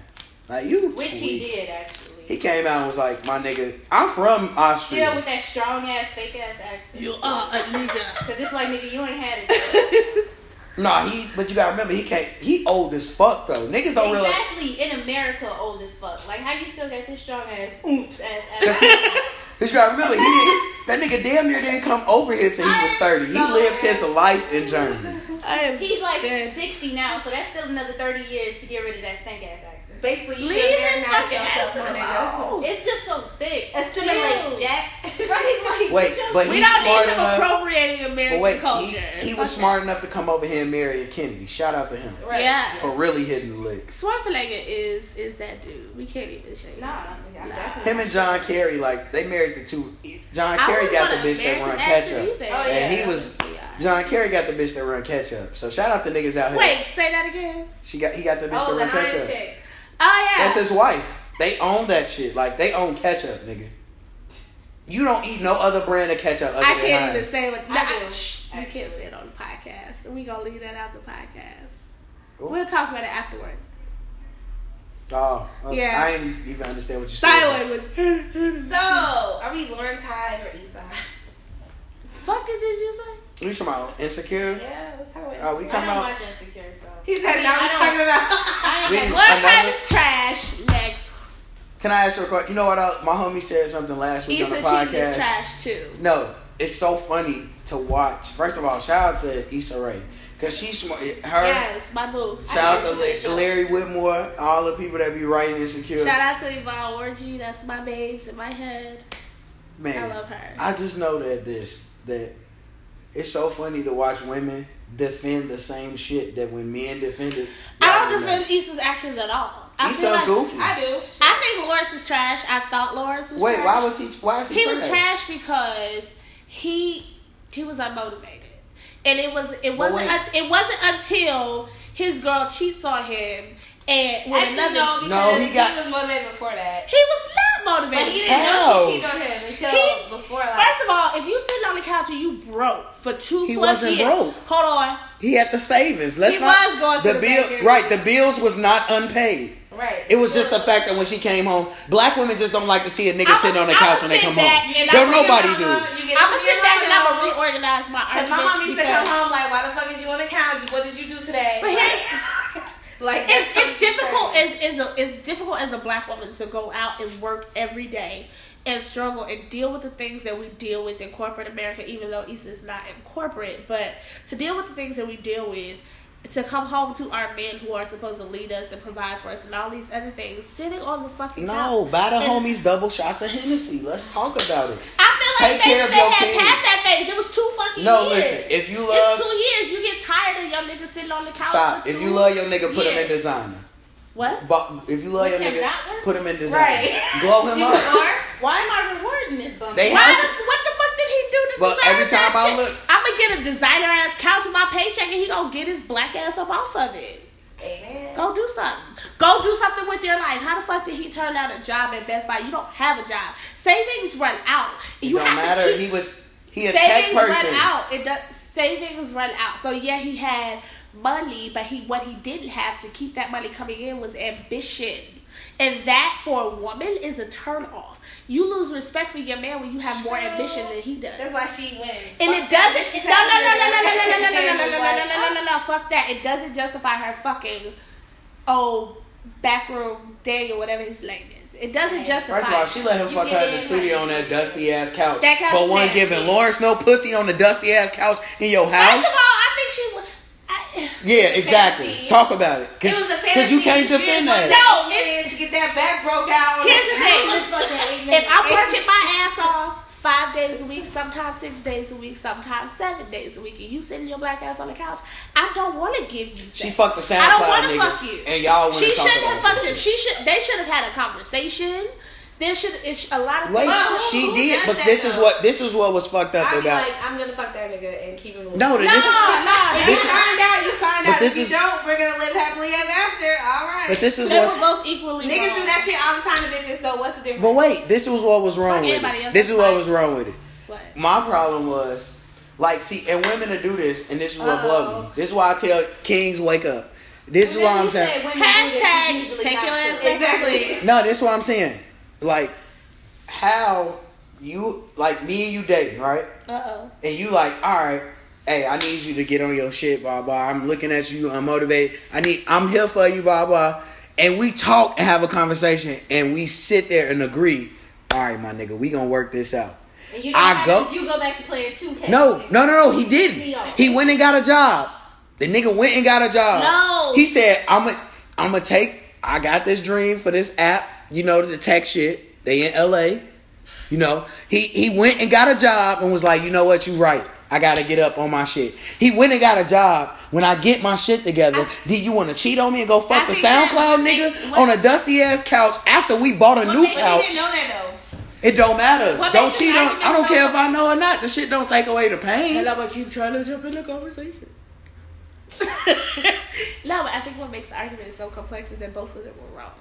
Speaker 3: Like you.
Speaker 4: which
Speaker 3: tweak.
Speaker 4: he did actually.
Speaker 3: He came out and was like, my nigga, I'm from Austria.
Speaker 4: Still
Speaker 3: Austria.
Speaker 4: with that strong ass, fake ass accent.
Speaker 2: You are a nigga.
Speaker 4: Cause it's like nigga, you ain't had it. [laughs]
Speaker 3: Nah, he. But you gotta remember, he can't. He old as fuck though. Niggas don't really
Speaker 4: exactly in America, old as fuck. Like how you still got this strong ass, oomph ass
Speaker 3: Cause,
Speaker 4: accent.
Speaker 3: he, Cause you gotta remember, he didn't. That nigga damn near didn't come over here till he was thirty. He lived his life in Germany.
Speaker 2: I am
Speaker 4: He's like
Speaker 2: dead.
Speaker 4: 60 now, so that's still another 30 years to get rid of that stank ass accent.
Speaker 1: Basically, you
Speaker 2: Leave
Speaker 1: should
Speaker 2: his
Speaker 1: Americanize
Speaker 2: fucking
Speaker 1: yourself,
Speaker 2: ass
Speaker 1: my nigga.
Speaker 2: alone.
Speaker 4: It's just so thick.
Speaker 1: Assimilate,
Speaker 4: Still.
Speaker 1: Jack. [laughs]
Speaker 4: Right? Like,
Speaker 3: Wait, but
Speaker 2: We
Speaker 3: he's
Speaker 2: don't
Speaker 3: smart
Speaker 2: need him
Speaker 3: enough.
Speaker 2: appropriating American
Speaker 3: But wait,
Speaker 2: culture.
Speaker 3: he, he was smart enough to come over here and marry a Kennedy. Shout out to him
Speaker 1: Right.
Speaker 2: Yeah.
Speaker 3: for really hitting the licks.
Speaker 2: Schwarzenegger is is that dude. We can't even shake.
Speaker 4: Nah,
Speaker 2: him. Nah.
Speaker 4: definitely.
Speaker 3: Him and John Kerry, like they married the two. Oh,
Speaker 2: John
Speaker 3: Kerry got the bitch that run
Speaker 2: American
Speaker 3: ketchup.
Speaker 1: Oh, yeah.
Speaker 3: and he was. John Kerry got the bitch that run ketchup. So shout out to niggas out here.
Speaker 2: Wait, say that again.
Speaker 3: She got he got the bitch
Speaker 1: Oh,
Speaker 3: that run
Speaker 1: Heinz
Speaker 3: ketchup.
Speaker 1: chick.
Speaker 2: Oh yeah.
Speaker 3: That's his wife. They own that shit. Like they own ketchup, nigga. You don't eat no other brand of ketchup other
Speaker 2: I
Speaker 3: than
Speaker 2: can't even say what.
Speaker 4: I
Speaker 2: Nah,
Speaker 4: do,
Speaker 2: shh, we can't say it on the podcast. We gonna leave that out the podcast.
Speaker 3: Cool.
Speaker 2: We'll talk about it afterwards.
Speaker 3: Oh, okay.
Speaker 2: Yeah.
Speaker 3: I didn't even understand what you said.
Speaker 2: Silent with. [laughs]
Speaker 1: So, are we Lawrence High or East Side?
Speaker 2: Fuck it, did you say?
Speaker 3: We talking about insecure?
Speaker 1: Yeah, let's talk about.
Speaker 3: Oh, we talking
Speaker 4: I don't
Speaker 3: about
Speaker 4: Insecure, so.
Speaker 1: He said,
Speaker 4: I mean,
Speaker 1: "No, we're talking about."
Speaker 4: I [laughs]
Speaker 3: We-
Speaker 4: ain't
Speaker 2: What
Speaker 3: Another-
Speaker 2: kind is trash? Next.
Speaker 3: Can I ask you a question? You know what? I, my homie said something last week on
Speaker 2: Issa
Speaker 3: the
Speaker 2: Cheek is
Speaker 3: podcast.
Speaker 2: trash too.
Speaker 3: No, it's so funny to watch. First of all, shout out to Issa Rae because she's smart. Eh, her.
Speaker 2: Yes, my boo.
Speaker 3: Shout out to
Speaker 4: I think
Speaker 3: La- Larry Wilmore, all the people that be writing insecure.
Speaker 2: Shout out to Yvonne Orji. That's my babes in my head.
Speaker 3: Man,
Speaker 2: I love her.
Speaker 3: I just know that this that it's so funny to watch women defend the same shit that when men defend it.
Speaker 2: I don't defend
Speaker 3: not.
Speaker 2: Issa's actions at all. I
Speaker 3: Issa
Speaker 2: feel like-
Speaker 3: goofy.
Speaker 1: I do.
Speaker 2: I think Lawrence is trash. I thought Lawrence was
Speaker 3: Wait,
Speaker 2: trash.
Speaker 3: why was he? Why is he?
Speaker 2: he
Speaker 3: trash?
Speaker 2: was trash because he he was unmotivated, and it was it wasn't
Speaker 3: wait.
Speaker 2: unt- it wasn't until his girl cheats on him and with
Speaker 1: Actually,
Speaker 2: another.
Speaker 1: no, because
Speaker 3: No, he got-
Speaker 1: was motivated before that.
Speaker 2: He was not
Speaker 1: But he didn't know
Speaker 3: How?
Speaker 1: she cheated on him until
Speaker 2: He-
Speaker 1: before. Like,
Speaker 2: First of all, if you sitting on the couch and you broke for two
Speaker 3: He
Speaker 2: plus
Speaker 3: wasn't
Speaker 2: years,
Speaker 3: broke.
Speaker 2: hold on.
Speaker 3: He had the savings. Let's
Speaker 2: He
Speaker 3: not.
Speaker 2: was going to
Speaker 3: the
Speaker 2: the
Speaker 3: bill. Right, the bills was not unpaid.
Speaker 1: right.
Speaker 3: It was just the fact that when she came home, black women just don't like to see a nigga
Speaker 2: I'ma-
Speaker 3: sitting on the couch when they come home. Don't nobody
Speaker 2: get
Speaker 3: do.
Speaker 1: Mama,
Speaker 3: it.
Speaker 1: you get
Speaker 2: I'm gonna sit back and I'm gonna reorganize my
Speaker 1: Cause my mom used to come home like, why the fuck is you on the couch? What did you do today? Like,
Speaker 2: it's, it's difficult as, a, it's difficult as a black woman to go out and work every day and struggle and deal with the things that we deal with in corporate America, even though Issa is not in corporate, but to deal with the things that we deal with, to come home to our men who are supposed to lead us and provide for us and all these other things, sitting on the fucking
Speaker 3: No,
Speaker 2: couch.
Speaker 3: buy the
Speaker 2: And
Speaker 3: homies double shots of Hennessy. Let's talk about it.
Speaker 2: I feel like
Speaker 3: Take
Speaker 2: they,
Speaker 3: care of your
Speaker 2: had
Speaker 3: kids.
Speaker 2: past that phase. It was two fucking
Speaker 3: No,
Speaker 2: years.
Speaker 3: listen. If you love it's
Speaker 2: two years. You get tired of your nigga sitting on the couch.
Speaker 3: stop. If you love your nigga, put him in designer.
Speaker 2: What?
Speaker 3: But if you love your
Speaker 4: him
Speaker 3: nigga, put him in designer.
Speaker 1: Right.
Speaker 3: Glow him [laughs] up.
Speaker 4: Why am I rewarding this bum?
Speaker 3: They have some-
Speaker 2: what the fuck did he do to
Speaker 3: But every time I
Speaker 2: shit?
Speaker 3: look-
Speaker 2: I'm gonna get a designer ass couch with my paycheck and he gonna get his black ass up off of it.
Speaker 1: Amen.
Speaker 2: Go do something. Go do something with your life. How the fuck did he turn out a job at Best Buy? You don't have a job. Savings run out.
Speaker 3: It
Speaker 2: You
Speaker 3: don't
Speaker 2: have
Speaker 3: matter.
Speaker 2: to keep
Speaker 3: He was he a tech
Speaker 2: savings
Speaker 3: person.
Speaker 2: run out. It does savings run out. So yeah, he had money, but he what he didn't have to keep that money coming in was ambition. And that for a woman is a turn off. You lose respect for your man when you have more ambition than he does.
Speaker 1: That's why she went.
Speaker 2: And it doesn't. No, no, no, no, no, no, no, no, no, no, no, no, no, no, no, no, no, no. Fuck that. It doesn't justify her fucking oh backroom Daniel, whatever his name is. It doesn't justify.
Speaker 3: First of all, she let him fuck her in the studio on that dusty ass couch.
Speaker 2: That couch
Speaker 3: but one giving Lawrence no pussy on the dusty ass couch in your house.
Speaker 2: First of all, I think she would. I,
Speaker 3: yeah, exactly.
Speaker 1: fantasy.
Speaker 3: Talk about it,
Speaker 1: It
Speaker 3: cause,
Speaker 1: was a
Speaker 3: 'cause you can't defend that.
Speaker 2: No,
Speaker 1: wanting to get that back broke out.
Speaker 2: Here's the thing.
Speaker 4: Let's fucking
Speaker 2: if. I'm working my ass off five days a week, sometimes six days a week, sometimes seven days a week, and you sitting your black ass on the couch, I don't want to give you.
Speaker 3: She fucked the SoundCloud
Speaker 2: I don't want to fuck you.
Speaker 3: and y'all want
Speaker 2: She shouldn't have fucked him. She should. They should have had a conversation. There should. It's a lot of.
Speaker 3: Wait,
Speaker 2: things-
Speaker 1: Well, who-
Speaker 3: she
Speaker 1: who
Speaker 3: did, but
Speaker 1: that,
Speaker 3: this is what this is what was fucked up
Speaker 1: I'd be
Speaker 3: about.
Speaker 1: like, I'm gonna fuck that nigga and keep it moving.
Speaker 3: no,
Speaker 2: No,
Speaker 3: this,
Speaker 1: Nah, if
Speaker 3: This
Speaker 1: you find out, you find out.
Speaker 3: this
Speaker 1: if you don't, we're gonna live happily ever after. All right.
Speaker 3: but this is
Speaker 2: They were
Speaker 3: what's.
Speaker 2: both equally
Speaker 1: Niggas
Speaker 2: wrong.
Speaker 1: do that shit all the time to bitches. So what's the difference?
Speaker 3: But wait, this was what was wrong
Speaker 2: Fuck
Speaker 3: with it.
Speaker 2: else,
Speaker 3: This is what was wrong with it.
Speaker 2: What?
Speaker 3: My problem was, like, see, and women to do this, and this is what blow me. This is why I tell kings wake up. This is
Speaker 4: Whenever
Speaker 3: why I'm saying.
Speaker 4: women do this, it's
Speaker 2: Hashtag take your ass
Speaker 4: true.
Speaker 2: back to
Speaker 1: Exactly.
Speaker 3: No, this is what I'm saying. Like, how you like me and you dating, right?
Speaker 2: Uh oh.
Speaker 3: And you like, all right, hey, I need you to get on your shit, blah blah. I'm looking at you, I'm motivated. I need, I'm here for you, blah blah. And we talk and have a conversation, and we sit there and agree. All right, my nigga, we gonna work this out.
Speaker 4: You
Speaker 3: I go-?
Speaker 4: You go back to playing 2K.
Speaker 3: No, no, no, no. He didn't. He went and got a job. The nigga went and got a job.
Speaker 2: No.
Speaker 3: He said, "I'm gonna, I'm gonna take. I got this dream for this app. You know the tech shit. They in L.A. You know. He he went and got a job and was like, you know what? You right. I gotta get up on my shit. He went and got a job. When I get my shit together, do you want to cheat on me and go fuck
Speaker 2: I
Speaker 3: the SoundCloud nigga
Speaker 2: makes- what-
Speaker 3: on a dusty ass couch after we bought a
Speaker 2: What
Speaker 3: new
Speaker 2: makes-
Speaker 1: But
Speaker 3: couch?
Speaker 1: he didn't know that though.
Speaker 3: It don't matter.
Speaker 2: What
Speaker 3: don't cheat on. I don't care if I know or not. The shit don't take away the pain.
Speaker 2: And I'm gonna keep trying to jump in the conversation. [laughs] no, but I think what makes the argument so complex is that both of them were wrong.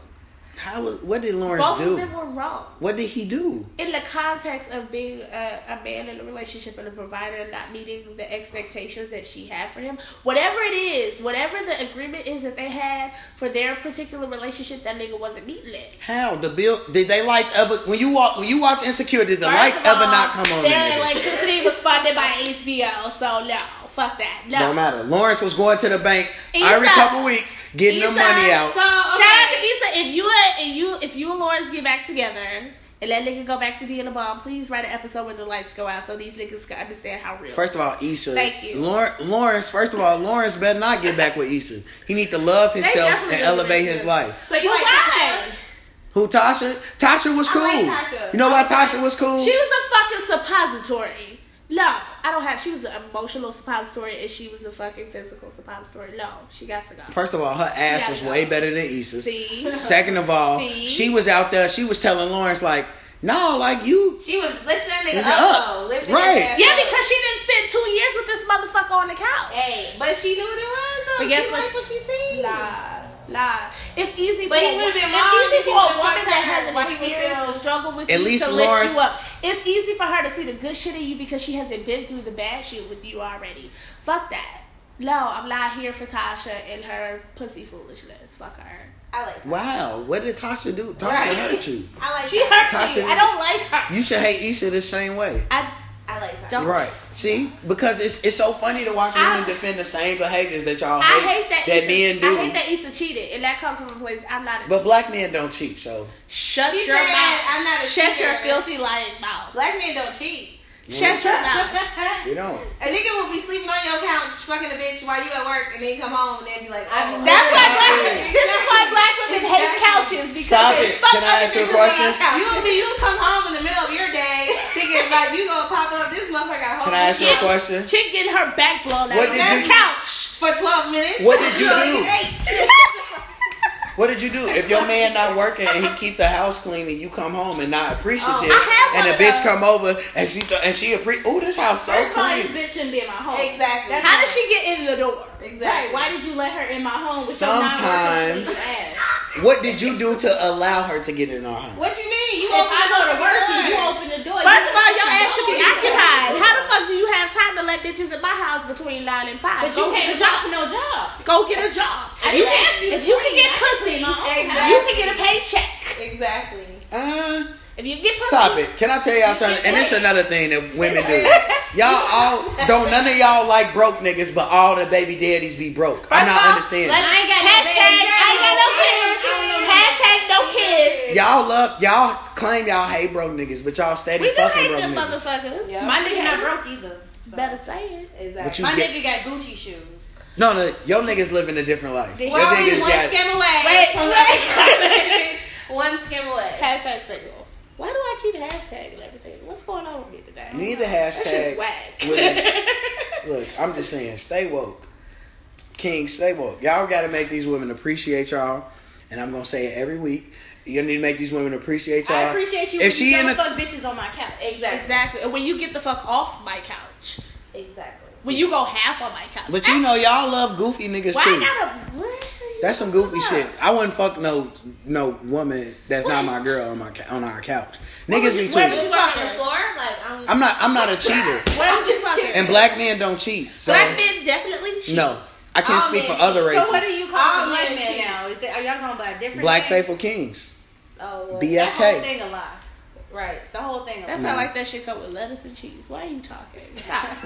Speaker 3: How was? What did Lawrence
Speaker 2: Both of them were wrong.
Speaker 3: What did he do?
Speaker 2: in the context of being a, a man in a relationship and a provider and not meeting the expectations that she had for him, whatever it is, whatever the agreement is that they had for their particular relationship, that nigga wasn't meeting it.
Speaker 3: How the bill? Did they lights ever? When you walk, when you watch Insecure, did the
Speaker 2: First
Speaker 3: lights
Speaker 2: of
Speaker 3: ever not come on?
Speaker 2: Their electricity was funded by HBO, so no, fuck that. No.
Speaker 3: Don't matter. Lawrence was going to the bank every couple weeks, getting the money out.
Speaker 1: So,
Speaker 2: Shout out to
Speaker 1: okay.
Speaker 2: Issa. If you and you if you and Lawrence get back together and that nigga go back to being a bomb, please write an episode when the lights go out so these niggas can understand how real.
Speaker 3: First of all, Issa.
Speaker 2: Thank you.
Speaker 3: Lawrence, Lawrence. First of all, Lawrence better not get back with Issa. He need to love himself and elevate his
Speaker 1: it.
Speaker 3: life.
Speaker 1: So you
Speaker 2: Well,
Speaker 1: like
Speaker 2: why?
Speaker 3: Who Tasha? Tasha was
Speaker 1: I
Speaker 3: cool.
Speaker 1: like Tasha.
Speaker 3: You know why Tasha was cool?
Speaker 2: She was a fucking suppository. No, I don't have. She was an emotional suppository, and she was a fucking physical suppository. No, she got to go.
Speaker 3: First of all, her ass
Speaker 2: gotta
Speaker 3: was
Speaker 2: go.
Speaker 3: way better than Issa's.
Speaker 2: See,
Speaker 3: Second of all,
Speaker 2: See?
Speaker 3: she was out there. She was telling Lawrence like, "No, like you."
Speaker 1: She was lifting that nigga
Speaker 3: Nigga
Speaker 1: up,
Speaker 3: up.
Speaker 1: Lifting
Speaker 3: Right.
Speaker 2: yeah, because she didn't spend two years with this motherfucker on the couch.
Speaker 1: Hey, but she knew what it was though.
Speaker 2: But guess
Speaker 1: she
Speaker 2: what?
Speaker 1: liked what she seen.
Speaker 2: Nah, nah. It's easy
Speaker 1: But
Speaker 2: for
Speaker 1: he
Speaker 2: a
Speaker 1: would've
Speaker 2: wo-
Speaker 1: been
Speaker 2: it's easy for a woman that
Speaker 1: her
Speaker 2: has an
Speaker 1: while he
Speaker 2: experience to struggle with
Speaker 3: At
Speaker 2: you
Speaker 3: least
Speaker 2: to lift you up. It's easy for her to see the good shit in you because she hasn't been through the bad shit with you already. Fuck that. No, I'm not here for Tasha and her pussy foolishness. Fuck her.
Speaker 1: I like. Tasha.
Speaker 3: Wow, what did Tasha do? Tasha
Speaker 1: Right.
Speaker 3: hurt you. [laughs]
Speaker 1: I like.
Speaker 2: She
Speaker 1: Tasha.
Speaker 2: hurt
Speaker 3: Tasha-
Speaker 2: me. I don't like her.
Speaker 3: You should hate Issa the same way.
Speaker 2: I
Speaker 1: I like. Tasha.
Speaker 2: Don't-
Speaker 3: Right. See? Because it's it's so funny to watch women
Speaker 2: I-
Speaker 3: defend the same behaviors that y'all
Speaker 2: I
Speaker 3: hate,
Speaker 2: hate that.
Speaker 3: that
Speaker 2: Issa,
Speaker 3: men do.
Speaker 2: I hate that Issa cheated, and that comes from a place I'm not. A
Speaker 3: But black men don't cheat, so
Speaker 2: shut
Speaker 1: She
Speaker 2: your
Speaker 1: said,
Speaker 2: mouth.
Speaker 1: "I'm not a
Speaker 2: Shut
Speaker 1: cheater."
Speaker 2: your filthy lying mouth.
Speaker 1: Black men don't cheat.
Speaker 2: Shut your mouth.
Speaker 3: you don't. [laughs]
Speaker 1: A nigga will be sleeping on your couch, fucking a bitch while you at work, and then you come home and then be like, oh,
Speaker 2: That's why black.
Speaker 3: it.
Speaker 2: This is why black women hate couches because
Speaker 3: Stop
Speaker 2: they
Speaker 3: it.
Speaker 2: fuck
Speaker 3: Can I ask you a question?
Speaker 1: You will be you come home in the middle of your day [laughs] thinking like you gonna pop up this motherfucker got a whole
Speaker 3: Can I ask you a
Speaker 1: couch
Speaker 3: question?
Speaker 2: Chick getting her back blown out
Speaker 3: What
Speaker 2: on
Speaker 3: did
Speaker 2: that
Speaker 3: you-
Speaker 2: couch.
Speaker 1: for twelve minutes.
Speaker 3: What did [laughs] you
Speaker 1: only
Speaker 3: do?
Speaker 1: Get eight.
Speaker 3: What did you do? If your man not working and he keep the house clean and you come home and not appreciative,
Speaker 1: Oh,
Speaker 3: and
Speaker 1: one
Speaker 3: a bitch
Speaker 1: those.
Speaker 3: come over and she th- and she appre- oh this house so
Speaker 4: First of all, this
Speaker 3: clean.
Speaker 4: bitch shouldn't be in my home.
Speaker 1: Exactly.
Speaker 4: That's
Speaker 2: How did she get in the door?
Speaker 1: Exactly.
Speaker 4: Right. Why did you let her in my home with
Speaker 3: Sometimes-
Speaker 4: your non-working ass?
Speaker 3: What did you do to allow her to get in our home?
Speaker 1: What you mean? You
Speaker 4: If
Speaker 1: open
Speaker 4: I
Speaker 1: the
Speaker 4: go
Speaker 1: door
Speaker 4: to work
Speaker 1: door.
Speaker 4: and you open the door.
Speaker 2: First of all, your ass should be occupied. How the fuck do you have time to let bitches in my house between nine and five?
Speaker 4: But you
Speaker 2: Go get
Speaker 4: can't get
Speaker 2: a
Speaker 4: talk
Speaker 2: job.
Speaker 4: to no job.
Speaker 2: Go get a job.
Speaker 4: I
Speaker 2: If you can,
Speaker 4: ask you
Speaker 2: if you can get
Speaker 4: I
Speaker 2: pussy,
Speaker 4: clean
Speaker 1: Exactly.
Speaker 2: you can get a paycheck.
Speaker 1: Exactly.
Speaker 3: Uh,
Speaker 2: If you get pussy,
Speaker 3: stop it. Can I tell y'all something? And it's another thing that women do. Y'all all don't none of y'all like broke niggas, but all the baby daddies be broke. I'm
Speaker 2: First
Speaker 3: not
Speaker 2: off,
Speaker 3: understanding.
Speaker 2: let-
Speaker 4: I ain't got
Speaker 2: hashtag,
Speaker 4: babies.
Speaker 2: I ain't got no kids. Hashtag no kids.
Speaker 3: Y'all love y'all claim y'all hate broke niggas, but y'all steady
Speaker 2: We do
Speaker 3: fucking
Speaker 2: hate
Speaker 3: broke
Speaker 2: them
Speaker 3: niggas.
Speaker 2: motherfuckers.
Speaker 1: Yeah.
Speaker 4: My nigga not broke either. So.
Speaker 2: Better say it.
Speaker 1: Exactly.
Speaker 4: My
Speaker 3: get-
Speaker 4: nigga got Gucci shoes.
Speaker 3: No, no, your niggas living a different life.
Speaker 2: We're
Speaker 3: Your niggas
Speaker 1: one
Speaker 3: got
Speaker 1: skim away.
Speaker 2: Wait,
Speaker 1: from
Speaker 2: wait. [laughs]
Speaker 1: one skim away.
Speaker 2: Hashtag single. Why do I keep hashtagging everything? What's going on with me today?
Speaker 3: You need a
Speaker 2: That shit's
Speaker 3: hashtag.
Speaker 2: whack. [laughs]
Speaker 3: Look, I'm just saying, stay woke. King, stay woke. Y'all got to make these women appreciate y'all, and I'm gonna say it every week. You need to make these women appreciate y'all.
Speaker 4: I appreciate you
Speaker 3: If
Speaker 4: when
Speaker 3: she
Speaker 4: you
Speaker 3: in
Speaker 4: don't
Speaker 3: a-
Speaker 4: fuck bitches on my couch.
Speaker 1: Exactly.
Speaker 2: exactly. And when you get the fuck off my couch.
Speaker 1: Exactly.
Speaker 2: When you go half on my couch.
Speaker 3: But you know, y'all love goofy niggas
Speaker 2: Why I
Speaker 3: too.
Speaker 2: gotta what?
Speaker 3: That's some goofy
Speaker 2: What's
Speaker 3: shit. I wouldn't fuck no no woman that's not my girl on my on our couch. Niggas be
Speaker 2: where
Speaker 3: tweaking.
Speaker 1: You fuck on the floor? Like I'm.
Speaker 3: I'm not I'm not a cheater, [laughs]
Speaker 2: Where was you fucking?
Speaker 3: and black men don't cheat. So
Speaker 2: Black men definitely cheat.
Speaker 3: no, I can't
Speaker 1: All
Speaker 3: speak for
Speaker 1: men
Speaker 3: other races.
Speaker 4: So what do you call
Speaker 1: All
Speaker 4: a black
Speaker 1: men
Speaker 4: now? Is that, are y'all going by a different
Speaker 3: Black
Speaker 4: name?
Speaker 3: faithful kings.
Speaker 1: Oh, well,
Speaker 3: BFK.
Speaker 4: That whole thing a lie.
Speaker 1: Right.
Speaker 4: The whole thing a
Speaker 2: That
Speaker 4: lie.
Speaker 2: like that shit come with lettuce and cheese. Why are you talking? [laughs] Stop. [laughs]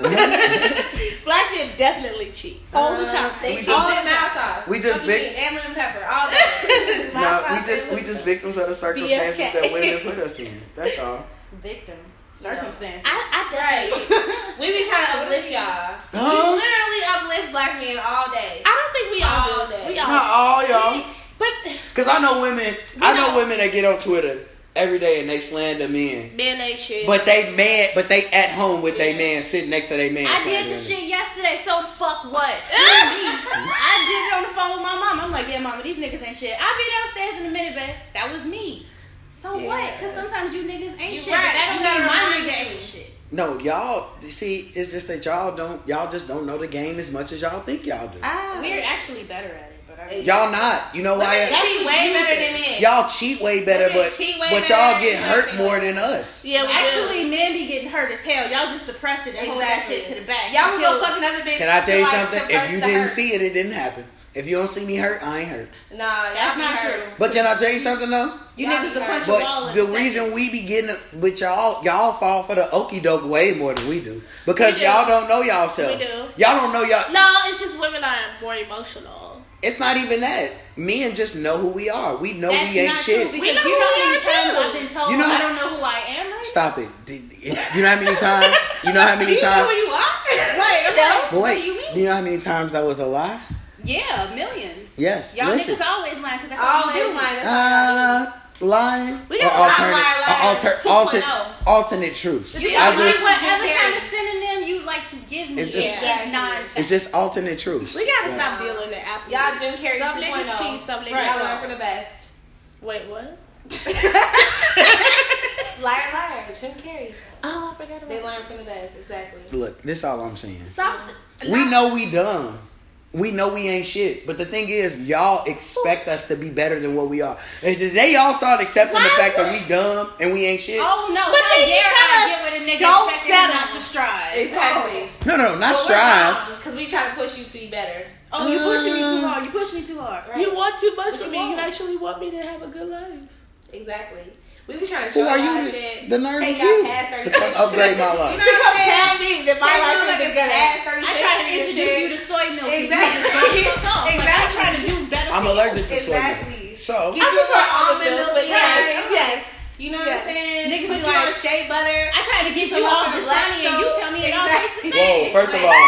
Speaker 2: Black men definitely cheat all the uh, time.
Speaker 1: They
Speaker 3: We
Speaker 1: cheat
Speaker 3: just-
Speaker 1: with mild sauce.
Speaker 3: we just
Speaker 1: Fucking
Speaker 3: vic-
Speaker 1: and lemon pepper all day. [laughs]
Speaker 3: No, we just we just victims of the circumstances
Speaker 2: BFK.
Speaker 3: that women put us in. That's all.
Speaker 4: Victim. Circumstances.
Speaker 2: I, I
Speaker 1: Right.
Speaker 2: definitely.
Speaker 1: We be trying to uplift y'all.
Speaker 3: Huh?
Speaker 1: We literally uplift black men all day.
Speaker 2: I don't think we all,
Speaker 1: All
Speaker 2: do.
Speaker 1: day.
Speaker 2: We all.
Speaker 3: Not all y'all,
Speaker 2: But
Speaker 3: because I know women. I know
Speaker 2: know.
Speaker 3: women that get on Twitter every day and they slander men,
Speaker 2: men ain't shit.
Speaker 3: but they mad, but they at home with their man sitting next to their man.
Speaker 4: I did the shit yesterday, so the fuck what? [laughs] I did it on the phone with my mom. I'm like, yeah, mama, these niggas ain't shit. I'll be downstairs in a minute, babe. That was me. So
Speaker 1: Yeah.
Speaker 4: what? Because sometimes you niggas ain't
Speaker 1: You
Speaker 4: shit.
Speaker 1: right.
Speaker 4: But that
Speaker 1: You
Speaker 4: don't mean my nigga ain't shit.
Speaker 3: No, y'all. See, it's just that y'all don't. Y'all just don't know the game as much as y'all think y'all do.
Speaker 2: ah,
Speaker 4: We're actually better at it, but I right.
Speaker 3: Y'all not. You know why?
Speaker 1: Women
Speaker 4: That's
Speaker 1: cheat way
Speaker 4: you
Speaker 1: better
Speaker 4: think.
Speaker 1: than men.
Speaker 3: Y'all cheat way better, but
Speaker 1: cheat way
Speaker 3: but y'all
Speaker 1: than
Speaker 3: get hurt more than us.
Speaker 2: Yeah, we do.
Speaker 4: Actually, men be getting hurt as hell. Y'all just suppress it and hold that shit to the back.
Speaker 1: Y'all will
Speaker 4: until-
Speaker 1: go fuck another bitch.
Speaker 3: Can I tell you something? If you didn't see it, it didn't happen. If you don't see me hurt, I ain't hurt.
Speaker 1: Nah, y'all
Speaker 4: That's not
Speaker 1: hurt.
Speaker 4: true.
Speaker 3: But can I tell you something though?
Speaker 4: You niggas
Speaker 1: be
Speaker 4: will punch
Speaker 1: hurt.
Speaker 4: wall
Speaker 3: But the
Speaker 4: a second.
Speaker 3: reason we be getting with y'all, y'all fall for the okey doke way more than we do because
Speaker 2: We do.
Speaker 3: y'all don't know y'all self.
Speaker 2: We do.
Speaker 3: Y'all don't know y'all.
Speaker 2: No, it's just women are more emotional.
Speaker 3: It's not even that. Men just know who we are. We know
Speaker 4: That's
Speaker 3: we ain't
Speaker 4: not
Speaker 3: shit.
Speaker 4: true
Speaker 2: We know
Speaker 4: you
Speaker 2: who
Speaker 4: know
Speaker 2: we are, too.
Speaker 4: I've been told
Speaker 3: You know
Speaker 4: I don't know who I am, right?
Speaker 3: Stop it. You know how many times? You know how many [laughs]
Speaker 1: You know
Speaker 3: times?
Speaker 1: who you are?
Speaker 4: Right, I'm
Speaker 1: No.
Speaker 3: But
Speaker 4: what
Speaker 3: wait,
Speaker 4: do you mean?
Speaker 3: you know how many times that was a lie?
Speaker 4: Yeah, millions.
Speaker 3: Yes.
Speaker 4: Y'all
Speaker 3: listen.
Speaker 4: niggas always lying because that's all
Speaker 1: Always
Speaker 4: you do.
Speaker 1: lying. That's all y'all
Speaker 3: Uh, lying
Speaker 2: We
Speaker 3: or
Speaker 2: got
Speaker 3: alternate,
Speaker 1: liar, liar,
Speaker 3: or alter, alternate, alternate truths.
Speaker 1: You
Speaker 4: You
Speaker 3: I
Speaker 4: got
Speaker 3: just,
Speaker 4: whatever
Speaker 1: Jim
Speaker 4: kind of synonym you like to give me
Speaker 3: It's
Speaker 4: is
Speaker 3: just-
Speaker 4: is non
Speaker 3: it's just alternate truths.
Speaker 2: We gotta
Speaker 3: Yeah.
Speaker 2: stop dealing in absolute.
Speaker 1: Y'all Jim Carrey
Speaker 2: Some niggas cheat, some niggas
Speaker 4: Right.
Speaker 1: Y'all learn from the best.
Speaker 2: Wait, what? [laughs]
Speaker 1: Liar, liar. Jim Carrey.
Speaker 2: Oh, I forgot about it.
Speaker 1: They
Speaker 2: that.
Speaker 1: learn from the best. Exactly.
Speaker 3: Look, this all I'm saying.
Speaker 2: Some,
Speaker 3: We know we dumb. We know we ain't shit. But the thing is, y'all expect us to be better than what we are. And they y'all start accepting the fact that we dumb and we ain't shit.
Speaker 4: Oh no,
Speaker 2: But
Speaker 4: how
Speaker 2: then you tell us,
Speaker 4: get with a nigga
Speaker 2: don't settle.
Speaker 4: not to strive.
Speaker 1: Exactly.
Speaker 3: No, no, not strive.
Speaker 1: Because we try to push you to be better.
Speaker 4: Oh, you pushing me too
Speaker 3: Uh,
Speaker 4: hard. You pushing me too hard.
Speaker 1: Right.
Speaker 2: You want too much
Speaker 1: What
Speaker 2: from
Speaker 1: you
Speaker 2: me. You actually want me to have a good life.
Speaker 1: Exactly. We be trying to
Speaker 3: Who
Speaker 1: show
Speaker 3: are
Speaker 1: y'all shit.
Speaker 3: The, the nerve
Speaker 1: take
Speaker 3: you
Speaker 1: y'all past 30
Speaker 3: to upgrade my life.
Speaker 1: You
Speaker 2: know
Speaker 1: what I'm saying?
Speaker 2: tell me that my life is
Speaker 1: niggas
Speaker 2: good.
Speaker 4: I try to introduce
Speaker 1: shit.
Speaker 4: you to soy milk.
Speaker 1: Exactly.
Speaker 4: You just don't fuck [laughs] off. Like,
Speaker 1: Exactly.
Speaker 4: I'm trying to do better.
Speaker 3: I'm allergic to soy
Speaker 1: Exactly.
Speaker 3: milk. So,
Speaker 1: Get you for
Speaker 2: almond
Speaker 1: almond
Speaker 2: milk,
Speaker 1: milk,
Speaker 2: but
Speaker 1: yes,
Speaker 2: yes.
Speaker 1: yes. You know
Speaker 2: Yes.
Speaker 1: what I'm saying?
Speaker 4: Niggas
Speaker 1: Put
Speaker 4: be
Speaker 1: you on
Speaker 4: like-
Speaker 1: shea butter.
Speaker 4: I try to get
Speaker 1: Get
Speaker 4: you
Speaker 1: you
Speaker 4: off
Speaker 1: on
Speaker 4: the
Speaker 1: the
Speaker 4: sunny and you tell me it all
Speaker 1: Exactly.
Speaker 4: tastes the same.
Speaker 3: whoa. First of all,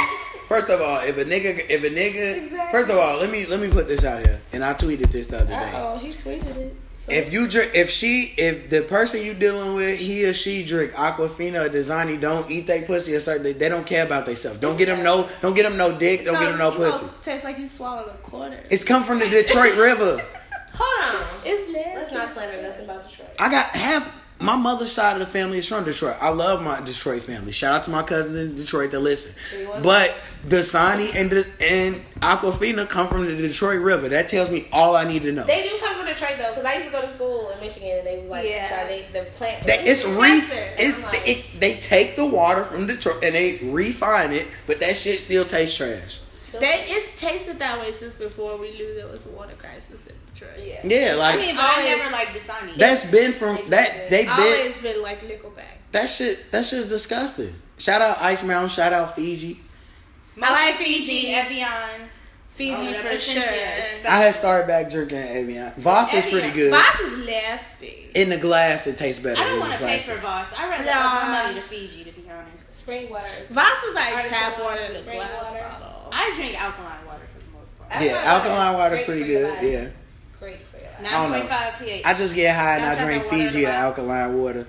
Speaker 3: first of all, if a nigga, if a nigga,
Speaker 1: Exactly.
Speaker 3: first of all, let me let me put this out here, and I tweeted this the other day.
Speaker 2: Uh oh, he tweeted it. So
Speaker 3: If you drink, if she, if the person you dealing with, he or she drink Aquafina or Dasani, don't eat they pussy or something. They, they don't care about themselves. Don't get them no, don't get them no dick. Don't get them no pussy.
Speaker 2: gonna Taste like you swallowed a quarter.
Speaker 3: It's come from the Detroit River. [laughs]
Speaker 1: Hold on.
Speaker 2: It's nasty.
Speaker 1: Let's not slander nothing about Detroit.
Speaker 3: I got half my mother's side of the family is from Detroit. I love my Detroit family. Shout out to my cousins in Detroit that listen. But Dasani and the, and Aquafina come from the Detroit River. That tells me all I need to know.
Speaker 1: They do come from Detroit though, because I used to go to school in Michigan and they was like,
Speaker 2: Yeah.
Speaker 1: yeah. they, the plant.
Speaker 3: That it's re
Speaker 1: Professor.
Speaker 3: it,
Speaker 1: like,
Speaker 3: it, they take the water from Detroit and they refine it, but that shit still tastes trash.
Speaker 2: They, it's tasted that way since before we knew there was a water crisis in Detroit.
Speaker 1: yeah.
Speaker 3: Yeah,
Speaker 4: I
Speaker 3: like
Speaker 4: mean, but I never liked Dasani.
Speaker 3: that's been from that they been
Speaker 2: Always been like Nickelback.
Speaker 3: that shit that shit's disgusting. Shout out Ice Mountain, shout out Fiji.
Speaker 2: I like
Speaker 4: Fiji,
Speaker 2: Fiji.
Speaker 4: Evian.
Speaker 2: Fiji
Speaker 4: Oh,
Speaker 2: for sure.
Speaker 3: I had started back drinking Evian. Voss is pretty good.
Speaker 2: Voss is nasty.
Speaker 3: In the glass, it tastes better
Speaker 4: I don't want
Speaker 3: the
Speaker 4: to pay for Voss. I'd rather
Speaker 2: Nah.
Speaker 4: up my money to Fiji, to be honest.
Speaker 1: Spring water. is-
Speaker 2: Voss is like tap
Speaker 1: water,
Speaker 2: water in a
Speaker 1: spring
Speaker 2: glass
Speaker 1: water.
Speaker 2: bottle.
Speaker 4: I drink alkaline water for the most part.
Speaker 3: Yeah,
Speaker 1: like
Speaker 3: alkaline
Speaker 1: water.
Speaker 3: water's
Speaker 1: Great
Speaker 3: pretty good.
Speaker 1: body.
Speaker 3: Yeah,
Speaker 1: Great for your life.
Speaker 3: I don't know.
Speaker 4: 9.5 pH.
Speaker 3: I just get high and I drink
Speaker 2: about water in
Speaker 3: Fiji or alkaline water.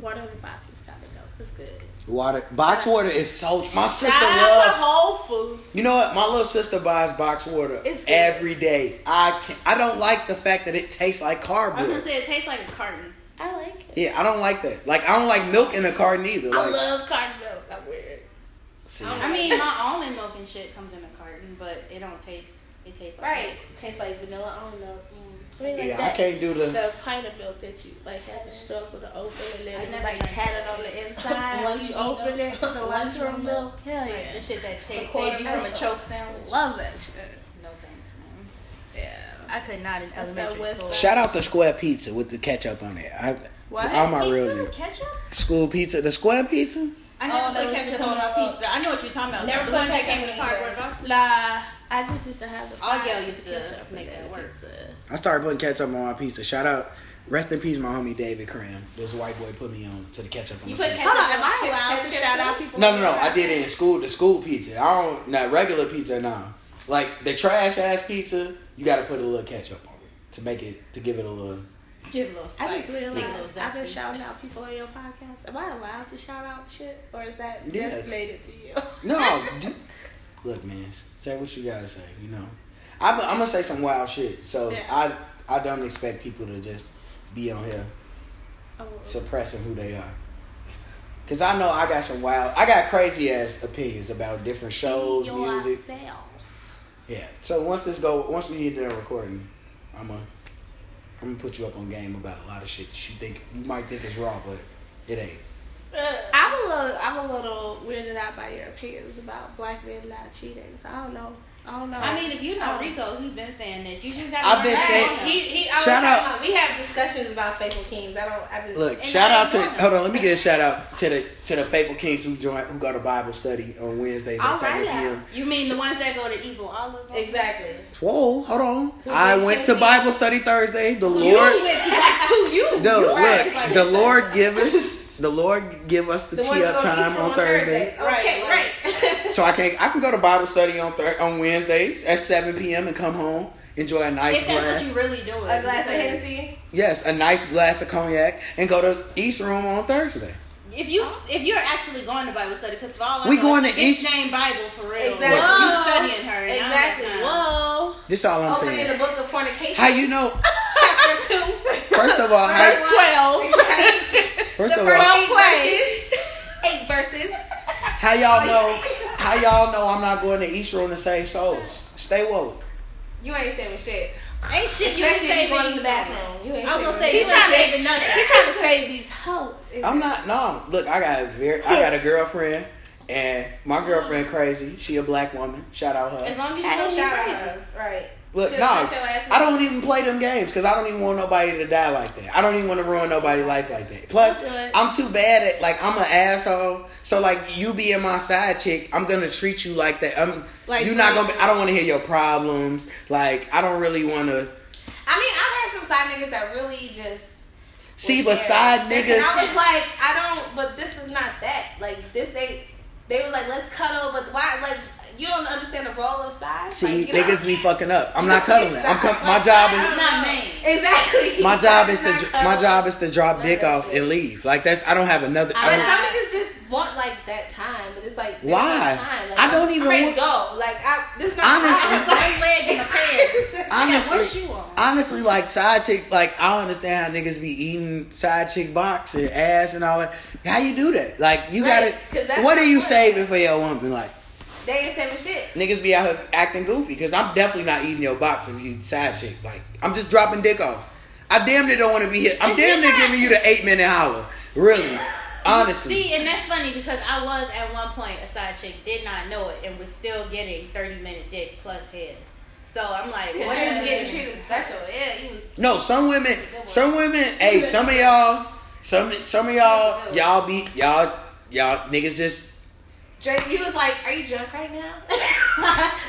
Speaker 2: Water in the box is kind of dope. It's good.
Speaker 3: Water, box water is so. My sister
Speaker 2: Shout
Speaker 3: loves.
Speaker 2: Whole Foods.
Speaker 3: You know what? My little sister buys box water
Speaker 2: It's good.
Speaker 3: every day. I can, I don't like the fact that it tastes like
Speaker 4: I was gonna
Speaker 3: cardboard.
Speaker 4: say it tastes like a carton.
Speaker 2: I like it.
Speaker 3: Yeah, I don't like that. Like I don't like milk in a carton either.
Speaker 2: I
Speaker 3: Like,
Speaker 2: love carton milk. I'm weird.
Speaker 3: see,
Speaker 4: I mean, my almond milk and shit comes in a carton, but it don't taste. It tastes like
Speaker 1: Right.
Speaker 4: milk.
Speaker 1: Tastes like vanilla almond milk. Mm.
Speaker 2: I mean, like
Speaker 3: yeah, I can't do the.
Speaker 2: The pint of milk that you like had to struggle to open and then
Speaker 4: I
Speaker 2: it was
Speaker 4: never
Speaker 2: like
Speaker 4: drank
Speaker 2: tatted on the [laughs] inside.
Speaker 1: once
Speaker 2: you
Speaker 1: milk.
Speaker 2: open it, the lunchroom
Speaker 1: Lunchroom
Speaker 2: milk. Hell
Speaker 4: Like,
Speaker 2: yeah.
Speaker 4: the shit that
Speaker 1: A
Speaker 4: saved you from a
Speaker 1: vessel.
Speaker 4: choke sandwich.
Speaker 2: Love that shit.
Speaker 4: No thanks, man.
Speaker 2: Yeah.
Speaker 4: I could not in
Speaker 2: That's
Speaker 4: elementary school.
Speaker 3: Shout out to Square Pizza with the ketchup on it. I,
Speaker 2: What?
Speaker 3: all my
Speaker 4: Pizza
Speaker 3: real
Speaker 4: ketchup?
Speaker 3: School pizza, the Square Pizza.
Speaker 4: I never
Speaker 1: Oh,
Speaker 4: put ketchup on my pizza. I know what you're talking about.
Speaker 1: Never put ketchup
Speaker 4: in
Speaker 1: in
Speaker 4: the cardboard
Speaker 1: either.
Speaker 4: box.
Speaker 2: Nah, I just used to have the
Speaker 4: All
Speaker 2: fries
Speaker 4: y'all used
Speaker 2: the
Speaker 4: to
Speaker 2: ketchup
Speaker 4: make
Speaker 2: and
Speaker 4: that work.
Speaker 2: pizza.
Speaker 3: I started putting ketchup on my pizza. Shout out, rest in peace, my homie David Cram. This white boy put me on to the ketchup on
Speaker 1: You
Speaker 3: the
Speaker 1: put
Speaker 3: pizza.
Speaker 2: Hold on, am I allowed to shout out people?
Speaker 3: No, no, no. I did it in school. The school pizza. I don't. Not regular pizza. No. Like the trash ass pizza, you got to put a little ketchup on it to make it to give it a little.
Speaker 4: Give a little spice.
Speaker 2: I just
Speaker 4: give a little
Speaker 2: realized I've been shouting out people on your podcast. Am I allowed to shout out shit, or is that
Speaker 3: Yeah.
Speaker 2: designated to you?
Speaker 3: No, [laughs] dude. Look, man. Say what you gotta say. You know, I'm, I'm gonna say some wild shit. So
Speaker 2: Yeah.
Speaker 3: I I don't expect people to just be on here
Speaker 2: Oh,
Speaker 3: suppressing who they are. Cause I know I got some wild, I got crazy ass opinions about different shows, music. Yeah. So once this go, once we get done recording, I'm gonna I'm gonna put you up on game about a lot of shit that you think you might think is raw, but it ain't. [laughs]
Speaker 2: I'm a little, I'm a little weirded out by your opinions about black men not cheating. So I don't know. I don't know.
Speaker 4: I mean, if you know um, Rico, he's been saying this. You just got.
Speaker 3: I've been saying-
Speaker 1: He, he,
Speaker 3: Shout out-
Speaker 1: about- We have discussions about faithful kings. I don't. I just
Speaker 3: Look, shout out to hold on. Let me get a shout out to the to the faithful kings who join who go to Bible study on Wednesdays at seven p.m.
Speaker 4: You mean the ones that go to Evil All of Olive?
Speaker 1: exactly.
Speaker 3: Whoa, hold on.
Speaker 1: Who
Speaker 3: I went to? Bible study Thursday. The
Speaker 4: You
Speaker 3: Lord,
Speaker 4: went to back [laughs] to you.
Speaker 3: no,
Speaker 4: you
Speaker 3: look,
Speaker 4: Bible
Speaker 3: the. Lord give us [laughs] the Lord give us the,
Speaker 1: The ones
Speaker 3: tee
Speaker 1: that
Speaker 3: up time
Speaker 1: Eastern
Speaker 3: on Thursday.
Speaker 1: Okay,
Speaker 4: Right,
Speaker 1: right. [laughs]
Speaker 3: So I can I can go to Bible study on thir- on Wednesdays at seven p.m. and come home, enjoy a nice
Speaker 4: If that's
Speaker 3: glass.
Speaker 4: what you really doing.
Speaker 1: A glass of Hennessy.
Speaker 3: Yes, a nice glass of cognac, and go to East Room on Thursday.
Speaker 4: If you oh. if you're actually going to Bible study, because for all I
Speaker 3: We
Speaker 4: know,
Speaker 3: going
Speaker 4: it's
Speaker 3: to
Speaker 4: a bitch
Speaker 3: East-
Speaker 4: named Bible for real.
Speaker 1: Exactly.
Speaker 4: You
Speaker 2: Whoa.
Speaker 4: studying her. And
Speaker 1: Exactly.
Speaker 4: I don't got time.
Speaker 2: Whoa.
Speaker 3: This all I'm
Speaker 1: saying. in
Speaker 3: the
Speaker 1: book of fornication.
Speaker 3: How you know? [laughs]
Speaker 1: Chapter two.
Speaker 3: First of all,
Speaker 2: Verse
Speaker 3: how,
Speaker 2: twelve. [laughs]
Speaker 1: Exactly.
Speaker 3: first
Speaker 1: the
Speaker 3: of
Speaker 1: first
Speaker 3: all,
Speaker 1: eight
Speaker 2: play.
Speaker 1: verses. [laughs] Eight verses.
Speaker 3: how y'all know? How y'all know I'm not going to East Room to save souls? Stay woke.
Speaker 1: You ain't saving shit.
Speaker 4: Ain't shit you ain't
Speaker 1: Especially if you
Speaker 4: saving
Speaker 1: going to the
Speaker 4: these
Speaker 1: bathroom. You ain't
Speaker 4: I was gonna say you
Speaker 2: trying to-
Speaker 4: save nothing.
Speaker 2: He trying to save these hoes.
Speaker 3: I'm not. No, look, I got a very. I got a girlfriend, and my girlfriend crazy. She a black woman. Shout out her.
Speaker 4: As long as you
Speaker 2: Hey,
Speaker 4: know she's
Speaker 1: Shout out her. Right.
Speaker 3: Look,
Speaker 1: She'll
Speaker 3: no,
Speaker 1: shut
Speaker 3: I don't even play them games because I don't even want nobody to die like that. I don't even want to ruin nobody's life like that. Plus, I'm too bad at like I'm an asshole. So like you being my side chick, I'm gonna treat you like that. I'm
Speaker 2: Like
Speaker 3: you're not gonna. Be, I don't want to hear your problems. Like I don't really want to
Speaker 1: I mean, I've had some side niggas that really just.
Speaker 3: see.
Speaker 1: was
Speaker 3: But
Speaker 1: there.
Speaker 3: side
Speaker 1: And
Speaker 3: niggas,
Speaker 1: I was like, I don't. But this is not that. Like this, they they were like, let's cuddle. But why? Like you don't understand the role of side.
Speaker 3: see
Speaker 1: like, you know-
Speaker 3: niggas be fucking up. I'm not cuddling. I'm com- my job is
Speaker 4: It's not main.
Speaker 1: Exactly. [laughs]
Speaker 3: my job is to
Speaker 1: not
Speaker 3: my job is to drop dick off and leave. Like that's I don't have another. I
Speaker 1: But
Speaker 3: don't,
Speaker 1: some niggas just want like that time, but it's like there's
Speaker 3: Why?
Speaker 1: No time. Like,
Speaker 3: I don't
Speaker 1: I'm
Speaker 3: even
Speaker 1: ready
Speaker 3: want-
Speaker 1: to go. Like I, this is not
Speaker 3: Honestly-
Speaker 1: I was [laughs] like,
Speaker 4: One leg in the pants. [laughs]
Speaker 3: honestly,
Speaker 4: what shoe on?
Speaker 3: honestly, like side chicks, like I don't understand how niggas be eating side chick box and ass and all that. How you do that? Like you
Speaker 1: Right, 'cause
Speaker 3: gotta. What are you
Speaker 1: fun.
Speaker 3: saving for your woman? Like
Speaker 1: they ain't saving shit.
Speaker 3: niggas be out here acting goofy because I'm definitely not eating your box if you side chick. Like I'm just dropping dick off. I damn near don't want to be here. I'm damn near giving you the eight minute holler. Really, honestly.
Speaker 4: See, and that's funny because I was at one point a side chick, did not know it, and was still getting 30 minute dick plus head. So I'm like,
Speaker 1: Because
Speaker 4: what
Speaker 1: you getting treated special. Yeah, you was.
Speaker 3: No, some women, some women, hey, some of y'all, some some of y'all, y'all be y'all y'all niggas just
Speaker 1: Drake, you was like, "Are you drunk right now?"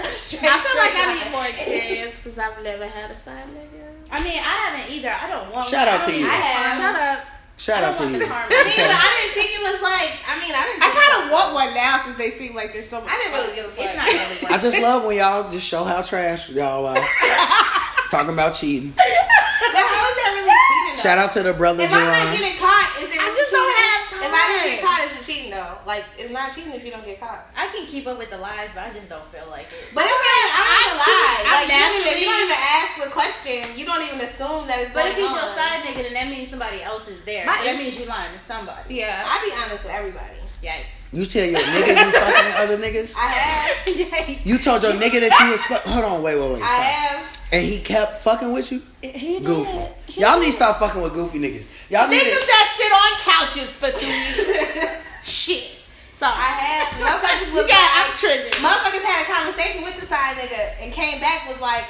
Speaker 1: Straight, [laughs]
Speaker 2: I feel like I need more experience because I've never had a side nigga. [laughs]
Speaker 4: I mean, I haven't either. I don't want. To.
Speaker 3: Shout out to you.
Speaker 1: I have.
Speaker 2: Shut up.
Speaker 3: Shout out to you.
Speaker 4: the karma.
Speaker 1: I mean, I didn't think it was like. I mean, I didn't.
Speaker 2: I kind of want one now since they seem like there's so much.
Speaker 1: I didn't really give a fuck.
Speaker 4: It's not really worth
Speaker 3: I just love when y'all just show how trash y'all uh, are. [laughs] Talking about cheating.
Speaker 1: But how is that really cheating? Though?
Speaker 3: Shout out to the brother
Speaker 1: If I'm not getting caught, is it?
Speaker 2: I
Speaker 1: really
Speaker 2: just don't have time.
Speaker 1: If I didn't get
Speaker 2: time.
Speaker 1: caught, is it cheating though? Like, it's not cheating if you don't get caught.
Speaker 4: I can keep up with the lies, but I just don't feel like it.
Speaker 1: But it's not. I'm not gonna
Speaker 2: I'm too-
Speaker 1: lie.
Speaker 2: I'm
Speaker 1: Like, you don't, even,
Speaker 2: naturally-
Speaker 1: you don't even ask the question. You don't even assume that it's.
Speaker 4: But
Speaker 1: going
Speaker 4: if he's your
Speaker 1: on.
Speaker 4: side nigga, then that means somebody else is there.
Speaker 2: My
Speaker 4: that
Speaker 2: issue-
Speaker 4: means you lying to somebody.
Speaker 2: Yeah.
Speaker 1: I be honest with everybody.
Speaker 4: Yikes.
Speaker 3: You tell your nigga you [laughs] fucking other niggas.
Speaker 1: I have.
Speaker 4: Yikes.
Speaker 3: You told your nigga that you was fuck. Hold on, wait, wait, wait.
Speaker 1: I
Speaker 3: Stop.
Speaker 1: have.
Speaker 3: And he kept fucking with you.
Speaker 2: He did.
Speaker 3: Goofy.
Speaker 2: He
Speaker 3: Y'all
Speaker 2: did.
Speaker 3: need to stop fucking with goofy niggas. Y'all need
Speaker 2: Niggas
Speaker 3: to.
Speaker 2: that sit on couches for two [laughs] years. Shit. Sorry.
Speaker 1: I have. Motherfuckers [laughs]
Speaker 2: You
Speaker 1: was
Speaker 2: got.
Speaker 1: like,
Speaker 2: I'm triggered.
Speaker 1: motherfuckers had a conversation with the side nigga and came back was like,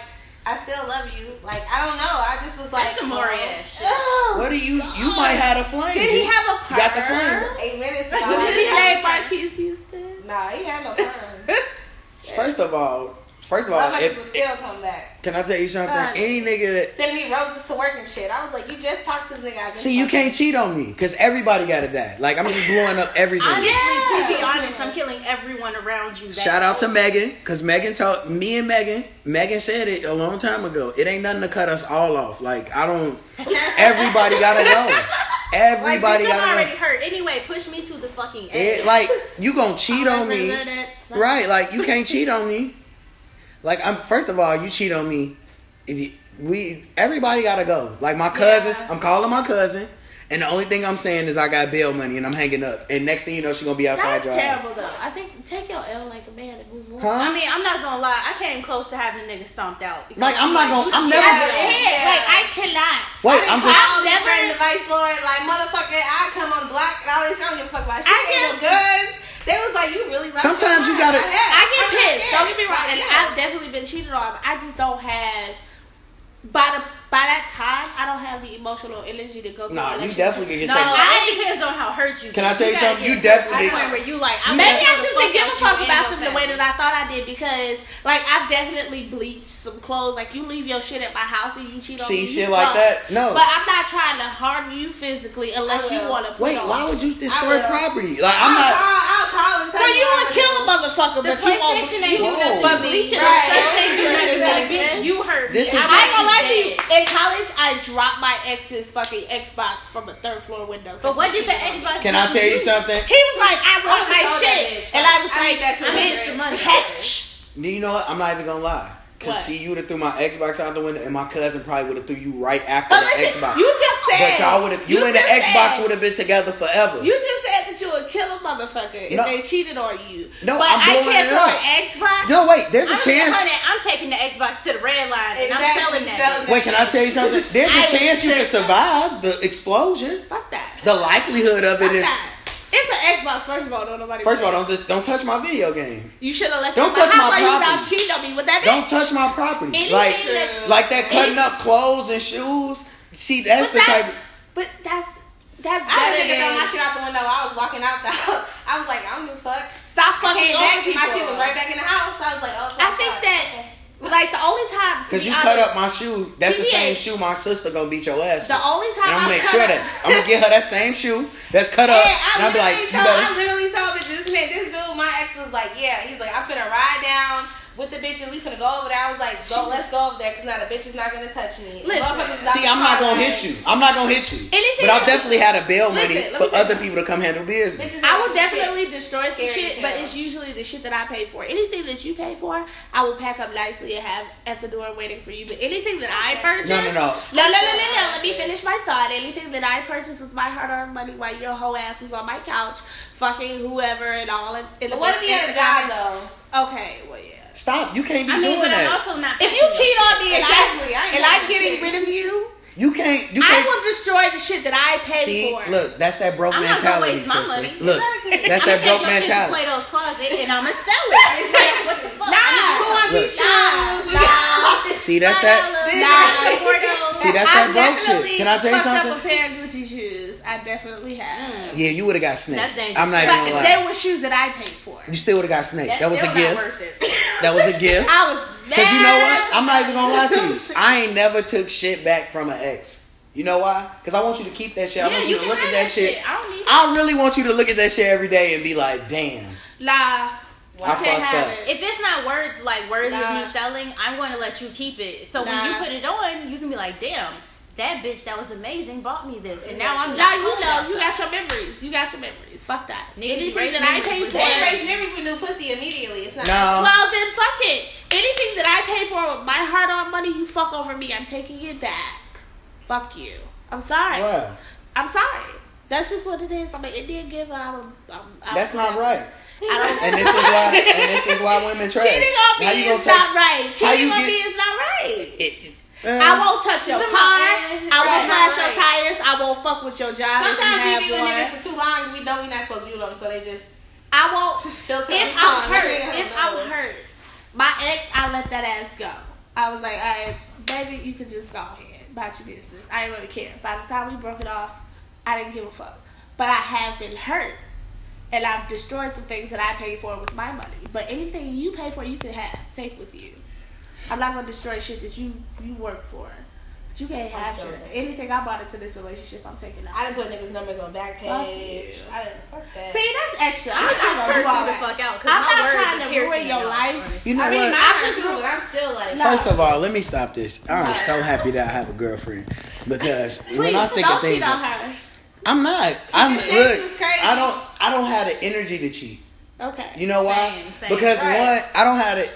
Speaker 1: I still love you. Like I don't know. I just was like,
Speaker 4: That's some
Speaker 1: well,
Speaker 4: Maury ass shit.
Speaker 2: Oh,
Speaker 3: What do you? You oh. might have a flame.
Speaker 2: Did he have a
Speaker 3: You got the
Speaker 2: partner?
Speaker 3: flame.
Speaker 1: Eight minutes.
Speaker 2: Was
Speaker 1: ago.
Speaker 2: his name Marques Houston?
Speaker 1: Nah, he had no [laughs] perm.
Speaker 3: First of all, first of all,
Speaker 1: Motherfuckers
Speaker 3: if
Speaker 1: still come back.
Speaker 3: can I tell you something?
Speaker 2: God.
Speaker 3: Any nigga that
Speaker 1: Sending me roses to work and shit. I was like, you just talked to this nigga.
Speaker 3: See you can't cheat on me because everybody gotta die. Like I'm just blowing up everything.
Speaker 4: Honestly,
Speaker 2: Yeah.
Speaker 4: to be honest, I'm killing everyone around you.
Speaker 3: Shout out to Megan, cause Megan told me and Megan. Megan said it a long time ago. It ain't nothing to cut us all off. Like I don't. [laughs] Everybody gotta go.
Speaker 4: Like,
Speaker 3: Everybody
Speaker 4: bitch, I'm
Speaker 3: gotta
Speaker 4: already
Speaker 3: go.
Speaker 4: hurt. Anyway, push me to the fucking edge.
Speaker 3: It, like you gonna cheat on me, right? Like you can't cheat on me. Like I'm. First of all, you cheat on me. if you- We everybody gotta go. Like my cousins,
Speaker 1: Yeah.
Speaker 3: I'm calling my cousin, And the only thing I'm saying is I got bail money and I'm hanging up. And next thing you know, she gonna be outside
Speaker 2: That's
Speaker 3: driving.
Speaker 2: terrible though. I think take your L like a man and move on.
Speaker 3: Huh?
Speaker 4: I mean, I'm not gonna lie. I came close to having a nigga stomped out.
Speaker 3: Like, I'm not gonna- I'm
Speaker 4: the-
Speaker 3: never-
Speaker 2: I
Speaker 3: Yeah.
Speaker 2: can't. Like I cannot.
Speaker 3: Wait,
Speaker 1: I
Speaker 3: I'm
Speaker 1: didn't
Speaker 3: just.
Speaker 1: call me
Speaker 2: never-
Speaker 1: friend advice for it. Like motherfucker, I come on block and all this. I don't give a fuck about shit.
Speaker 2: I
Speaker 1: Ain't no
Speaker 2: just-
Speaker 1: guns. They was like, you really. left
Speaker 3: Sometimes you gotta-
Speaker 1: mind.
Speaker 2: I get
Speaker 1: I'm
Speaker 2: pissed. Don't get me wrong,
Speaker 1: Like,
Speaker 2: and
Speaker 1: yeah.
Speaker 2: I've definitely been cheated on. I just don't have. By the by that time, I don't have the emotional energy to go. through
Speaker 3: Nah,
Speaker 2: all that
Speaker 3: you
Speaker 2: shit.
Speaker 3: definitely can get
Speaker 4: No,
Speaker 3: taken.
Speaker 2: I-
Speaker 4: it depends on how hurt you.
Speaker 3: Can I tell you
Speaker 4: gotta
Speaker 3: something?
Speaker 4: get
Speaker 3: You
Speaker 4: to
Speaker 3: definitely-
Speaker 4: the point where you like. I'm
Speaker 2: Maybe
Speaker 4: gonna
Speaker 2: I
Speaker 4: throw the
Speaker 2: just
Speaker 4: fuck
Speaker 2: didn't give a
Speaker 4: out you
Speaker 2: fuck
Speaker 4: and
Speaker 2: about
Speaker 4: your
Speaker 2: them the way
Speaker 4: family.
Speaker 2: that I thought I did because, like, I've definitely bleached some clothes. Like, you leave your shit at my house and you cheat on
Speaker 3: See,
Speaker 2: me. you
Speaker 3: shit like
Speaker 2: fuck.
Speaker 3: that? No.
Speaker 2: But I'm not trying to harm you physically unless
Speaker 1: I
Speaker 2: you
Speaker 1: will.
Speaker 2: want to.
Speaker 3: Wait, why would you destroy
Speaker 1: will.
Speaker 3: property? Like,
Speaker 1: I'll
Speaker 3: I'm not.
Speaker 1: Call, I'll call and tell
Speaker 2: So
Speaker 1: you
Speaker 2: you
Speaker 1: what
Speaker 2: would
Speaker 1: I'm
Speaker 2: kill a
Speaker 1: gonna
Speaker 2: motherfucker,
Speaker 4: The
Speaker 2: but you won't.
Speaker 4: PlayStation ain't do
Speaker 3: Whoa.
Speaker 4: nothing
Speaker 2: But
Speaker 4: to me.
Speaker 2: bleaching
Speaker 4: The
Speaker 2: or
Speaker 1: Right.
Speaker 4: shit
Speaker 2: something
Speaker 4: ain't do nothing to me.
Speaker 2: Like,
Speaker 4: Bitch, you hurt
Speaker 3: This
Speaker 4: me.
Speaker 3: is-
Speaker 4: I
Speaker 2: I ain't gonna lie to you. In college, I dropped my ex's fucking Xbox from a third floor window.
Speaker 4: But what
Speaker 2: he
Speaker 4: did the
Speaker 2: cheated on.
Speaker 4: Xbox?
Speaker 3: Can I tell you something?
Speaker 2: He was like, I want
Speaker 1: I
Speaker 2: my
Speaker 1: would've sold that
Speaker 2: shit,
Speaker 1: bitch.
Speaker 2: and I was
Speaker 1: I
Speaker 2: like,
Speaker 1: that too.
Speaker 4: I need
Speaker 2: bitch, catch.
Speaker 3: Do you know what? I'm not even gonna lie. Cause
Speaker 2: What?
Speaker 3: see, you would have threw my Xbox out the window, and my cousin probably would have threw you right after
Speaker 2: But
Speaker 3: the
Speaker 2: listen,
Speaker 3: Xbox.
Speaker 2: you just said.
Speaker 3: but y'all would have. You, and the Xbox would have been together forever.
Speaker 2: You just said that you would kill a motherfucker if
Speaker 3: No.
Speaker 2: they cheated on you.
Speaker 3: No,
Speaker 2: but
Speaker 3: I'm
Speaker 2: I
Speaker 3: blowing
Speaker 2: can't
Speaker 3: it
Speaker 2: throw
Speaker 3: up.
Speaker 2: an Xbox.
Speaker 3: no, wait. There's a
Speaker 4: I'm,
Speaker 3: chance.
Speaker 4: honey, I'm taking the Xbox to the red line and
Speaker 1: Exactly,
Speaker 4: I'm selling that.
Speaker 1: selling
Speaker 4: bitch.
Speaker 3: Wait, can I tell you something? There's
Speaker 2: I
Speaker 3: a
Speaker 2: would
Speaker 3: chance you can survive the explosion.
Speaker 2: Fuck that.
Speaker 3: The likelihood of it
Speaker 2: Fuck
Speaker 3: is.
Speaker 2: that. It's an Xbox. First of all, don't nobody.
Speaker 3: First of all, don't just, don't touch my video game.
Speaker 2: you should have left.
Speaker 3: Don't touch
Speaker 2: my
Speaker 3: my
Speaker 2: house while you
Speaker 3: property.
Speaker 2: on me with that.
Speaker 3: Don't touch my property.
Speaker 2: Anything
Speaker 3: Like,
Speaker 2: that's-
Speaker 3: like that cutting
Speaker 2: Any-
Speaker 3: up clothes and shoes. See, that's
Speaker 2: But
Speaker 3: the
Speaker 2: that's,
Speaker 3: type. Of,
Speaker 2: but that's that's
Speaker 1: I
Speaker 2: better
Speaker 1: was thinking
Speaker 2: than
Speaker 1: my shit out the window. I was walking out the house. [laughs] I was like, I don't give a fuck.
Speaker 2: stop
Speaker 1: I
Speaker 2: fucking
Speaker 1: came back,
Speaker 2: people.
Speaker 1: my shit was right back in the house. I was like, oh.
Speaker 2: I think that like the only time
Speaker 3: Cause you
Speaker 2: honest,
Speaker 3: cut up my shoe. That's the same shoe my sister gonna beat your ass.
Speaker 2: The
Speaker 3: with.
Speaker 2: only time
Speaker 3: And I'm gonna make sure that I'm gonna get her that same shoe that's cut up,
Speaker 1: And I
Speaker 3: I'll like,
Speaker 1: literally
Speaker 3: you
Speaker 1: told, I literally told this man, this dude, my ex was like, yeah, he's like, I'm gonna ride down with the bitches. We finna go over there. I was like, go, let's go over there, cause now the bitch is not gonna touch me.
Speaker 2: Listen.
Speaker 3: See, I'm not gonna hit you. I'm not gonna hit you.
Speaker 2: Anything-
Speaker 3: But I've definitely had a bail money
Speaker 1: Listen, let
Speaker 3: for
Speaker 1: me
Speaker 3: other people to come handle business.
Speaker 2: I will definitely
Speaker 1: shit.
Speaker 2: destroy some
Speaker 1: Scary
Speaker 2: shit,
Speaker 1: as
Speaker 2: but it's usually the shit that I pay for. Anything that you pay for, I will pack up nicely and have at the door waiting for you. But anything that I purchase,
Speaker 3: No, no, no.
Speaker 2: no, no, no, no, no. Let me finish my thought. Anything that I purchase with my hard-earned money while your whole ass was on my couch, fucking whoever and all. In, in
Speaker 1: But what if he had a job though?
Speaker 2: Okay, well yeah.
Speaker 3: Stop. You can't be
Speaker 4: I mean,
Speaker 3: doing
Speaker 4: but I'm
Speaker 3: that.
Speaker 4: also not.
Speaker 2: If you cheat on
Speaker 4: shit.
Speaker 2: me and,
Speaker 1: Exactly, I
Speaker 2: I, and I'm getting
Speaker 1: shit.
Speaker 2: rid of you,
Speaker 3: You can't. You
Speaker 2: I
Speaker 3: can't.
Speaker 2: will destroy the shit that I paid
Speaker 3: See,
Speaker 2: for.
Speaker 3: look, that's that broke
Speaker 4: I'm not gonna
Speaker 3: mentality,
Speaker 4: waste my
Speaker 3: sister.
Speaker 4: money.
Speaker 3: Look,
Speaker 1: Exactly.
Speaker 3: that's
Speaker 4: I'm
Speaker 3: that
Speaker 4: gonna
Speaker 3: broke
Speaker 4: take your shit to
Speaker 3: mentality.
Speaker 4: Plato's closet and I'm gonna sell it. It's like, what the fuck?
Speaker 2: Nah.
Speaker 1: Who want
Speaker 3: Look.
Speaker 1: these shoes?
Speaker 2: Nah.
Speaker 3: See, that's that.
Speaker 2: Nah.
Speaker 3: See, that's that broke shit. Can I tell you
Speaker 2: fucked up
Speaker 3: something?
Speaker 2: a pair of Gucci shoes. I definitely have. Mm.
Speaker 3: Yeah, you would have got snaked.
Speaker 4: That's dangerous.
Speaker 3: I'm not even
Speaker 2: But
Speaker 3: gonna
Speaker 2: they were shoes that I paid for.
Speaker 3: You still would have got snaked.
Speaker 4: That's
Speaker 3: That was a
Speaker 4: still not
Speaker 3: gift.
Speaker 4: worth it.
Speaker 3: That was a [laughs] gift.
Speaker 2: I was mad.
Speaker 3: Cause you know what? I'm not even gonna lie to you. I ain't never took shit back from an ex. You know why? Cause I want you to keep that shit. I
Speaker 4: Yeah,
Speaker 3: want you,
Speaker 4: you
Speaker 3: to
Speaker 4: can
Speaker 3: look at
Speaker 4: have
Speaker 3: that
Speaker 4: that
Speaker 3: shit.
Speaker 4: shit. I don't need.
Speaker 3: I really want you to look at that shit every day and be like, damn,
Speaker 2: Nah.
Speaker 3: I
Speaker 2: can't
Speaker 3: fucked
Speaker 2: have
Speaker 3: up.
Speaker 2: it.
Speaker 4: If it's not worth like worthy of me selling, I'm going to let you keep it. So when you put it on, you can be like, damn, that bitch that was amazing bought me this, and now I'm
Speaker 2: Now
Speaker 4: not
Speaker 2: you
Speaker 4: going
Speaker 2: know you got your memories. You got your memories. Fuck that.
Speaker 4: Niggas
Speaker 2: Anything that I
Speaker 4: memories
Speaker 2: pay for.
Speaker 1: They
Speaker 4: that.
Speaker 1: erase memories with new pussy immediately. It's not.
Speaker 3: No.
Speaker 2: Well then, fuck it. Anything that I pay for with my hard-earned money, you fuck over me. I'm taking it back. Fuck you. I'm sorry.
Speaker 3: Wow.
Speaker 2: I'm sorry. That's just what it is. I'm an Indian giver. I'm. A, I'm, I'm
Speaker 3: That's not right.
Speaker 2: I don't.
Speaker 3: And this is why. [laughs] And this is why women trash.
Speaker 2: Cheating on me
Speaker 3: How you
Speaker 2: is
Speaker 3: gonna take?
Speaker 2: not right.
Speaker 3: how
Speaker 2: Cheating on
Speaker 3: get-
Speaker 2: me is not right.
Speaker 3: It,
Speaker 2: I
Speaker 3: uh,
Speaker 2: won't touch your car.
Speaker 1: on,
Speaker 2: I won't
Speaker 1: Right,
Speaker 2: slash
Speaker 1: not
Speaker 2: your tires. I won't fuck with your job. if you
Speaker 1: Sometimes we
Speaker 2: have
Speaker 1: be with niggas for too long. We know we not supposed to be with them, so they just
Speaker 2: I won't.
Speaker 1: filter.
Speaker 2: If I'm
Speaker 1: on. [laughs]
Speaker 2: hurt, if. I'm hurt, my ex, I let that ass go. I was like, all right, baby, you can just go ahead about your business. I didn't really care. By the time we broke it off, I didn't give a fuck. But I have been hurt, and I've destroyed some things that I paid for with my money. But anything you pay for, you can have, take with you. I'm not gonna destroy shit that you you work for. But you can't have
Speaker 1: so
Speaker 2: shit.
Speaker 1: bad.
Speaker 2: Anything I brought into this relationship, I'm taking out.
Speaker 1: I didn't put niggas' numbers on back
Speaker 2: Fuck
Speaker 1: page.
Speaker 2: you.
Speaker 1: I didn't fuck that.
Speaker 2: See, that's extra.
Speaker 4: I
Speaker 2: I'm not
Speaker 4: just
Speaker 2: trying to
Speaker 4: curse
Speaker 2: all
Speaker 4: you the fuck out because
Speaker 2: I'm
Speaker 4: my
Speaker 2: not
Speaker 4: words
Speaker 2: trying to ruin your life.
Speaker 3: you know
Speaker 1: I mean,
Speaker 3: what?
Speaker 2: I'm
Speaker 1: are
Speaker 2: just-
Speaker 1: too, but I'm still like.
Speaker 3: First of all, let me stop this. I'm so happy that I have a girlfriend because
Speaker 2: Please
Speaker 3: when I think
Speaker 2: don't
Speaker 3: of things,
Speaker 2: cheat on her.
Speaker 3: I'm not. I'm look. I don't. I don't have the energy to cheat.
Speaker 2: Okay.
Speaker 3: You know why?
Speaker 4: Same, same.
Speaker 3: Because
Speaker 1: Right.
Speaker 3: one, I don't have it.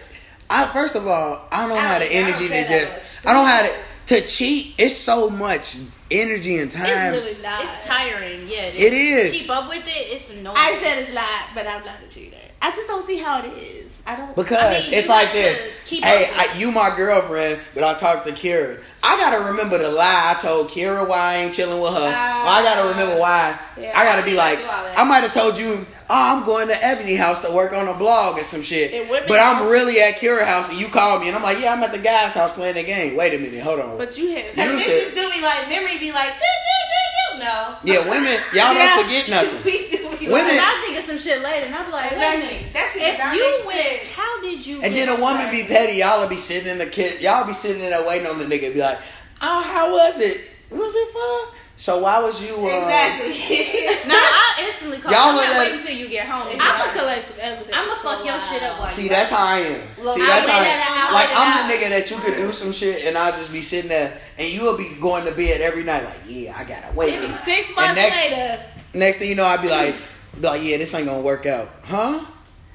Speaker 3: I first of all, I don't
Speaker 1: I
Speaker 3: have
Speaker 1: don't-
Speaker 3: the energy to just. I don't have it. to cheat, it's so much energy and time.
Speaker 2: It's
Speaker 3: time.
Speaker 2: really not.
Speaker 4: It's tiring. Yeah,
Speaker 3: It is.
Speaker 4: Keep up with it. It's annoying.
Speaker 2: I said it's not, but I'm not a cheater. I just don't see how it is. I don't.
Speaker 3: Because
Speaker 4: I mean,
Speaker 3: it's like this. Hey, I, you my girlfriend, but I talked to Kira. I gotta remember the lie I told Kira why I ain't chilling with her. Ah, or I gotta remember why.
Speaker 2: Yeah.
Speaker 3: I gotta be like,
Speaker 1: do all that.
Speaker 3: I might have told you, oh, I'm going to Ebony house to work on a blog or some shit.
Speaker 2: And women
Speaker 3: But I'm
Speaker 2: also-
Speaker 3: really at Kira house and you call me and I'm like, yeah, I'm at the guy's house playing the game. Wait a minute, hold on.
Speaker 2: But you have.
Speaker 3: You
Speaker 1: Bitches
Speaker 3: said-
Speaker 1: do be like memory be like do do do do no.
Speaker 3: yeah, women, y'all
Speaker 1: Yeah.
Speaker 3: don't forget nothing. [laughs]
Speaker 1: we do be
Speaker 3: Women-
Speaker 4: And I think of some shit later, and I'll be like, wait a
Speaker 1: Exactly.
Speaker 4: minute.
Speaker 1: That shit
Speaker 4: If you
Speaker 1: make
Speaker 4: went,
Speaker 1: sense.
Speaker 4: how did you?
Speaker 3: And
Speaker 4: get
Speaker 3: then a woman be petty. Y'all be sitting in the kid. Y'all be sitting in there waiting on the nigga. Be like, oh, how was it? Was it fun? So why was you? Uh,
Speaker 1: exactly. [laughs]
Speaker 4: No, I instantly call.
Speaker 3: Y'all
Speaker 4: I'm
Speaker 3: let
Speaker 4: not
Speaker 3: that-
Speaker 4: waiting until you get home.
Speaker 2: I'm gonna collect some evidence.
Speaker 4: I'ma fuck your shit up while
Speaker 3: See, that's how I am.
Speaker 2: Look,
Speaker 3: See, that's
Speaker 2: lay
Speaker 3: how.
Speaker 2: that out,
Speaker 3: I, like
Speaker 2: I'll
Speaker 3: I'm the nigga that you could do some shit and I'll just be sitting there and you'll be going to bed every night like, yeah, I gotta wait.
Speaker 2: Maybe
Speaker 3: a minute.
Speaker 2: six months
Speaker 3: next,
Speaker 2: later.
Speaker 3: next thing you know, I'd be like, be like, yeah, this ain't gonna work out, huh?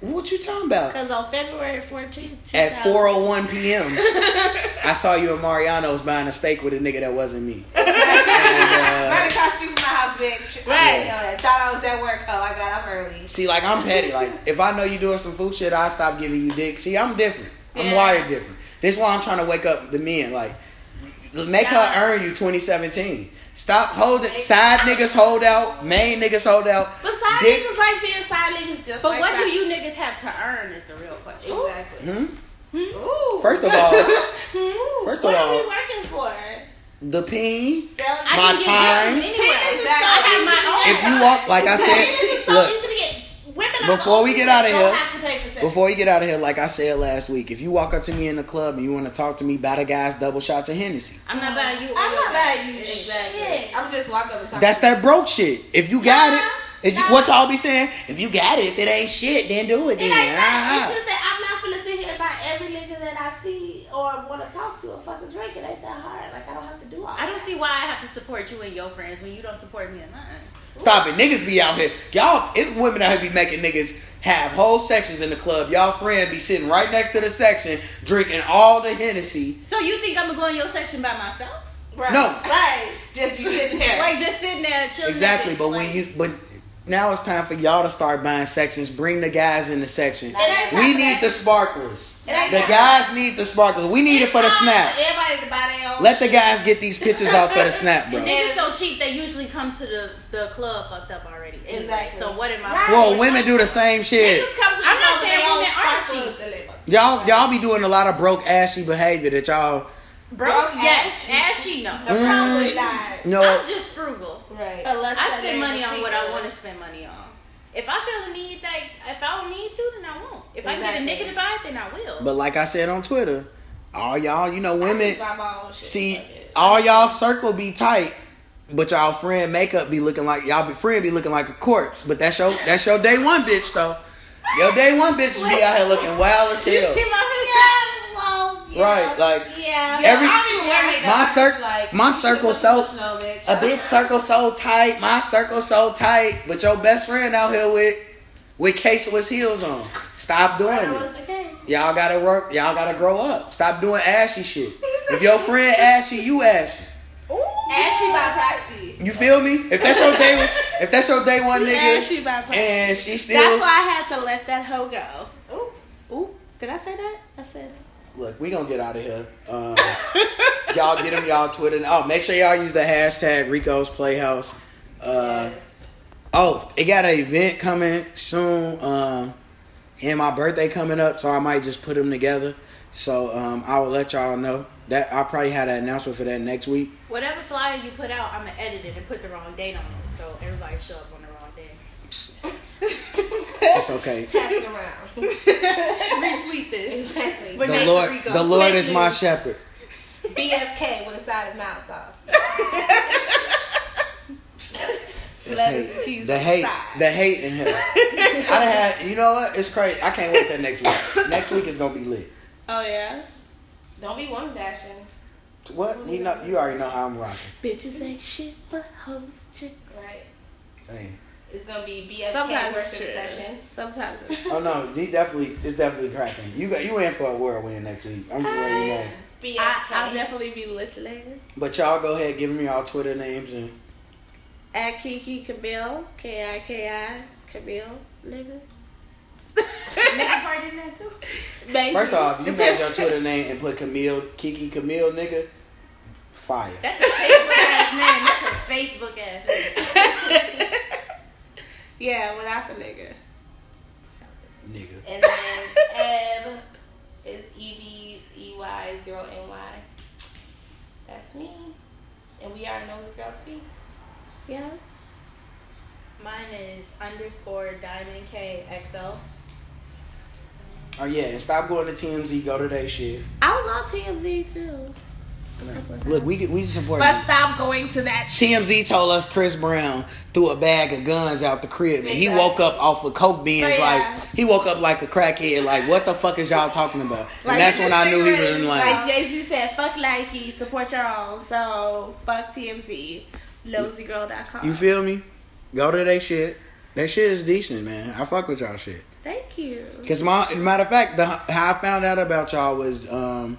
Speaker 3: What you talking about?
Speaker 2: Because on February 14th,
Speaker 3: At 4:01 p.m., [laughs] I saw you in Mariano's buying a steak with a nigga that wasn't me. [laughs] And, uh,
Speaker 1: Right across the street from my house, bitch.
Speaker 2: Right.
Speaker 1: You know. Thought I was at work. Oh, I got up early.
Speaker 3: See, like I'm petty. Like if I know you doing some food shit, I stop giving you dick. See, I'm different. I'm
Speaker 2: Yeah.
Speaker 3: wired different. This is why I'm trying to wake up the men. Like make
Speaker 2: Yeah.
Speaker 3: her earn you 2017. Stop holding side niggas hold out, main niggas hold out.
Speaker 2: But side
Speaker 3: Dick-
Speaker 2: niggas like being side niggas just
Speaker 4: But
Speaker 2: like
Speaker 4: what
Speaker 2: side-
Speaker 4: do you niggas have to earn is the real question.
Speaker 1: Exactly.
Speaker 3: Hmm?
Speaker 1: Ooh.
Speaker 3: First of [laughs] all? First of
Speaker 2: what
Speaker 3: all-
Speaker 2: are we working for?
Speaker 3: the peen. My time.
Speaker 4: Anyway.
Speaker 1: Exactly.
Speaker 4: I have my own-
Speaker 3: If you walk, like I
Speaker 2: Penis
Speaker 3: said,
Speaker 2: is so
Speaker 3: look.
Speaker 2: Easy to get. Women
Speaker 3: Before
Speaker 2: the
Speaker 3: we get out
Speaker 2: of
Speaker 3: here-
Speaker 2: don't have to pay for sex.
Speaker 3: Before you get out of here, like I said last week, if you walk up to me in the club and you want to talk to me, about a guys double shots of Hennessy.
Speaker 4: I'm not buying you.
Speaker 2: I'm not
Speaker 4: bag.
Speaker 2: bad you
Speaker 1: Exactly.
Speaker 2: shit.
Speaker 1: I'm just walk up and talk.
Speaker 3: That's
Speaker 1: to
Speaker 3: that broke shit. If you got
Speaker 2: Nah,
Speaker 3: it, if you, what y'all be saying, if you got it, if it ain't shit, then do it.
Speaker 2: It
Speaker 3: Then
Speaker 2: ain't that.
Speaker 3: Ah.
Speaker 2: It's just that I'm not finna sit here and buy every nigga that I see or want to talk to a fucking drink. It ain't that hard. Like I don't have to do all.
Speaker 4: I don't see why I have to support you and your friends when you don't support me or mine.
Speaker 3: Stop it, niggas be out here. Y'all, it women out here be making niggas have whole sections in the club. Y'all friend be sitting right next to the section, drinking all the Hennessy.
Speaker 4: So you think I'm gonna go in your section by myself?
Speaker 1: Right.
Speaker 3: No.
Speaker 1: Right. Just be sitting there.
Speaker 4: Like just sitting there chilling.
Speaker 3: Exactly, but when you, but now it's time for y'all to start buying sections. Bring the guys in the section. We need the sparklers. The guys need the sparklers. We need it for the snap.
Speaker 2: Everybody to buy their own.
Speaker 3: Let the guys get these pictures off for the snap, bro. [laughs]
Speaker 4: And niggas so cheap they usually come to the, the club fucked up already.
Speaker 1: Exactly.
Speaker 4: So what am I?
Speaker 2: Right.
Speaker 3: Well, women do the same shit.
Speaker 2: To the
Speaker 4: I'm not saying women aren't cheap.
Speaker 3: Y'all, y'all be doing a lot of broke ashy behavior that y'all.
Speaker 4: Broke?
Speaker 1: Broke
Speaker 4: Yes.
Speaker 1: ashy.
Speaker 4: Ashy? No.
Speaker 1: Probably
Speaker 3: Mm,
Speaker 1: not.
Speaker 3: no,
Speaker 4: I'm just frugal.
Speaker 1: Right.
Speaker 2: Unless
Speaker 4: I spend money on what I want to spend money on. If I feel the need that if I don't need to, then I won't. If I
Speaker 1: Exactly.
Speaker 4: get a nigga to buy it, then I will.
Speaker 3: but like I said on Twitter, all y'all, you know, women.
Speaker 2: just buy my own shit.
Speaker 3: See, all y'all circle be tight, but y'all friend makeup be looking like y'all be friend be looking like a corpse. But that's your that's your day one bitch though. Your day one bitch be out here looking wild as
Speaker 4: you
Speaker 3: hell.
Speaker 4: see my
Speaker 1: Yeah, well, yeah.
Speaker 3: Right, like
Speaker 2: Yeah.
Speaker 1: Yeah,
Speaker 3: Every-
Speaker 1: I don't even wear makeup.
Speaker 3: my
Speaker 1: I'm
Speaker 3: cir-
Speaker 1: just like,
Speaker 3: my circle so-
Speaker 1: bitch.
Speaker 3: a bitch circle so tight, my circle so tight, but your best friend out here with with caseless heels on. Stop doing it.
Speaker 2: was the case.
Speaker 3: Y'all gotta work. Y'all gotta grow up. Stop doing ashy shit. [laughs] If your friend ashy, you ashy.
Speaker 2: Ashy by proxy.
Speaker 3: You feel me? If that's your day, if that's your day one nigga,
Speaker 2: Ashy by proxy.
Speaker 3: and she still
Speaker 2: That's why I had to let that hoe go. Ooh, ooh. Did I say that? I said.
Speaker 3: Look, we gonna get out of here. Um, [laughs] y'all get them y'all Twitter. Oh, make sure y'all use the hashtag Rico's Playhouse. Uh,
Speaker 1: Yes.
Speaker 3: Oh, it got an event coming soon. Um, and my birthday coming up, so I might just put them together. So um, I will let y'all know that I'll probably have an announcement for that next week.
Speaker 4: Whatever flyer you put out, I'm gonna edit it and put the wrong date on it, so everybody show up on the wrong day. [laughs]
Speaker 3: It's [laughs] okay.
Speaker 1: Pass it around. [laughs]
Speaker 4: Retweet this.
Speaker 1: exactly.
Speaker 4: But
Speaker 3: The Lord, the. Lord is my shepherd.
Speaker 1: BFK with a side of mouth sauce. [laughs]
Speaker 3: It's
Speaker 1: Lettuce
Speaker 3: hate. The hate,
Speaker 1: side.
Speaker 3: the hate in here. I done had, you know what? It's crazy. I can't wait till next week. Next week is gonna be lit.
Speaker 2: Oh yeah.
Speaker 1: Don't be one bashing.
Speaker 3: What? You know. You already know how I'm rocking.
Speaker 2: Bitches ain't shit but hoes, chicks.
Speaker 1: Right.
Speaker 3: Dang.
Speaker 1: It's gonna be BFK
Speaker 2: Sometimes it's
Speaker 1: worship
Speaker 2: true.
Speaker 1: session.
Speaker 2: Sometimes it's [laughs]
Speaker 3: Oh no, he definitely, it's definitely cracking. You got you in for a whirlwind next week. I'm just letting you know.
Speaker 1: Uh, BFK.
Speaker 2: I, I'll definitely be listening.
Speaker 3: But y'all go ahead, give me y'all Twitter names and
Speaker 2: At Kiki Camille, K I K I Camille, nigga.
Speaker 4: Nigga [laughs] part in that too.
Speaker 2: Maybe.
Speaker 3: first off, you made your Twitter [laughs] name and put Camille Kiki Camille nigga. Fire.
Speaker 4: That's a Facebook ass name. That's a Facebook ass name.
Speaker 2: Yeah, without the nigga.
Speaker 3: Nigga.
Speaker 1: And then Eb is E B E Y zero N Y. That's me. And we are Nosy Girl Tweets.
Speaker 2: Yeah.
Speaker 4: Mine is underscore diamond K XL.
Speaker 3: Oh yeah, and stop going to TMZ, go to that shit.
Speaker 2: I was on TMZ too.
Speaker 3: Look, we we support
Speaker 2: But stop going to that shit.
Speaker 3: TMZ told us Chris Brown threw a bag of guns out the crib and he woke up off of coke beans
Speaker 2: yeah.
Speaker 3: like he woke up like a crackhead like what the fuck is y'all talking about and that's when I knew he was in
Speaker 2: Like
Speaker 3: line.
Speaker 2: Jay Z said, fuck Nike, support your own. So fuck TMZ, nosygirl.com.
Speaker 3: You feel me? Go to that shit. That shit is decent, man. I fuck with y'all shit.
Speaker 2: Thank you.
Speaker 3: Cause my matter of fact, the how I found out about y'all was um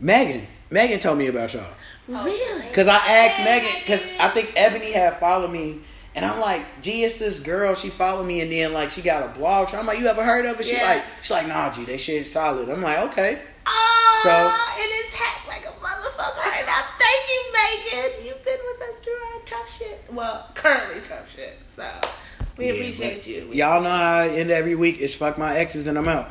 Speaker 3: Megan. Megan told me about y'all.
Speaker 2: Oh, really?
Speaker 3: Cause I asked Megan, cause I think Ebony had followed me, and I'm like, gee, it's this girl. She followed me, and then like she got a blog. I'm like, you ever heard of it? She
Speaker 2: Yeah.
Speaker 3: like, she's like, nah, G, that shit solid. I'm like, okay.
Speaker 2: Oh,
Speaker 3: So-
Speaker 2: it is hacked like a motherfucker right now. Thank you, Megan. You've been with us through our tough shit. Well, currently tough shit. So we
Speaker 3: Yeah,
Speaker 2: appreciate you. We-
Speaker 3: Y'all know how I end every week is fuck my exes and I'm out.